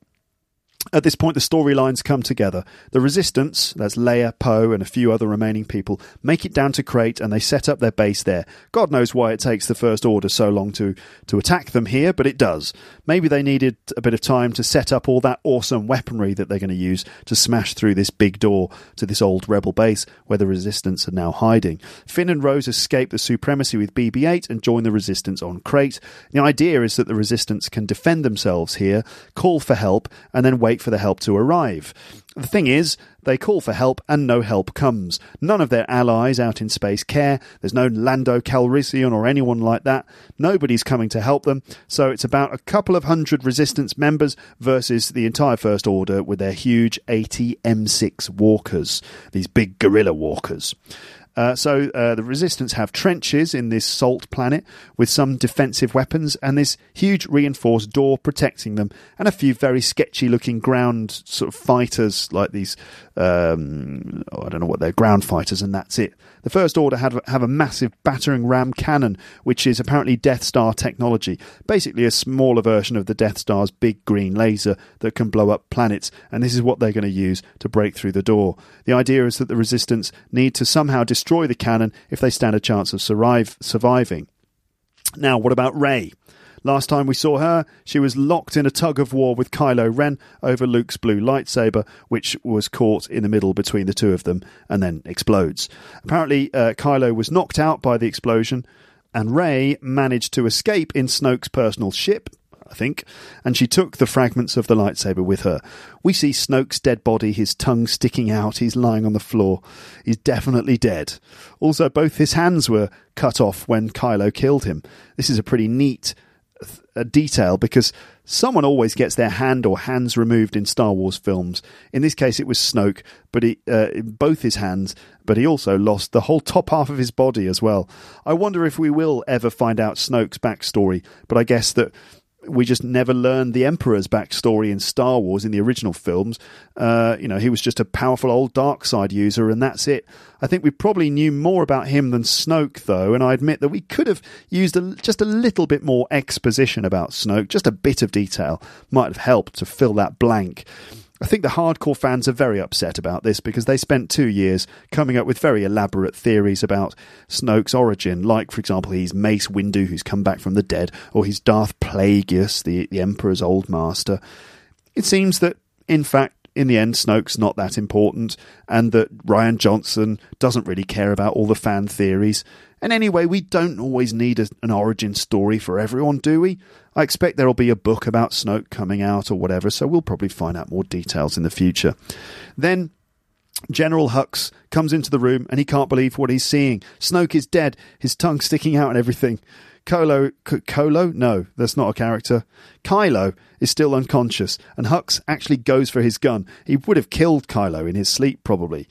at this point, the storylines come together. The Resistance, that's Leia, Poe, and a few other remaining people, make it down to Crait and they set up their base there. God knows why it takes the First Order so long to, to attack them here, but it does. Maybe they needed a bit of time to set up all that awesome weaponry that they're going to use to smash through this big door to this old rebel base where the Resistance are now hiding. Finn and Rose escape the supremacy with BB 8 and join the Resistance on Crait. The idea is that the Resistance can defend themselves here, call for help, and then wait for the help to arrive. The thing is, they call for help and no help comes. None of their allies out in space care. There's no Lando Calrissian or anyone like that. Nobody's coming to help them. So it's about a couple of hundred resistance members versus the entire First Order with their huge AT-M6 walkers, these big gorilla walkers. Uh, so uh, the resistance have trenches in this salt planet with some defensive weapons and this huge reinforced door protecting them, and a few very sketchy looking ground sort of fighters like these. Um, I don't know what they're ground fighters, and that's it. The First Order have, have a massive battering ram cannon, which is apparently Death Star technology. Basically, a smaller version of the Death Star's big green laser that can blow up planets, and this is what they're going to use to break through the door. The idea is that the Resistance need to somehow destroy the cannon if they stand a chance of survive, surviving. Now, what about Rey? Last time we saw her, she was locked in a tug of war with Kylo Ren over Luke's blue lightsaber, which was caught in the middle between the two of them and then explodes. Apparently, uh, Kylo was knocked out by the explosion, and Rey managed to escape in Snoke's personal ship. I think, and she took the fragments of the lightsaber with her. We see Snoke's dead body, his tongue sticking out, he's lying on the floor. He's definitely dead. Also, both his hands were cut off when Kylo killed him. This is a pretty neat a detail because someone always gets their hand or hands removed in Star Wars films. In this case, it was Snoke, but he, uh, both his hands, but he also lost the whole top half of his body as well. I wonder if we will ever find out Snoke's backstory, but I guess that we just never learned the Emperor's backstory in Star Wars in the original films. Uh, you know, he was just a powerful old dark side user, and that's it. I think we probably knew more about him than Snoke, though, and I admit that we could have used a, just a little bit more exposition about Snoke, just a bit of detail might have helped to fill that blank. I think the hardcore fans are very upset about this because they spent two years coming up with very elaborate theories about Snoke's origin, like, for example, he's Mace Windu, who's come back from the dead, or he's Darth Plagueis, the, the Emperor's old master. It seems that, in fact, in the end, Snoke's not that important, and that Rian Johnson doesn't really care about all the fan theories. And anyway, we don't always need a, an origin story for everyone, do we? I expect there'll be a book about Snoke coming out or whatever, so we'll probably find out more details in the future. Then General Hux comes into the room and he can't believe what he's seeing. Snoke is dead, his tongue sticking out and everything. Colo, Colo? No, that's not a character. Kylo is still unconscious, and Hux actually goes for his gun. He would have killed Kylo in his sleep, probably.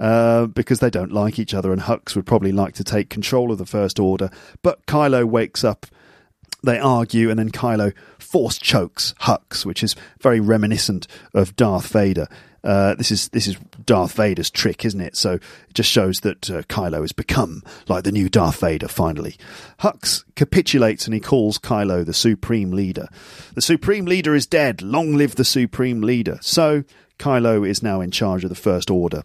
uh, because they don't like each other, and Hux would probably like to take control of the First Order. But Kylo wakes up. They argue, and then Kylo force chokes Hux, which is very reminiscent of Darth Vader. Uh, this is this is Darth Vader's trick, isn't it? So it just shows that uh, Kylo has become like the new Darth Vader. Finally, Hux capitulates and he calls Kylo the Supreme Leader. The Supreme Leader is dead. Long live the Supreme Leader. So Kylo is now in charge of the First Order.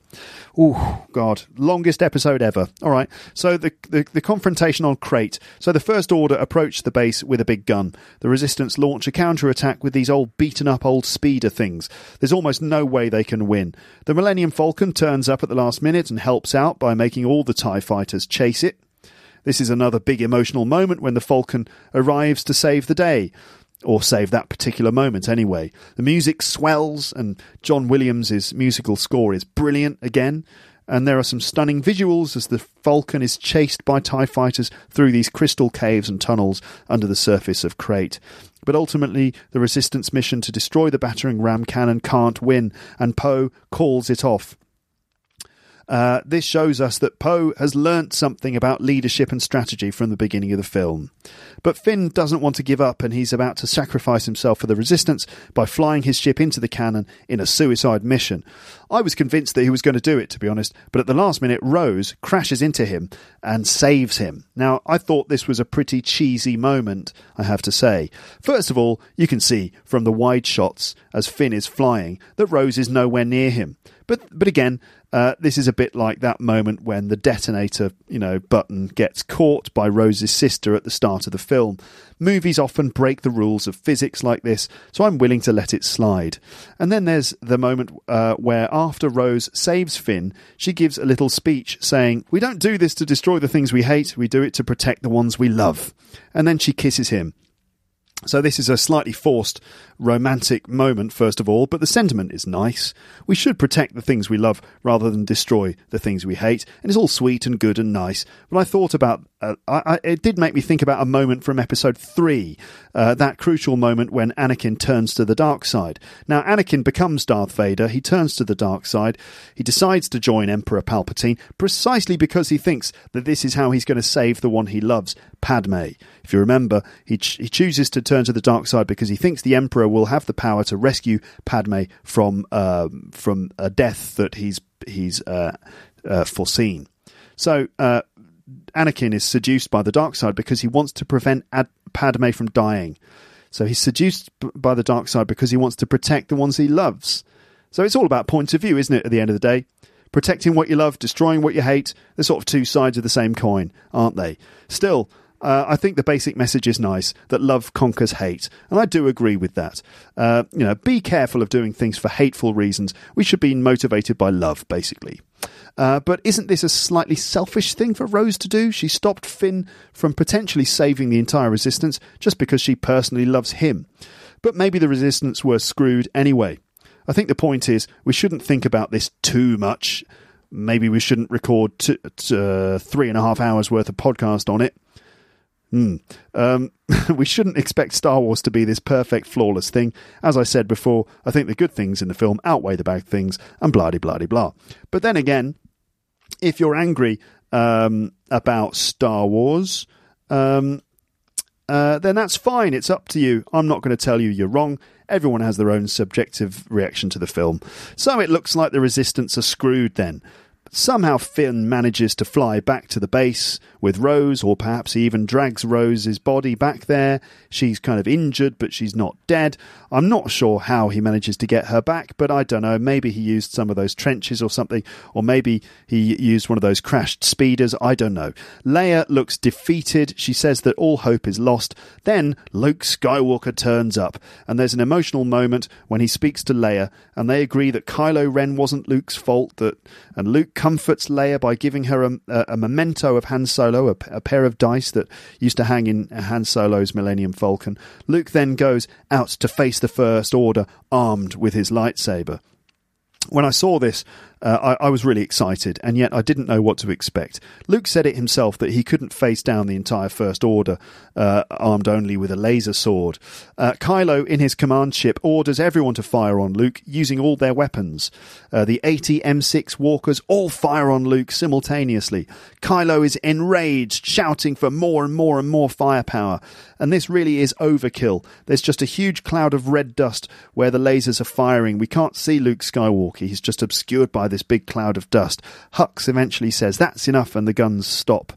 Oh, God. Longest episode ever. All right. So the, the, the, confrontation on Crait. So the First Order approach the base with a big gun. The Resistance launch a counter-attack with these old beaten up old speeder things. There's almost no way they can win. The Millennium Falcon turns up at the last minute and helps out by making all the TIE fighters chase it. This is another big emotional moment when the Falcon arrives to save the day or save that particular moment anyway. The music swells, and John Williams' musical score is brilliant again. And there are some stunning visuals as the Falcon is chased by TIE fighters through these crystal caves and tunnels under the surface of Crait. But ultimately, the Resistance mission to destroy the battering ram cannon can't win, and Poe calls it off. Uh, this shows us that Poe has learnt something about leadership and strategy from the beginning of the film. But Finn doesn't want to give up and he's about to sacrifice himself for the Resistance by flying his ship into the cannon in a suicide mission. I was convinced that he was going to do it, to be honest, but at the last minute, Rose crashes into him and saves him. Now, I thought this was a pretty cheesy moment, I have to say. First of all, you can see from the wide shots as Finn is flying that Rose is nowhere near him. But but again, uh, this is a bit like that moment when the detonator, you know, button gets caught by Rose's sister at the start of the film. Movies often break the rules of physics like this, so I'm willing to let it slide. And then there's the moment uh, where, after Rose saves Finn, she gives a little speech saying, "We don't do this to destroy the things we hate; we do it to protect the ones we love." And then she kisses him. So this is a slightly forced romantic moment, first of all, but the sentiment is nice. We should protect the things we love rather than destroy the things we hate, and it's all sweet and good and nice. But I thought about, uh, I, I, it did make me think about a moment from episode three, uh, that crucial moment when Anakin turns to the dark side. Now, Anakin becomes Darth Vader, he turns to the dark side, he decides to join Emperor Palpatine precisely because he thinks that this is how he's going to save the one he loves, Padme. If you remember, he, ch- he chooses to turn to the dark side because he thinks the Emperor will have the power to rescue Padme from uh, from a death that he's he's uh, uh, foreseen. So uh, Anakin is seduced by the dark side because he wants to prevent Ad- Padme from dying. So he's seduced b- by the dark side because he wants to protect the ones he loves. So it's all about points of view, isn't it? At the end of the day, protecting what you love, destroying what you hate. They're sort of two sides of the same coin, aren't they? Still, uh, I think the basic message is nice that love conquers hate, and I do agree with that. Uh, you know, be careful of doing things for hateful reasons. We should be motivated by love, basically. Uh, but isn't this a slightly selfish thing for Rose to do? She stopped Finn from potentially saving the entire resistance just because she personally loves him. But maybe the resistance were screwed anyway. I think the point is we shouldn't think about this too much. Maybe we shouldn't record t- t- uh, three and a half hours worth of podcast on it. Hmm. Um, we shouldn't expect Star Wars to be this perfect, flawless thing. As I said before, I think the good things in the film outweigh the bad things, and blah blah blah blah. But then again, if you're angry um, about Star Wars, um, uh, then that's fine. It's up to you. I'm not going to tell you you're wrong. Everyone has their own subjective reaction to the film. So it looks like the Resistance are screwed then. Somehow Finn manages to fly back to the base with Rose, or perhaps he even drags Rose's body back there. She's kind of injured, but she's not dead. I'm not sure how he manages to get her back, but I don't know. Maybe he used some of those trenches or something, or maybe he used one of those crashed speeders. I don't know. Leia looks defeated. She says that all hope is lost. Then Luke Skywalker turns up, and there's an emotional moment when he speaks to Leia, and they agree that Kylo Ren wasn't Luke's fault. That and Luke comforts Leia by giving her a, a, memento of Han Solo Solo, a, a pair of dice that used to hang in Han Solo's Millennium Falcon. Luke then goes out to face the First Order armed with his lightsaber. when I saw this, uh, I, I, was really excited, and yet I didn't know what to expect. Luke said it himself that he couldn't face down the entire First Order, uh, armed only with a laser sword. Uh, Kylo, in his command ship, orders everyone to fire on Luke using all their weapons. Uh, the AT-M6 walkers all fire on Luke simultaneously. Kylo is enraged, shouting for more and more and more firepower. And this really is overkill. There's just a huge cloud of red dust where the lasers are firing. We can't see Luke Skywalker. He's just obscured by this big cloud of dust. Hux eventually says, That's enough, and the guns stop.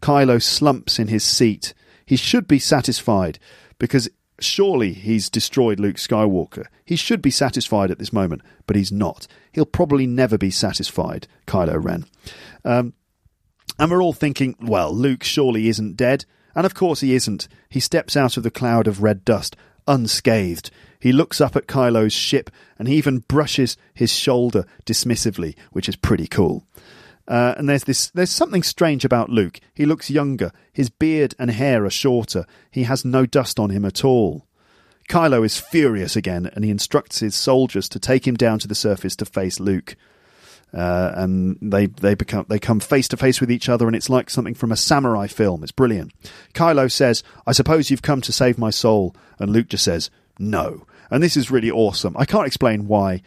Kylo slumps in his seat. He should be satisfied because surely he's destroyed Luke Skywalker. He should be satisfied at this moment, but he's not. He'll probably never be satisfied, Kylo Ren. Um, and we're all thinking, well, Luke surely isn't dead. And of course he isn't. He steps out of the cloud of red dust, unscathed. He looks up at Kylo's ship and he even brushes his shoulder dismissively, which is pretty cool. Uh, and there's this there's something strange about Luke. He looks younger. His beard and hair are shorter. He has no dust on him at all. Kylo is furious again and he instructs his soldiers to take him down to the surface to face Luke. Uh, and they they become they come face to face with each other, and it's like something from a samurai film. It's brilliant. Kylo says, "I suppose you've come to save my soul," and Luke just says, "No." And this is really awesome. I can't explain why.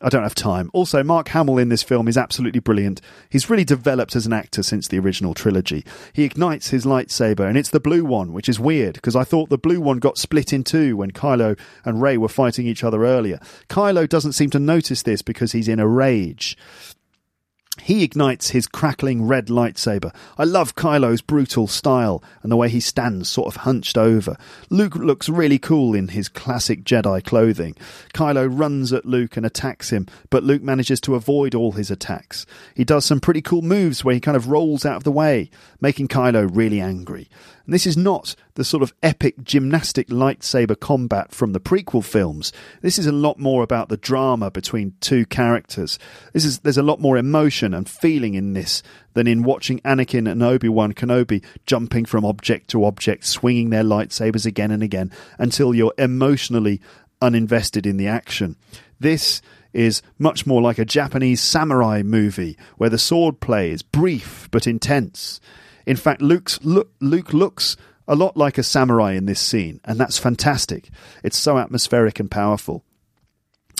I don't have time. Also, Mark Hamill in this film is absolutely brilliant. He's really developed as an actor since the original trilogy. He ignites his lightsaber, and it's the blue one, which is weird because I thought the blue one got split in two when Kylo and Rey were fighting each other earlier. Kylo doesn't seem to notice this because he's in a rage. He ignites his crackling red lightsaber. I love Kylo's brutal style and the way he stands sort of hunched over. Luke looks really cool in his classic Jedi clothing. Kylo runs at Luke and attacks him, but Luke manages to avoid all his attacks. He does some pretty cool moves where he kind of rolls out of the way, making Kylo really angry. And this is not the sort of epic gymnastic lightsaber combat from the prequel films. This is a lot more about the drama between two characters. This is there's a lot more emotion and feeling in this than in watching Anakin and Obi-Wan Kenobi jumping from object to object, swinging their lightsabers again and again until you're emotionally uninvested in the action. This is much more like a Japanese samurai movie where the sword play is brief but intense. In fact, Luke's, look, Luke looks a lot like a samurai in this scene, and that's fantastic. It's so atmospheric and powerful.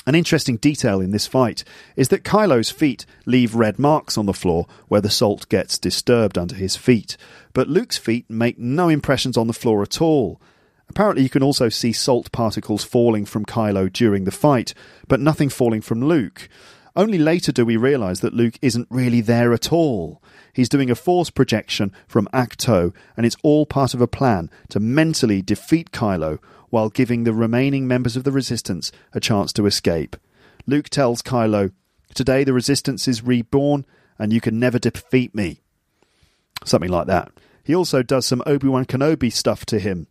An interesting detail in this fight is that Kylo's feet leave red marks on the floor where the salt gets disturbed under his feet, but Luke's feet make no impressions on the floor at all. Apparently, you can also see salt particles falling from Kylo during the fight, but nothing falling from Luke. Only later do we realise that Luke isn't really there at all. He's doing a force projection from Ahch-To, and it's all part of a plan to mentally defeat Kylo while giving the remaining members of the Resistance a chance to escape. Luke tells Kylo, Today the Resistance is reborn, and you can never defeat me. Something like that. He also does some Obi Wan Kenobi stuff to him.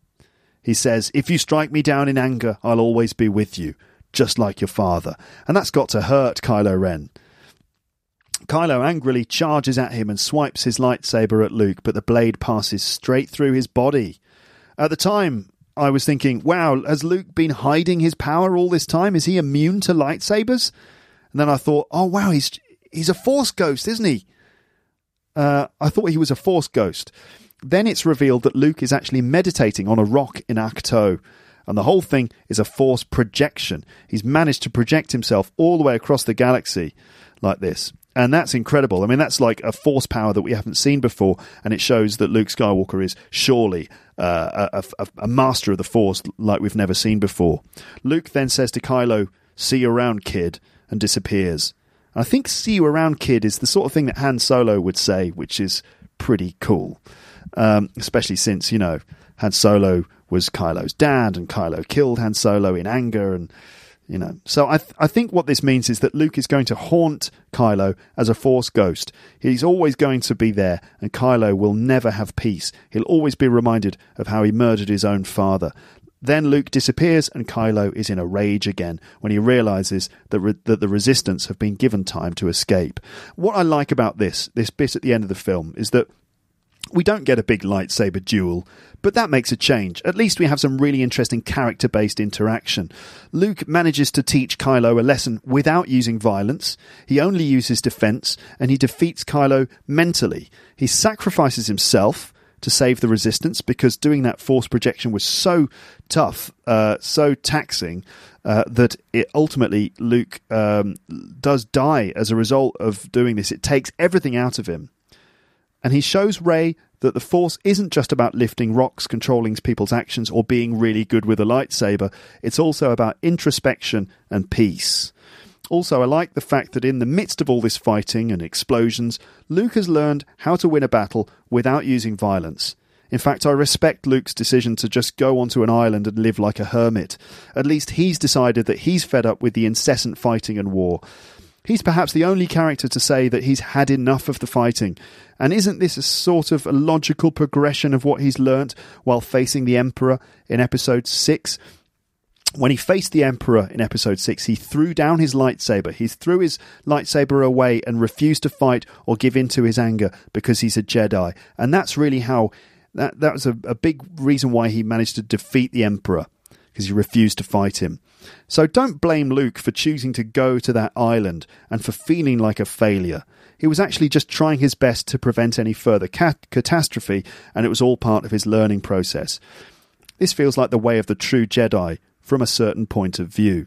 He says, If you strike me down in anger, I'll always be with you, just like your father. And that's got to hurt Kylo Ren. Kylo angrily charges at him and swipes his lightsaber at Luke, but the blade passes straight through his body. At the time, I was thinking, wow, has Luke been hiding his power all this time? Is he immune to lightsabers? And then I thought, oh wow, he's he's a force ghost, isn't he? Uh, I thought he was a force ghost. Then it's revealed that Luke is actually meditating on a rock in Ahch-To, and the whole thing is a force projection. He's managed to project himself all the way across the galaxy like this and that's incredible. I mean, that's like a force power that we haven't seen before, and it shows that Luke Skywalker is surely uh, a, a, a, master of the Force like we've never seen before. Luke then says to Kylo, "See you around, kid," and disappears. I think "See you around, kid" is the sort of thing that Han Solo would say, which is pretty cool, um, especially since you know Han Solo was Kylo's dad, and Kylo killed Han Solo in anger, and you know, so I th- I think what this means is that Luke is going to haunt Kylo as a Force ghost. He's always going to be there, and Kylo will never have peace. He'll always be reminded of how he murdered his own father. Then Luke disappears, and Kylo is in a rage again when he realizes that re- that the Resistance have been given time to escape. What I like about this this bit at the end of the film is that We don't get a big lightsaber duel, but that makes a change. At least we have some really interesting character based interaction. Luke manages to teach Kylo a lesson without using violence. He only uses defense, and he defeats Kylo mentally. He sacrifices himself to save the resistance because doing that force projection was so tough, uh, so taxing, uh, that it ultimately Luke um, does die as a result of doing this. It takes everything out of him. And he shows Rey that the Force isn't just about lifting rocks, controlling people's actions, or being really good with a lightsaber. It's also about introspection and peace. Also, I like the fact that in the midst of all this fighting and explosions, Luke has learned how to win a battle without using violence. In fact, I respect Luke's decision to just go onto an island and live like a hermit. At least he's decided that he's fed up with the incessant fighting and war. He's perhaps the only character to say that he's had enough of the fighting. And isn't this a sort of a logical progression of what he's learnt while facing the Emperor in episode 6? when he faced the Emperor in episode 6, he threw down his lightsaber. He threw his lightsaber away and refused to fight or give in to his anger because he's a Jedi. And that's really how that, that was a, a big reason why he managed to defeat the Emperor because he refused to fight him. So don't blame Luke for choosing to go to that island and for feeling like a failure. He was actually just trying his best to prevent any further cat- catastrophe, and it was all part of his learning process. This feels like the way of the true Jedi, from a certain point of view.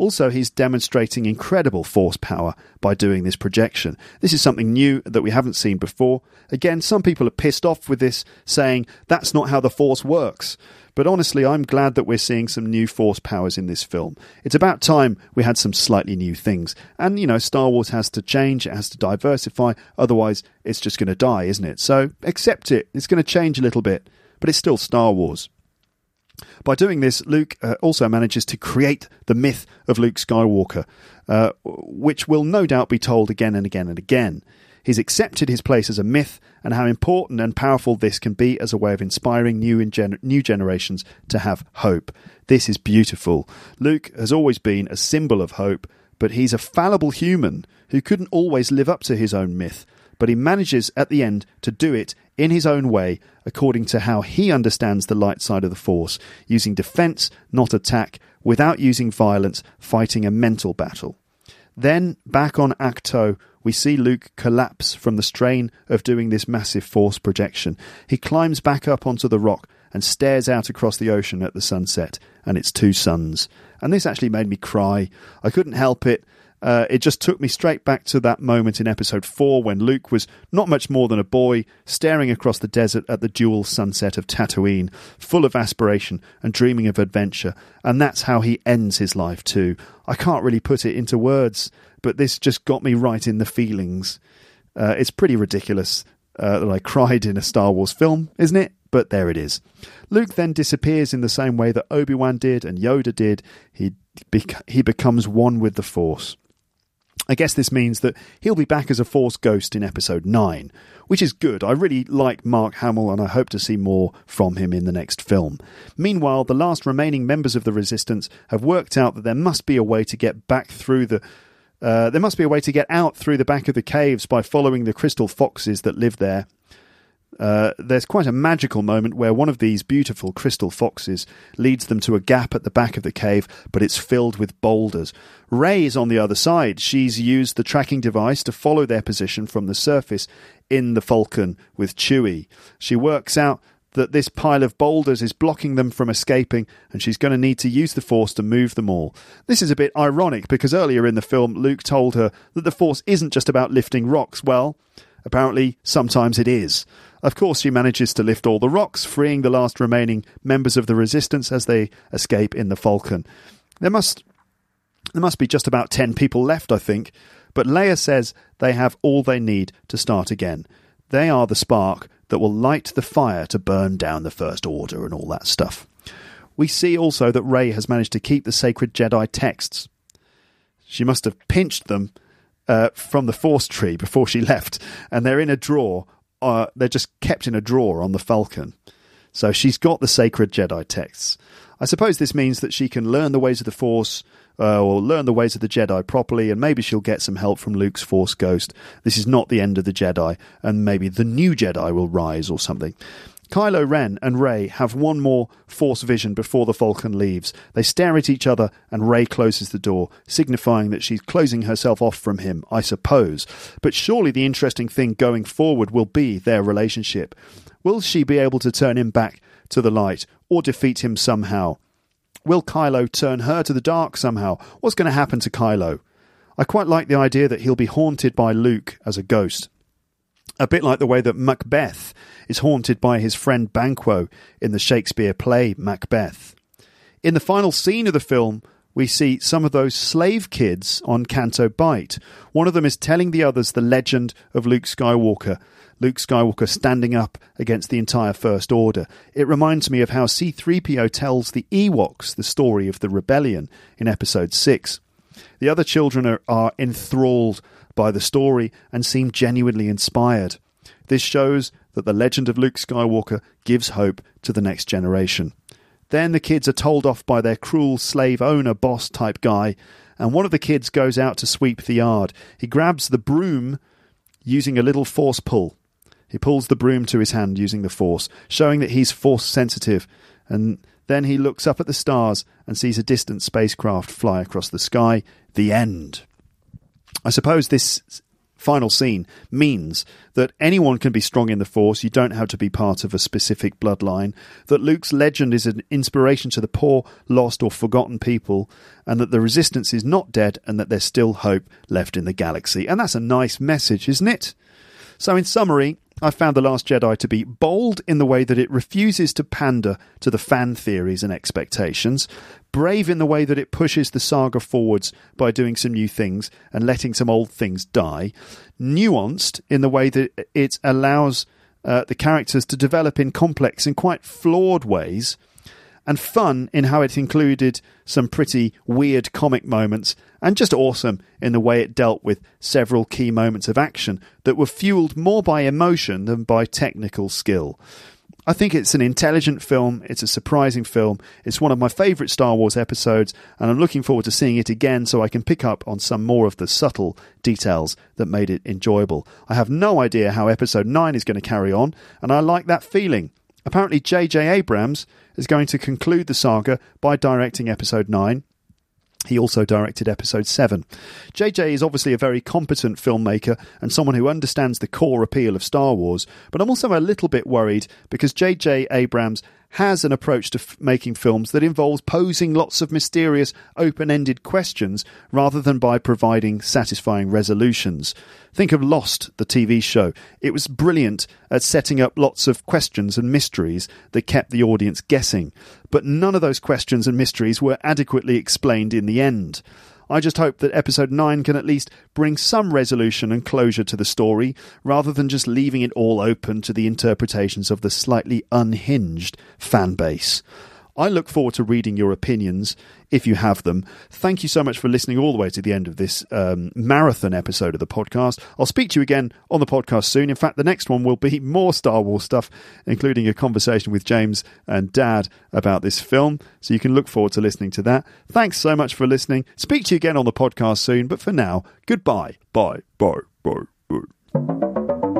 Also, he's demonstrating incredible force power by doing this projection. This is something new that we haven't seen before. Again, some people are pissed off with this, saying that's not how the force works. But honestly, I'm glad that we're seeing some new force powers in this film. It's about time we had some slightly new things. And, you know, Star Wars has to change, it has to diversify, otherwise, it's just going to die, isn't it? So accept it. It's going to change a little bit, but it's still Star Wars. By doing this, Luke uh, also manages to create the myth of Luke Skywalker, uh, which will no doubt be told again and again and again. He's accepted his place as a myth and how important and powerful this can be as a way of inspiring new, new generations to have hope. This is beautiful. Luke has always been a symbol of hope, but he's a fallible human who couldn't always live up to his own myth but he manages at the end to do it in his own way, according to how he understands the light side of the Force, using defense, not attack, without using violence, fighting a mental battle. Then, back on Ahch-To, we see Luke collapse from the strain of doing this massive force projection. He climbs back up onto the rock and stares out across the ocean at the sunset and its two suns. And this actually made me cry. I couldn't help it. Uh, it just took me straight back to that moment in episode 4 when Luke was not much more than a boy staring across the desert at the dual sunset of Tatooine, full of aspiration and dreaming of adventure. And that's how he ends his life too. I can't really put it into words, but this just got me right in the feelings. Uh, it's pretty ridiculous uh, that I cried in a Star Wars film, isn't it? But there it is. Luke then disappears in the same way that Obi Wan did and Yoda did. He, he becomes one with the Force. I guess this means that he'll be back as a Force ghost in episode 9, which is good. I really like Mark Hamill and I hope to see more from him in the next film. Meanwhile, the last remaining members of the Resistance have worked out that there must be a way to get back through the uh, there must be a way to get out through the back of the caves by following the crystal foxes that live there uh, there's quite a magical moment where one of these beautiful crystal foxes leads them to a gap at the back of the cave, but it's filled with boulders. Rey is on the other side. She's used the tracking device to follow their position from the surface in the Falcon with Chewie. She works out that this pile of boulders is blocking them from escaping, and she's going to need to use the Force to move them all. This is a bit ironic because earlier in the film, Luke told her that the Force isn't just about lifting rocks. Well, apparently, sometimes it is. Of course, she manages to lift all the rocks, freeing the last remaining members of the resistance as they escape in the Falcon. There must there must be just about 10 people left, I think, but Leia says they have all they need to start again. They are the spark that will light the fire to burn down the First Order and all that stuff. We see also that Rey has managed to keep the sacred Jedi texts. She must have pinched them uh, from the Force tree before she left, and they're in a drawer uh, they're just kept in a drawer on the Falcon. So she's got the sacred Jedi texts. I suppose this means that she can learn the ways of the Force uh, or learn the ways of the Jedi properly, and maybe she'll get some help from Luke's Force Ghost. This is not the end of the Jedi, and maybe the new Jedi will rise or something. Kylo Ren and Rey have one more Force vision before the Falcon leaves. They stare at each other, and Rey closes the door, signifying that she's closing herself off from him, I suppose. But surely the interesting thing going forward will be their relationship. Will she be able to turn him back to the light, or defeat him somehow? Will Kylo turn her to the dark somehow? What's going to happen to Kylo? I quite like the idea that he'll be haunted by Luke as a ghost. A bit like the way that Macbeth is haunted by his friend Banquo in the Shakespeare play Macbeth. In the final scene of the film, we see some of those slave kids on Canto Bight. One of them is telling the others the legend of Luke Skywalker Luke Skywalker standing up against the entire First Order. It reminds me of how C3PO tells the Ewoks the story of the rebellion in Episode 6. The other children are, are enthralled by the story and seem genuinely inspired. This shows that the legend of Luke Skywalker gives hope to the next generation. Then the kids are told off by their cruel slave owner boss type guy, and one of the kids goes out to sweep the yard. He grabs the broom using a little force pull. He pulls the broom to his hand using the force, showing that he's force sensitive, and then he looks up at the stars and sees a distant spacecraft fly across the sky. The end. I suppose this final scene means that anyone can be strong in the Force. You don't have to be part of a specific bloodline. That Luke's legend is an inspiration to the poor, lost, or forgotten people, and that the Resistance is not dead and that there's still hope left in the galaxy. And that's a nice message, isn't it? So, in summary, I found The Last Jedi to be bold in the way that it refuses to pander to the fan theories and expectations, brave in the way that it pushes the saga forwards by doing some new things and letting some old things die, nuanced in the way that it allows uh, the characters to develop in complex and quite flawed ways and fun in how it included some pretty weird comic moments, and just awesome in the way it dealt with several key moments of action that were fueled more by emotion than by technical skill. I think it's an intelligent film, it's a surprising film, it's one of my favourite Star Wars episodes, and I'm looking forward to seeing it again so I can pick up on some more of the subtle details that made it enjoyable. I have no idea how episode 9 is going to carry on, and I like that feeling. Apparently, J.J. Abrams is going to conclude the saga by directing episode 9. He also directed episode 7. JJ is obviously a very competent filmmaker and someone who understands the core appeal of Star Wars, but I'm also a little bit worried because JJ Abrams has an approach to f- making films that involves posing lots of mysterious, open ended questions rather than by providing satisfying resolutions. Think of Lost, the TV show. It was brilliant at setting up lots of questions and mysteries that kept the audience guessing, but none of those questions and mysteries were adequately explained in the end. I just hope that episode 9 can at least bring some resolution and closure to the story, rather than just leaving it all open to the interpretations of the slightly unhinged fan base. I look forward to reading your opinions if you have them. Thank you so much for listening all the way to the end of this um, marathon episode of the podcast. I'll speak to you again on the podcast soon. In fact, the next one will be more Star Wars stuff, including a conversation with James and Dad about this film. So you can look forward to listening to that. Thanks so much for listening. Speak to you again on the podcast soon. But for now, goodbye. Bye. Bye. Bye. Bye.